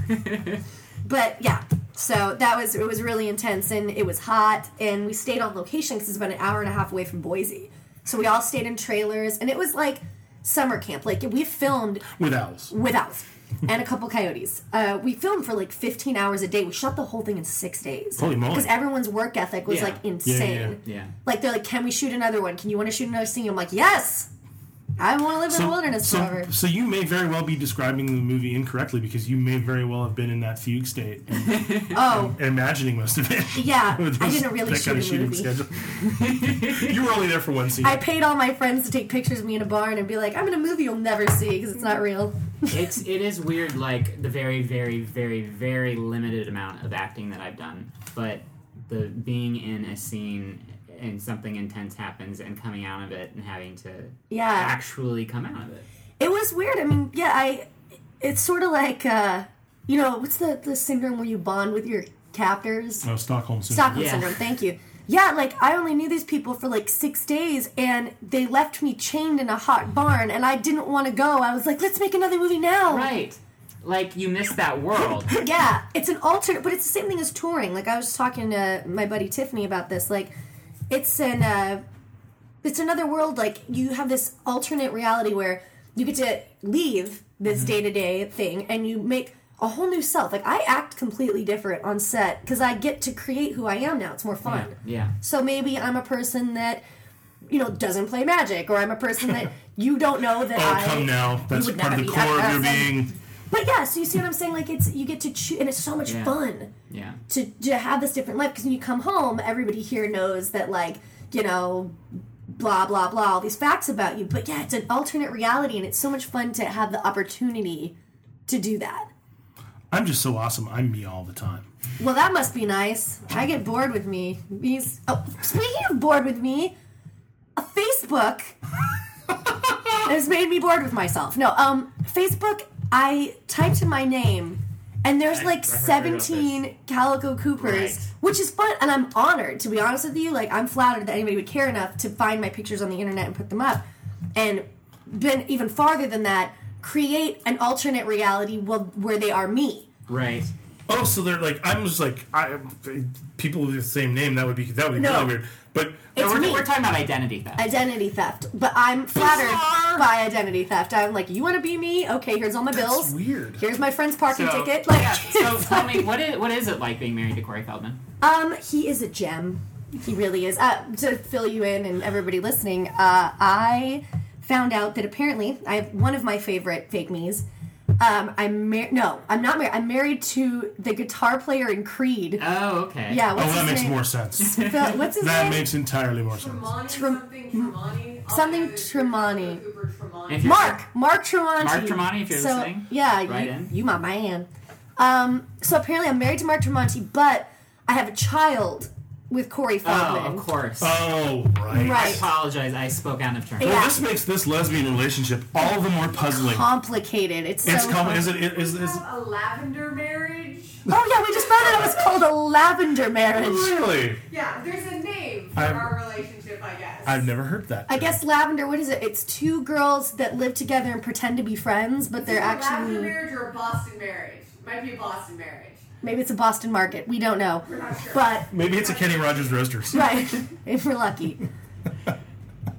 but yeah, so that was it was really intense and it was hot and we stayed on location because it's about an hour and a half away from Boise. So we all stayed in trailers and it was like summer camp. Like we filmed With owls. with owls and a couple coyotes. Uh, we filmed for like 15 hours a day. We shot the whole thing in six days. Holy moly. Because everyone's work ethic was Yeah. like insane. Yeah, yeah. Like they're like, "Can we shoot another one? Can you want to shoot another scene?" I'm like, "Yes." I want to live in the wilderness so, forever. so you may very well be describing the movie incorrectly because you may very well have been in that fugue state and, Oh, and imagining most of it. Yeah, With I didn't really that shoot kind of a shooting movie. schedule. you were only there for one scene. I paid all my friends to take pictures of me in a barn and be like, "I'm in a movie you'll never see because it's not real." it's it is weird like the very very very very limited amount of acting that i've done but the being in a scene and something intense happens and coming out of it and having to Yeah, actually come out of it it was weird. I mean, yeah, I. It's sort of like, uh, you know, what's the the syndrome where you bond with your captors? oh, Stockholm syndrome. Stockholm Yeah. syndrome. Thank you. Yeah, like I only knew these people for like six days, and they left me chained in a hot barn, and I didn't want to go. I was like, "Let's make another movie now." right like you miss that world Yeah, it's an alternate, but it's the same thing as touring. Like I was talking to my buddy Tiffany about this. Like, it's an uh, it's another world. Like you have this alternate reality where you get to leave this day to day thing, and you make a whole new self. Like I act completely different on set because I get to create who I am now. It's more fun. yeah So maybe I'm a person that you know doesn't play magic, or I'm a person that you don't know that Oh, I. come now. That's part of the core of your being. But yeah, so you see what I'm saying? Like it's you get to choose, and it's so much Yeah. fun yeah to, to have this different life because when you come home everybody here knows that like you know blah blah blah all these facts about you but yeah it's an alternate reality and it's so much fun to have the opportunity to do that I'm just so awesome. I'm me all the time. well that must be nice i get bored with me these oh speaking of bored with me a facebook has made me bored with myself no um facebook i typed in my name and there's like I heard about 17 calico coopers which is fun and i'm honored to be honest with you. Like i'm flattered that anybody would care enough to find my pictures on the internet and put them up. And been even farther than that create an alternate reality where they are me. Right Oh, so they're like I'm just like I people with the same name. That would be that would be No. really weird. But It's we're, me. we're talking about identity theft identity theft but i'm flattered Bizarre. by identity theft i'm like you want to be me okay here's all my that's bills weird. here's my friend's parking so, ticket like yeah, so tell me what is what is it like being married to corey feldman Um, he is a gem. He really is. Uh, to fill you in and everybody listening, uh, I found out that apparently I have one of my favorite fake me's. Um, I'm married. No, I'm not married. I'm married to the guitar player in Creed. oh okay yeah, Oh, that his makes name? more sense. Phil- what's his that name? makes entirely more sense. Tremonti, something Tremonti. All something I know is Tremonti. Tremonti. Mark. Mark Tremonti. Mark Tremonti, if you're so, listening, Yeah, write you, in. you my man. Um, so apparently I'm married to Mark Tremonti, but I have a child with Corey oh Feldman. of course Oh, right. I Right. apologize. I spoke out of turn. Yeah. This makes this lesbian relationship all the more puzzling. Complicated. It's It's so com- com- is it is, We is, a lavender marriage. Oh yeah, we just found out it was called a lavender marriage. really? Yeah, there's a name for I've- our relationship, I guess. I've never heard that. I guess lavender. What is it? It's two girls that live together and pretend to be friends, but Is they're it a lavender actually marriage or a Boston marriage? Might be a Boston marriage. Maybe it's a Boston market. We don't know, We're not sure. but Maybe it's a Kenny Rogers Roasters. right if we're lucky.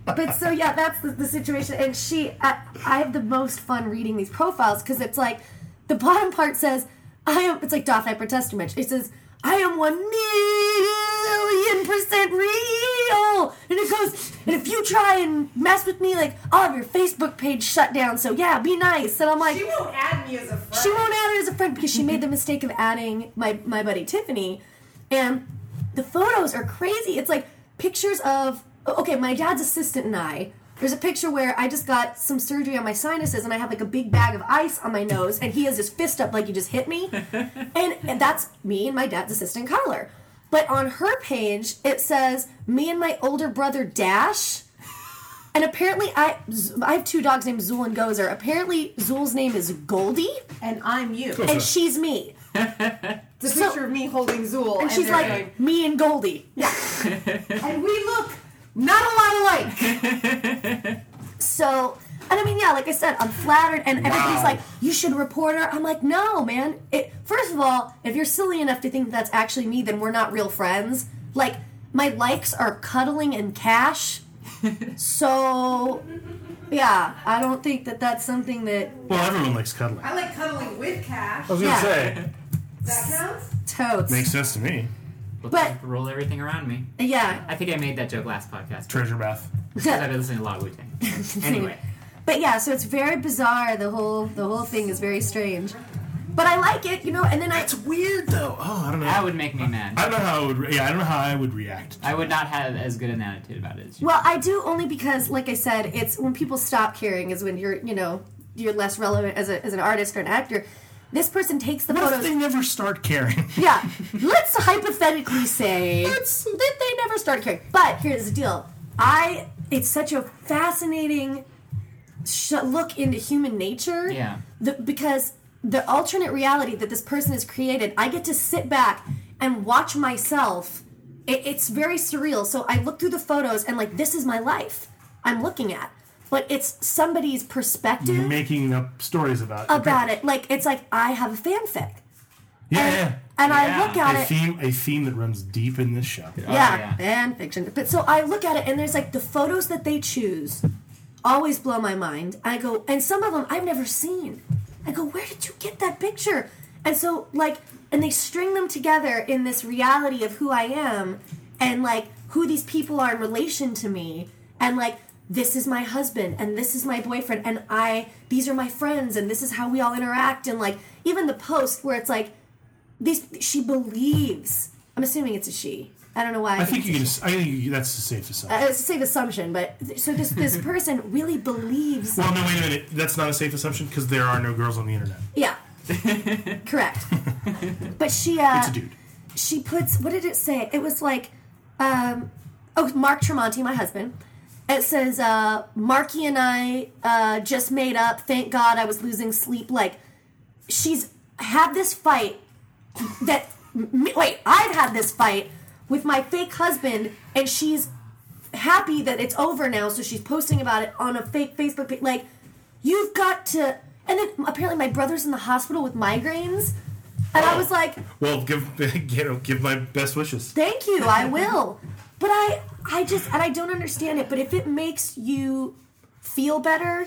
But so yeah, that's the, the situation. And she, I, I have the most fun reading these profiles because it's like the bottom part says, "I am." It's like Doth I protest too much. It says, "I am one million percent real." real. And it goes, and if you try and mess with me, like, I'll have your Facebook page shut down. So yeah, be nice. And I'm like, She won't add me as a friend. she won't add her as a friend because she made the mistake of adding my, my buddy Tiffany. And the photos are crazy. It's like pictures of okay, my dad's assistant and I. There's a picture where I just got some surgery on my sinuses and I have like a big bag of ice on my nose and he has his fist up like you just hit me. and, and that's me and my dad's assistant Kyler. But on her page it says me and my older brother Dash. And apparently I I have two dogs named Zool and Gozer. Apparently Zool's name is Goldie and I'm you. and she's me. the So- picture of me holding Zool. And she's they're like going, me and Goldie. Yeah. and we look not a lot alike. So, and I mean, yeah, like I said, I'm flattered, and everybody's like, "You should report her." I'm like, "No, man. It, first of all, if you're silly enough to think that's actually me, then we're not real friends. Like, my likes are cuddling and cash. so, yeah, I don't think that that's something that Well, everyone likes cuddling. I like cuddling with cash. I was gonna Yeah. say That counts. totes. makes sense to me. We'll But- roll everything around me. yeah, I think I made that joke last podcast. Treasure bath. Because I've been listening to a lot of Wu Tang. Anyway, But yeah, so it's very bizarre. The whole the whole thing is very strange. But I like it, you know. And then I It's weird though. Oh, I don't know. that would make me mad. I don't know how I would. Re- yeah, I don't know how I would react. I would not have as good an attitude about it as you. Well, I do only because, like I said, it's when people stop caring is when you're, you know, you're less relevant as, a, as an artist or an actor. This person takes the What if photos. they never start caring? yeah, let's hypothetically say Let's- that they never start caring. But here's the deal: I, it's such a fascinating sh- look into human nature. Yeah. The, because the alternate reality that this person has created, I get to sit back and watch myself. It, it's very surreal. So I look through the photos and like, this is my life. I'm looking at, but it's somebody's perspective Making up stories about about it. Like it's like I have a fanfic, Yeah, and, yeah. and I look at A it. theme, a theme that runs deep in this show. Oh, yeah, yeah. fan fiction. But so I look at it, and there's like the photos that they choose always blow my mind. I go, and some of them I've never seen. I go, where did you get that picture? And so like, and they string them together in this reality of who I am, and like who these people are in relation to me, and like this is my husband and this is my boyfriend and I these are my friends and this is how we all interact and like even the post where it's like these she believes I'm assuming it's a she. I don't know why. I think you can. I think that's a safe assumption. uh, it's a safe assumption, but so this this person really believes. well, no, wait a minute. That's not a safe assumption because there are no girls on the internet. Yeah, correct. But she uh, It's a dude. she puts what did it say? It was like, um, oh, Mark Tremonti, my husband. It says, uh, Marky and I uh, just made up. Thank God I was losing sleep. Like, she's had this fight that. Wait, I've had this fight with my fake husband, and she's happy that it's over now, so she's posting about it on a fake Facebook page. Like, you've got to. And then apparently my brother's in the hospital with migraines. And I was like, Well, give you know, give my best wishes. Thank you, I will. But I I just and I don't understand it, but if it makes you feel better,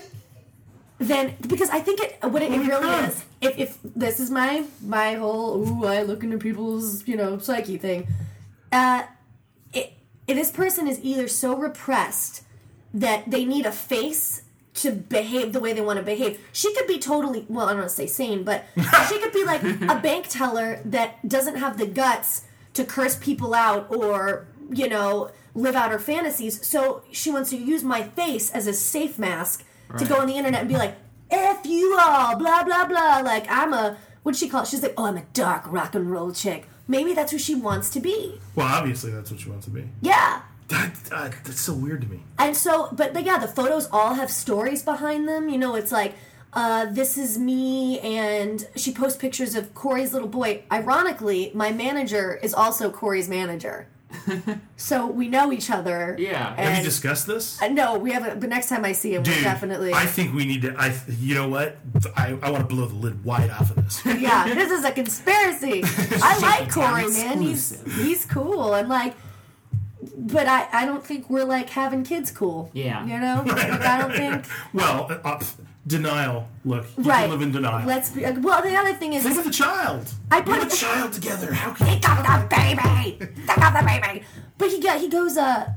then because I think it what it, it really is. If, if this is my my whole ooh I look into people's you know psyche thing, uh, it, this person is either so repressed that they need a face to behave the way they want to behave. She could be totally well, I don't want to say sane, but she could be like a bank teller that doesn't have the guts to curse people out or, you know, live out her fantasies. So she wants to use my face as a safe mask to go on the internet and be like, F you all, blah blah blah. Like I'm a what'd she call it? She's like, Oh, I'm a dark rock and roll chick. Maybe that's who she wants to be. Well, obviously that's what she wants to be. Yeah. That, uh, that's so weird to me. And so, but like, yeah, the photos all have stories behind them. You know, it's like, uh, this is me, and she posts pictures of Corey's little boy. Ironically, my manager is also Corey's manager. so we know each other. Yeah. And, Have you discussed this? Uh, no, we haven't. But next time I see him, we'll definitely. I think we need to. I. You know what? I, I want to blow the lid wide off of this. yeah, this is a conspiracy. I like Corey, man. He's he's cool, and like, but I I don't think we're like having kids cool. Yeah. you know, like I don't think. well, uh, denial. Look, you right. can live in denial. Let's be. Well, the other thing is, Think of the child. I put- a child together. How can Think of the baby. Think of the baby. But he got he goes. Uh,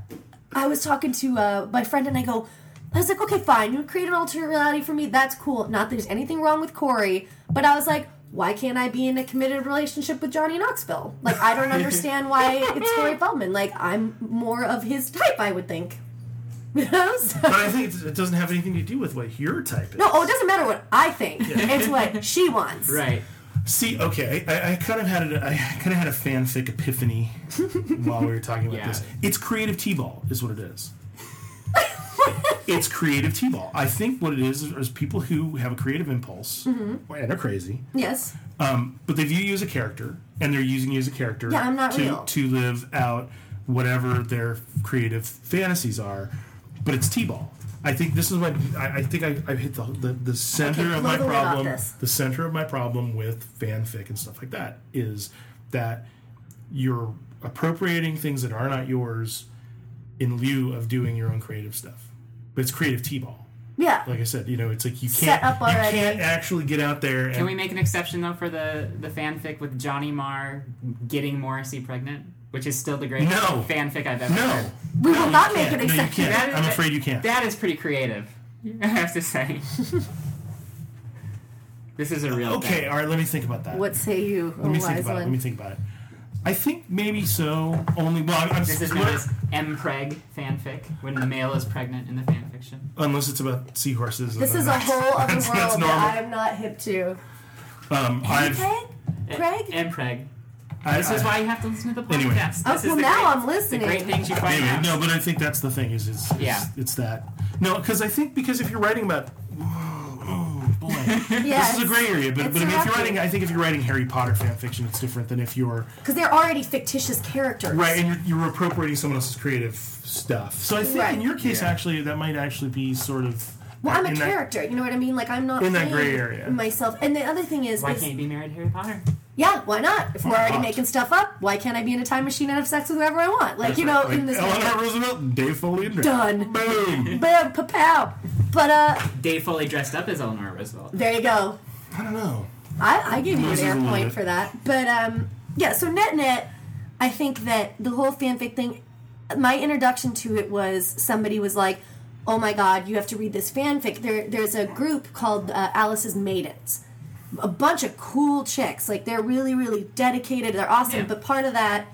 I was talking to uh, my friend and I go. I was like, okay, fine. You create an alternate reality for me. That's cool. Not that there's anything wrong with Corey, but I was like, why can't I be in a committed relationship with Johnny Knoxville? Like, I don't understand why it's Corey Feldman. Like, I'm more of his type, I would think. You know? So- But I think it- it doesn't have anything to do with what your type is. no, oh, it doesn't matter what I think. It's what she wants. Right. See, okay, I, I kind of had a, I kind of had a fanfic epiphany while we were talking about Yeah. this. It's creative t-ball, is what it is. it's creative t-ball. I think what it is is people who have a creative impulse Mm-hmm. and are crazy, Yes. um, but they view you as a character, and they're using you as a character. Yeah, I'm not to, real. to live out whatever their creative fantasies are. But it's t-ball. I think this is what I, I think I, I hit the, the the center Okay, of my the lid off problem. The center of my problem with fanfic and stuff like that is that you're appropriating things that are not yours in lieu of doing your own creative stuff. But it's creative t-ball. Yeah. Like I said, you know, it's like you can't up you can't actually get out there and Can we make an exception though for the the fanfic with Johnny Marr getting Morrissey pregnant, which is still the greatest No. fanfic I've ever read. No. heard. we will not make can't. an No, exception. can't. That is- I'm afraid you can't. That is pretty creative. I have to say. this is a real Okay, thing. all right, let me think about that. What say you, let me think wise about it. Let me think about it. I think maybe so. Only well, I'm, I'm This is known as mpreg fanfic when the male is pregnant in the fanfiction. unless it's about seahorses. This and is a that's- whole other that's, world that's that normal. I am not hip to. Um, I've, Craig? Craig? mpreg. I, This is why you have to listen to the podcast. Anyway. This Oh, is well, the now great, I'm listening. The great things you find Anyway, out. no, but I think that's the thing. Is is, is Yeah. it's that no, because I think because if you're writing about oh boy, Yeah, this is a gray area. But, but I mean, if you're writing, I think if you're writing Harry Potter fan fiction, it's different than if you're Because they're already fictitious characters. right and you're, you're appropriating someone else's creative stuff. So I think Right. in your case, Yeah. actually, that might actually be sort of Well, I'm a in that- character. You know what I mean? Like I'm not In that playing gray area. myself. And the other thing is, Why is can't you be married to Harry Potter? Yeah, why not? If we're already making stuff up, why can't I be in a time machine and have sex with whoever I want? Like you know, right. in this Eleanor Roosevelt and Dave Foley and Done. Boom. Boom, pow. But uh, Dave Foley dressed up as Eleanor Roosevelt. there you go. I don't know. I, I give you an air point for that. But um, yeah, so net net, I think that the whole fanfic thing, my introduction to it was somebody was like, "Oh my God, you have to read this fanfic." There, there's a group called uh, Alice's Maidens, a bunch of cool chicks. Like they're really, really dedicated. They're awesome. Yeah. But part of that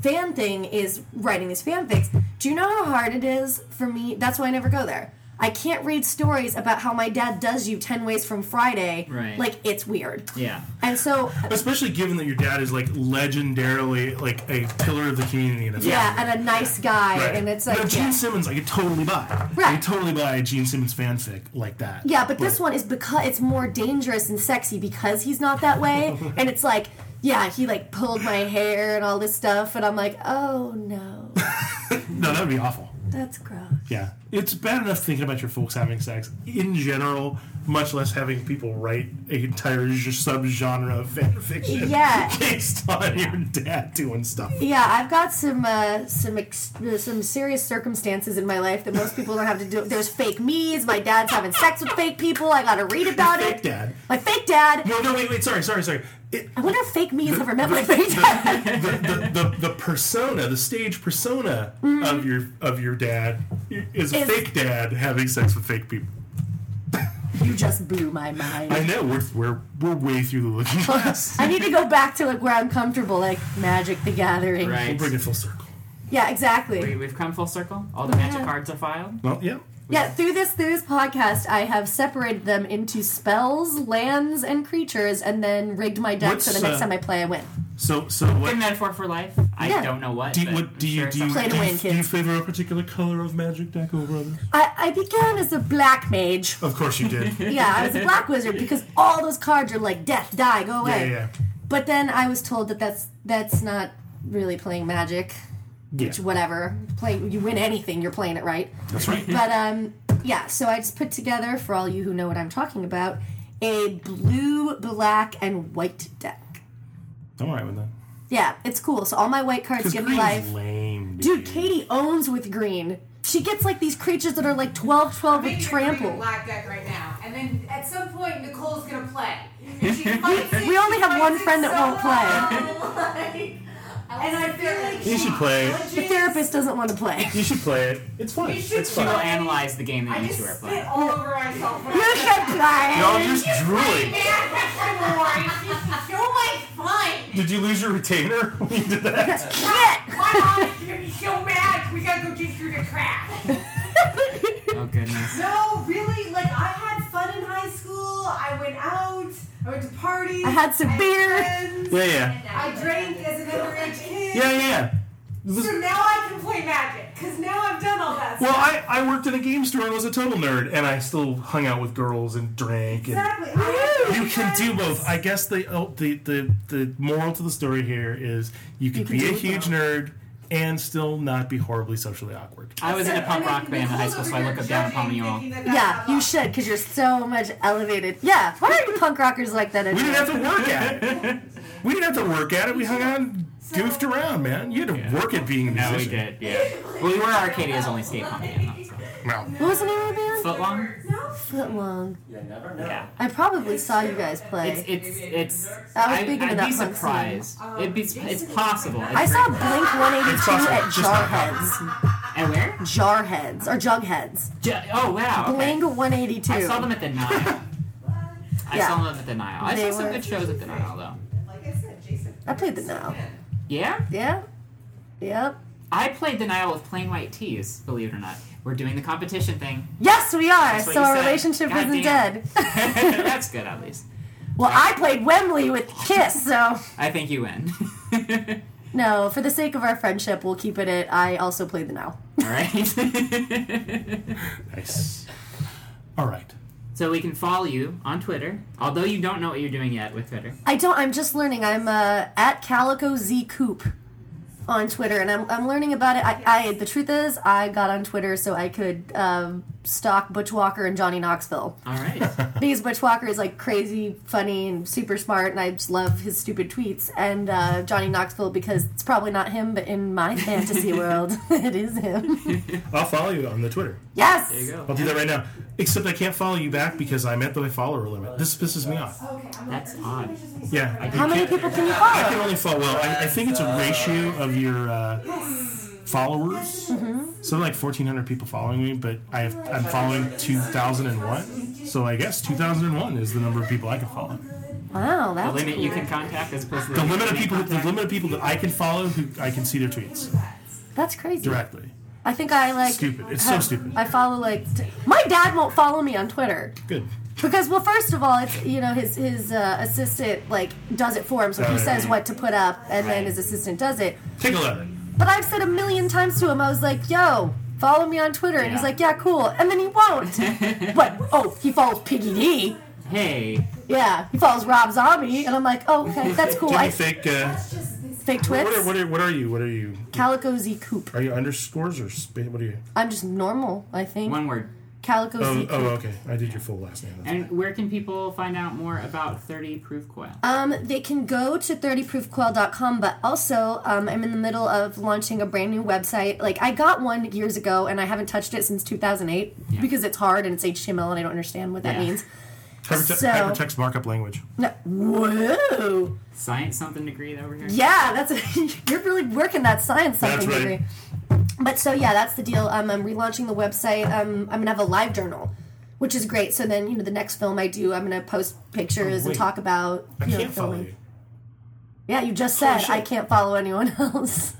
fan thing is writing these fanfics. Do you know how hard it is for me? That's why I never go there. I can't read stories about how my dad does you 10 ways from Friday. Right. Like, it's weird. Yeah. And so, Especially given that your dad is like legendarily like a pillar of the community in a yeah, family. and a nice guy, Right. and it's no, like, Gene yeah. Simmons, I could totally buy. I Right. could totally buy a Gene Simmons fanfic like that. Yeah, but this one is because it's more dangerous and sexy because he's not that way, and it's like, yeah, he like pulled my hair and all this stuff, and I'm like, oh no, No, that would be awful. That's gross. Yeah, it's bad enough thinking about your folks having sex in general, much less having people write an entire subgenre of fanfiction Yeah. based on your dad doing stuff. Yeah, I've got some uh, some ex- uh, some serious circumstances in my life that most people don't have to do. There's fake me's. My dad's having sex with fake people. I got to read about Fake it. Fake dad. My fake dad. No, no, wait, wait, sorry, sorry, sorry. It, I wonder if fake me has ever met my fake dad. the, the, the, the persona, the stage persona mm-hmm. of your of your dad is. Is- fake dad having sex with fake people. you just blew my mind. I know we're we're we're way through the looking glass. I need to go back to like where I'm comfortable, like Magic the Gathering. Right, We'll bring it full circle. Yeah, exactly. we've come full circle. All the magic cards are filed. Well, yeah. Yeah, through this through this podcast, I have separated them into spells, lands, and creatures, and then rigged my deck What's, so the next uh, time I play, I win. So so Good what? metaphor for life. I Yeah. don't know what. Do you, what do you sure do? You, Play to do, you, win, do you favor a particular color of magic deck over others? I, I began as a black mage. Of course you did. yeah, Yeah, I was a black wizard because all those cards are like death, die, go away. yeah, away. yeah. But then I was told that that's that's not really playing magic. Yeah. Which whatever, play you win anything, you're playing it right. That's right. But um, yeah. So I just put together for all you who know what I'm talking about a blue, black, and white deck. I'm alright with that. Yeah, it's cool. So all my white cards give me green's life. lame, Dude, Katie owns with green. she gets like these creatures that are like 12 12 I'm with making a trample. black deck right now, and then at some point Nicole's gonna play. And she fights it, We only have one friend that so won't play like, and I feel like You should play it. The therapist doesn't want to play. You should play it. It's fun. You should It's She will fun. analyze the game that I you just two are spit playing. all over myself. when You should play. No, you're just drooling. You're like fine. Did you lose your retainer when you did that? Shit. My mom is gonna be so mad. We gotta go teach her to craft. Oh goodness. No, really, like I had fun in high school. I went out. I went to parties. I had some beer. friends. Yeah, yeah. I drank as an underage kid. Yeah, yeah. So now I can play Magic because now I've done all that. Well, stuff. I, I worked in a game store and was a total nerd, and I still hung out with girls and drank. And exactly. I you can do both. I guess the oh, the, the the moral to the story here is you can can be a huge both. nerd and still not be horribly socially awkward. I was in a punk rock band in high school, so I look up down upon judging, you all. thinking that that's Yeah, you should because you're so much elevated. Yeah, why are you punk rockers like that? We didn't have to work at it. We didn't have to work at it. We hung out and goofed around, man. You had to Yeah. work at being a musician. No, we did. Yeah. Well, we were Arcadia's only skate punk band. Though, so. Well, What was the name of the band? Footlong. No. Footlong. Yeah. Never know. Yeah, I probably saw you guys play. It's it's it's. I was I, big into I'd that be punk surprised. Oh, It'd be it's possible. It's I saw very- Blink 182 possible, at just not Jarheads. And where? Jarheads or Jugheads. Ju- oh wow. Okay. Blink 182. I saw them at the Nile. I Yeah. saw them at the Nile. I They saw some were- good shows at the Nile though. Like I said, Jason. I played the Nile. Yeah. Yeah. Yep. I played the Nile with Plain White T's. Believe it or not. We're doing the competition thing. Yes, we are. So our said. relationship God isn't damn. dead. That's good at least. well, I played Wembley with Kiss, so I think you win. no. For the sake of our friendship, we'll keep it at. I also played the now. All right. nice. All right. so we can follow you on Twitter, although you don't know what you're doing yet with Twitter. I don't. I'm just learning. I'm uh, at Calico Z Coop on Twitter, and I'm, I'm learning about it. I, I the truth is, I got on Twitter so I could um, stalk Butch Walker and Johnny Knoxville All right. because Butch Walker is like crazy, funny, and super smart, and I just love his stupid tweets. And uh, Johnny Knoxville because it's probably not him, but in my fantasy world, it is him. I'll follow you on the Twitter. yes. There you go. I'll do that right now. Except I can't follow you back because I'm at the follower limit. This pisses me off. Okay, That's odd. Yeah. How many people can you follow? I can only follow. Well, I, I think it's a ratio of your uh, followers. Mm-hmm. So like 1,400 people following me, but I have, I'm following 2,001. So I guess 2,001 is the number of people I can follow. Wow, The that's limit you can contact as opposed to The limit of people, can't the limit of people that I can follow who I can see their tweets that's crazy. directly. I think I like Stupid. It's so stupid. I follow like t- my dad won't follow me on Twitter. Good. Because well, first of all, it's you know his his uh, assistant like does it for him, so he Right. says what to put up, and then his assistant does it. Take a letter. But I've said a million times to him, I was like, "Yo, follow me on Twitter," and he's like, "Yeah, cool," and then he won't. what? Oh, he follows Piggy D. Hey, Yeah, he follows Rob Zombie, and I'm like, "Oh, okay, that's cool." Do you I fake? Uh, fake what, are, what, are, what are you? What are you? Calico Z Coop. Are you underscores or spa- what are you? I'm just normal, I think. one word. Calico Oh, Z Coop. oh, okay. I did your full last name. That's And where can people find out more about 30 Proof Coil? Um, they can go to 30proofcoil.com, but also um, I'm in the middle of launching a brand new website. Like, I got one years ago and I haven't touched it since 2008 Yeah. because it's hard and it's HTML and I don't understand what that Yeah. means. Hyperte- so- hypertext markup language. No. Whoa! Science something degree over here? Yeah, that's a, you're really working that science something That's right. degree. But so yeah, that's the deal. Um, I'm relaunching the website. Um, I'm gonna have a live journal, which is great. So then you know the next film I do, I'm gonna post pictures Oh, and talk about I you know can't follow filming. you. Yeah, you just Holy said I can't follow anyone else.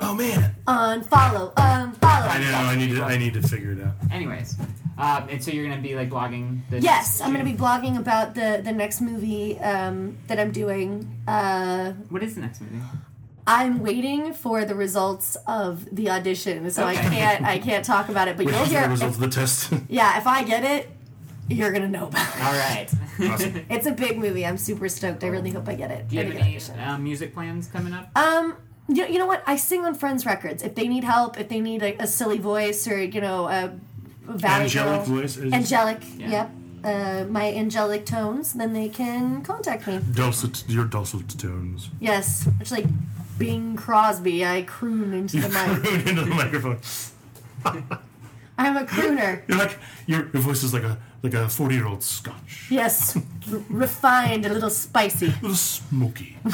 Oh man. Unfollow, unfollow. I know. I need to. I need to figure it out. Anyways, um, and so you're going to be like blogging the. Yes, I'm going to be blogging about the the next movie um, that I'm doing. Uh, What is the next movie? I'm waiting for the results of the audition, so I can't I can't talk about it. But Which you'll is the hear. result of the test. yeah, if I get it, you're gonna know about it. All right. Awesome. It's a big movie. I'm super stoked. I really hope I get it. Do you have any audition. um, music plans coming up? Um, you, you know what? I sing on friends' records. If they need help, if they need a, a silly voice or you know a, a valley Angelic girl, voice. is- angelic, Yeah. yep, uh, my angelic tones, then they can contact me. Dulcet. Your dulcet tones. Yes, it's like Bing Crosby. I croon into You the mic. croon into the microphone. I'm a crooner. You're like your, your voice is like a like a forty year old Scotch, Yes, r- refined, a little spicy, a little smoky.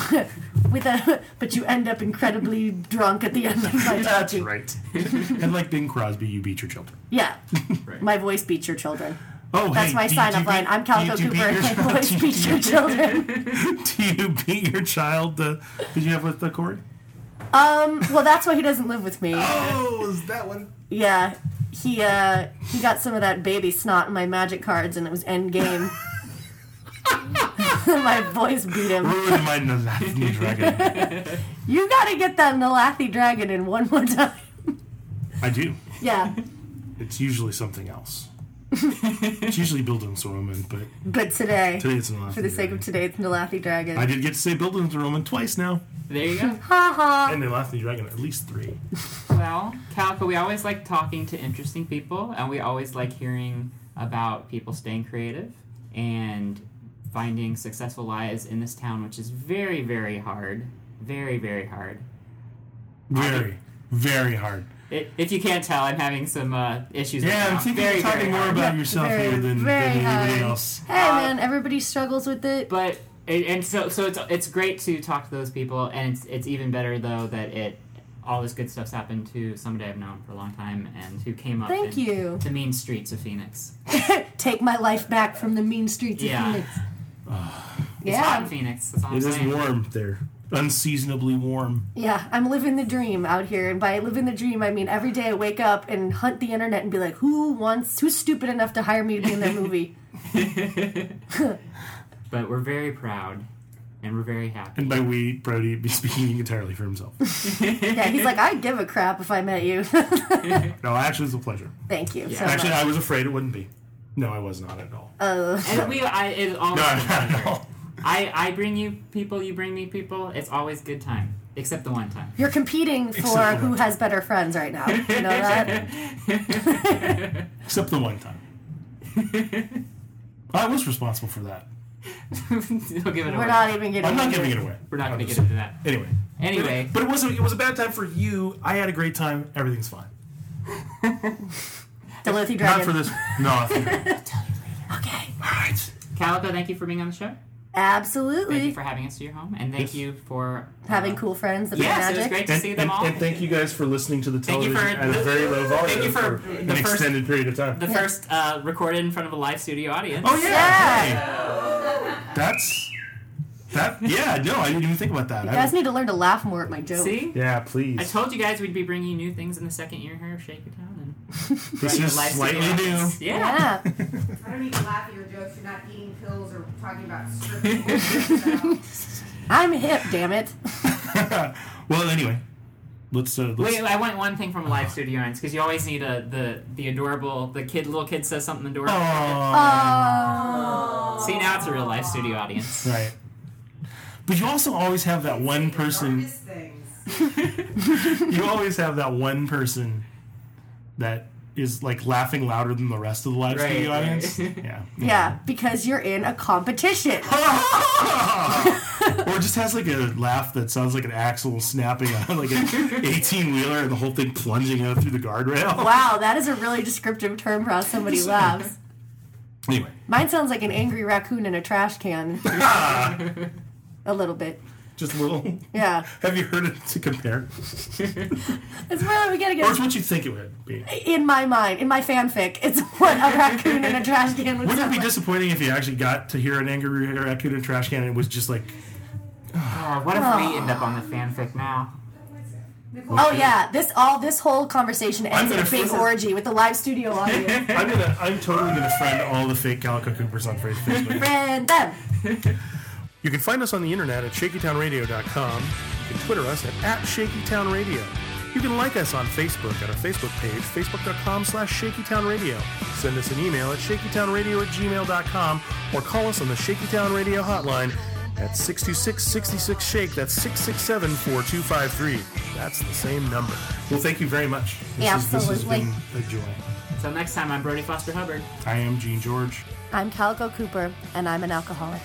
with a. But you end up incredibly drunk at the end of my That's talking. right. and like Bing Crosby, you beat your children. Yeah, Right. my voice beats your children. Oh, That's hey, my sign do you up line. I'm Calico you- Cooper, you and my voice child- beats your children. Do you beat your child? Uh, did you have with the cord? Um, well, that's why he doesn't live with me. Oh, is that one? Yeah, he uh he got some of that baby snot in my magic cards, and it was end game. my voice beat him. Ruined my Nalathni dragon. You gotta get that Nalathni dragon in one more time. I do. Yeah, It's usually something else. it's usually Bildungsroman, but but today, today it's Nalathni. for the sake of today, it's Nalathni dragon. I did get to say Bildungsroman twice now, There you go. ha ha. and Nalathni dragon at least three. Well, Calico, we always like talking to interesting people, and we always like hearing about people staying creative and finding successful lives in this town, which is very, very hard. Very, very hard. Very, very hard. It, if you can't tell, I'm having some uh, issues. Yeah, right I'm thinking very, talking very more hard. about yourself Very, here than, very than anybody hard. else. Hey man, everybody struggles with it. But and and so so it's it's great to talk to those people, and it's it's even better though that it all this good stuff's happened to somebody I've known for a long time and who came up Thank in you. the mean streets of Phoenix. Take my life back from the mean streets Yeah. of Phoenix. It's hot in Yeah, Phoenix. That's all It I'm is saying. warm there, unseasonably warm. yeah, I'm living the dream out here, and by living the dream, I mean every day I wake up and hunt the internet and be like, who wants, who's stupid enough to hire me to be in their movie? But we're very proud, and we're very happy. And by we, Brody be speaking entirely for himself. Yeah, he's like, I'd give a crap if I met you. No, actually, it's a pleasure. Thank you so Actually, much. I was afraid it wouldn't be. No, I was not at all. Uh, And we, I, it's always no, a not at all. I, I bring you people, you bring me people. It's always good time, except the one time. you're competing for Except who that. has better friends right now. You know that? Except the one time. I was responsible for that. We'll give it away. We're not even getting. I'm not giving it. it away. We're not going to get into that. Anyway. Anyway, But it wasn't. It was a bad time for you. I had a great time. Everything's fine. Duluthi Not Dragon. for this. No. I think- Okay. all right. Calico, thank you for being on the show. Thank you for having us to your home, and thank Yes. you for uh, Having cool friends that play Yes, it was great to And, see them and, all. and thank you guys for listening to the television for- at a very low volume thank you for an the first- extended period of time. the first uh, recorded in front of a live studio audience. oh yeah. Yeah. Hey. That's that. Yeah. No, I didn't even think about that. You I guys don't- need to learn to laugh more at my jokes. See, yeah, please. I told you guys we'd be bringing you new things in the second year here of Shake It and this is live slightly studio new. Yeah. Yeah. I don't need to laugh at your jokes. You're not eating pills or talking about scripts. I'm hip, damn it. well, anyway, let's. Uh, let's Wait, I want one thing from a live studio audience because you always need a the the adorable the kid little kid says something adorable. Aw. Oh. See now it's a real live studio audience. Right. But you also always have that one person. You always have that one person that is like laughing louder than the rest of the live Right, studio right. audience. Yeah. Yeah, because you're in a competition. or just has like a laugh that sounds like an axle snapping on like an 18 wheeler and the whole thing plunging out through the guardrail. Wow, that is a really descriptive term for how somebody laughs. Anyway, Mine sounds like an angry raccoon in a trash can. a little bit. Just a little. Yeah. Have you heard it to compare? It's really we gotta Or it's get what you think it would be. in my mind, in my fanfic, it's what a raccoon in a trash can would Wouldn't it be like. disappointing if you actually got to hear an angry raccoon in a trash can and it was just like, Oh, what if we oh. end up on the fanfic now? Nicole, Oh yeah, this all this whole conversation ends in gonna a big flip- orgy with the live studio audience. I'm gonna, I'm totally gonna friend all the fake Calico Coopers on Facebook. Friend them. You can find us on the internet at shakytownradio.com. You can Twitter us at, at shakytownradio. You can like us on Facebook at our Facebook page, facebook.com slash shakytownradio. Send us an email at shakytownradio at gmail.com or call us on the Shakytown Radio hotline at 626-66-SHAKE. That's 667-4253. That's the same number. Well, thank you very much. This, is, this has been a joy. Until next time, I'm Brody Foster Hubbard. I am Gene George. I'm Calico Cooper, and I'm an alcoholic.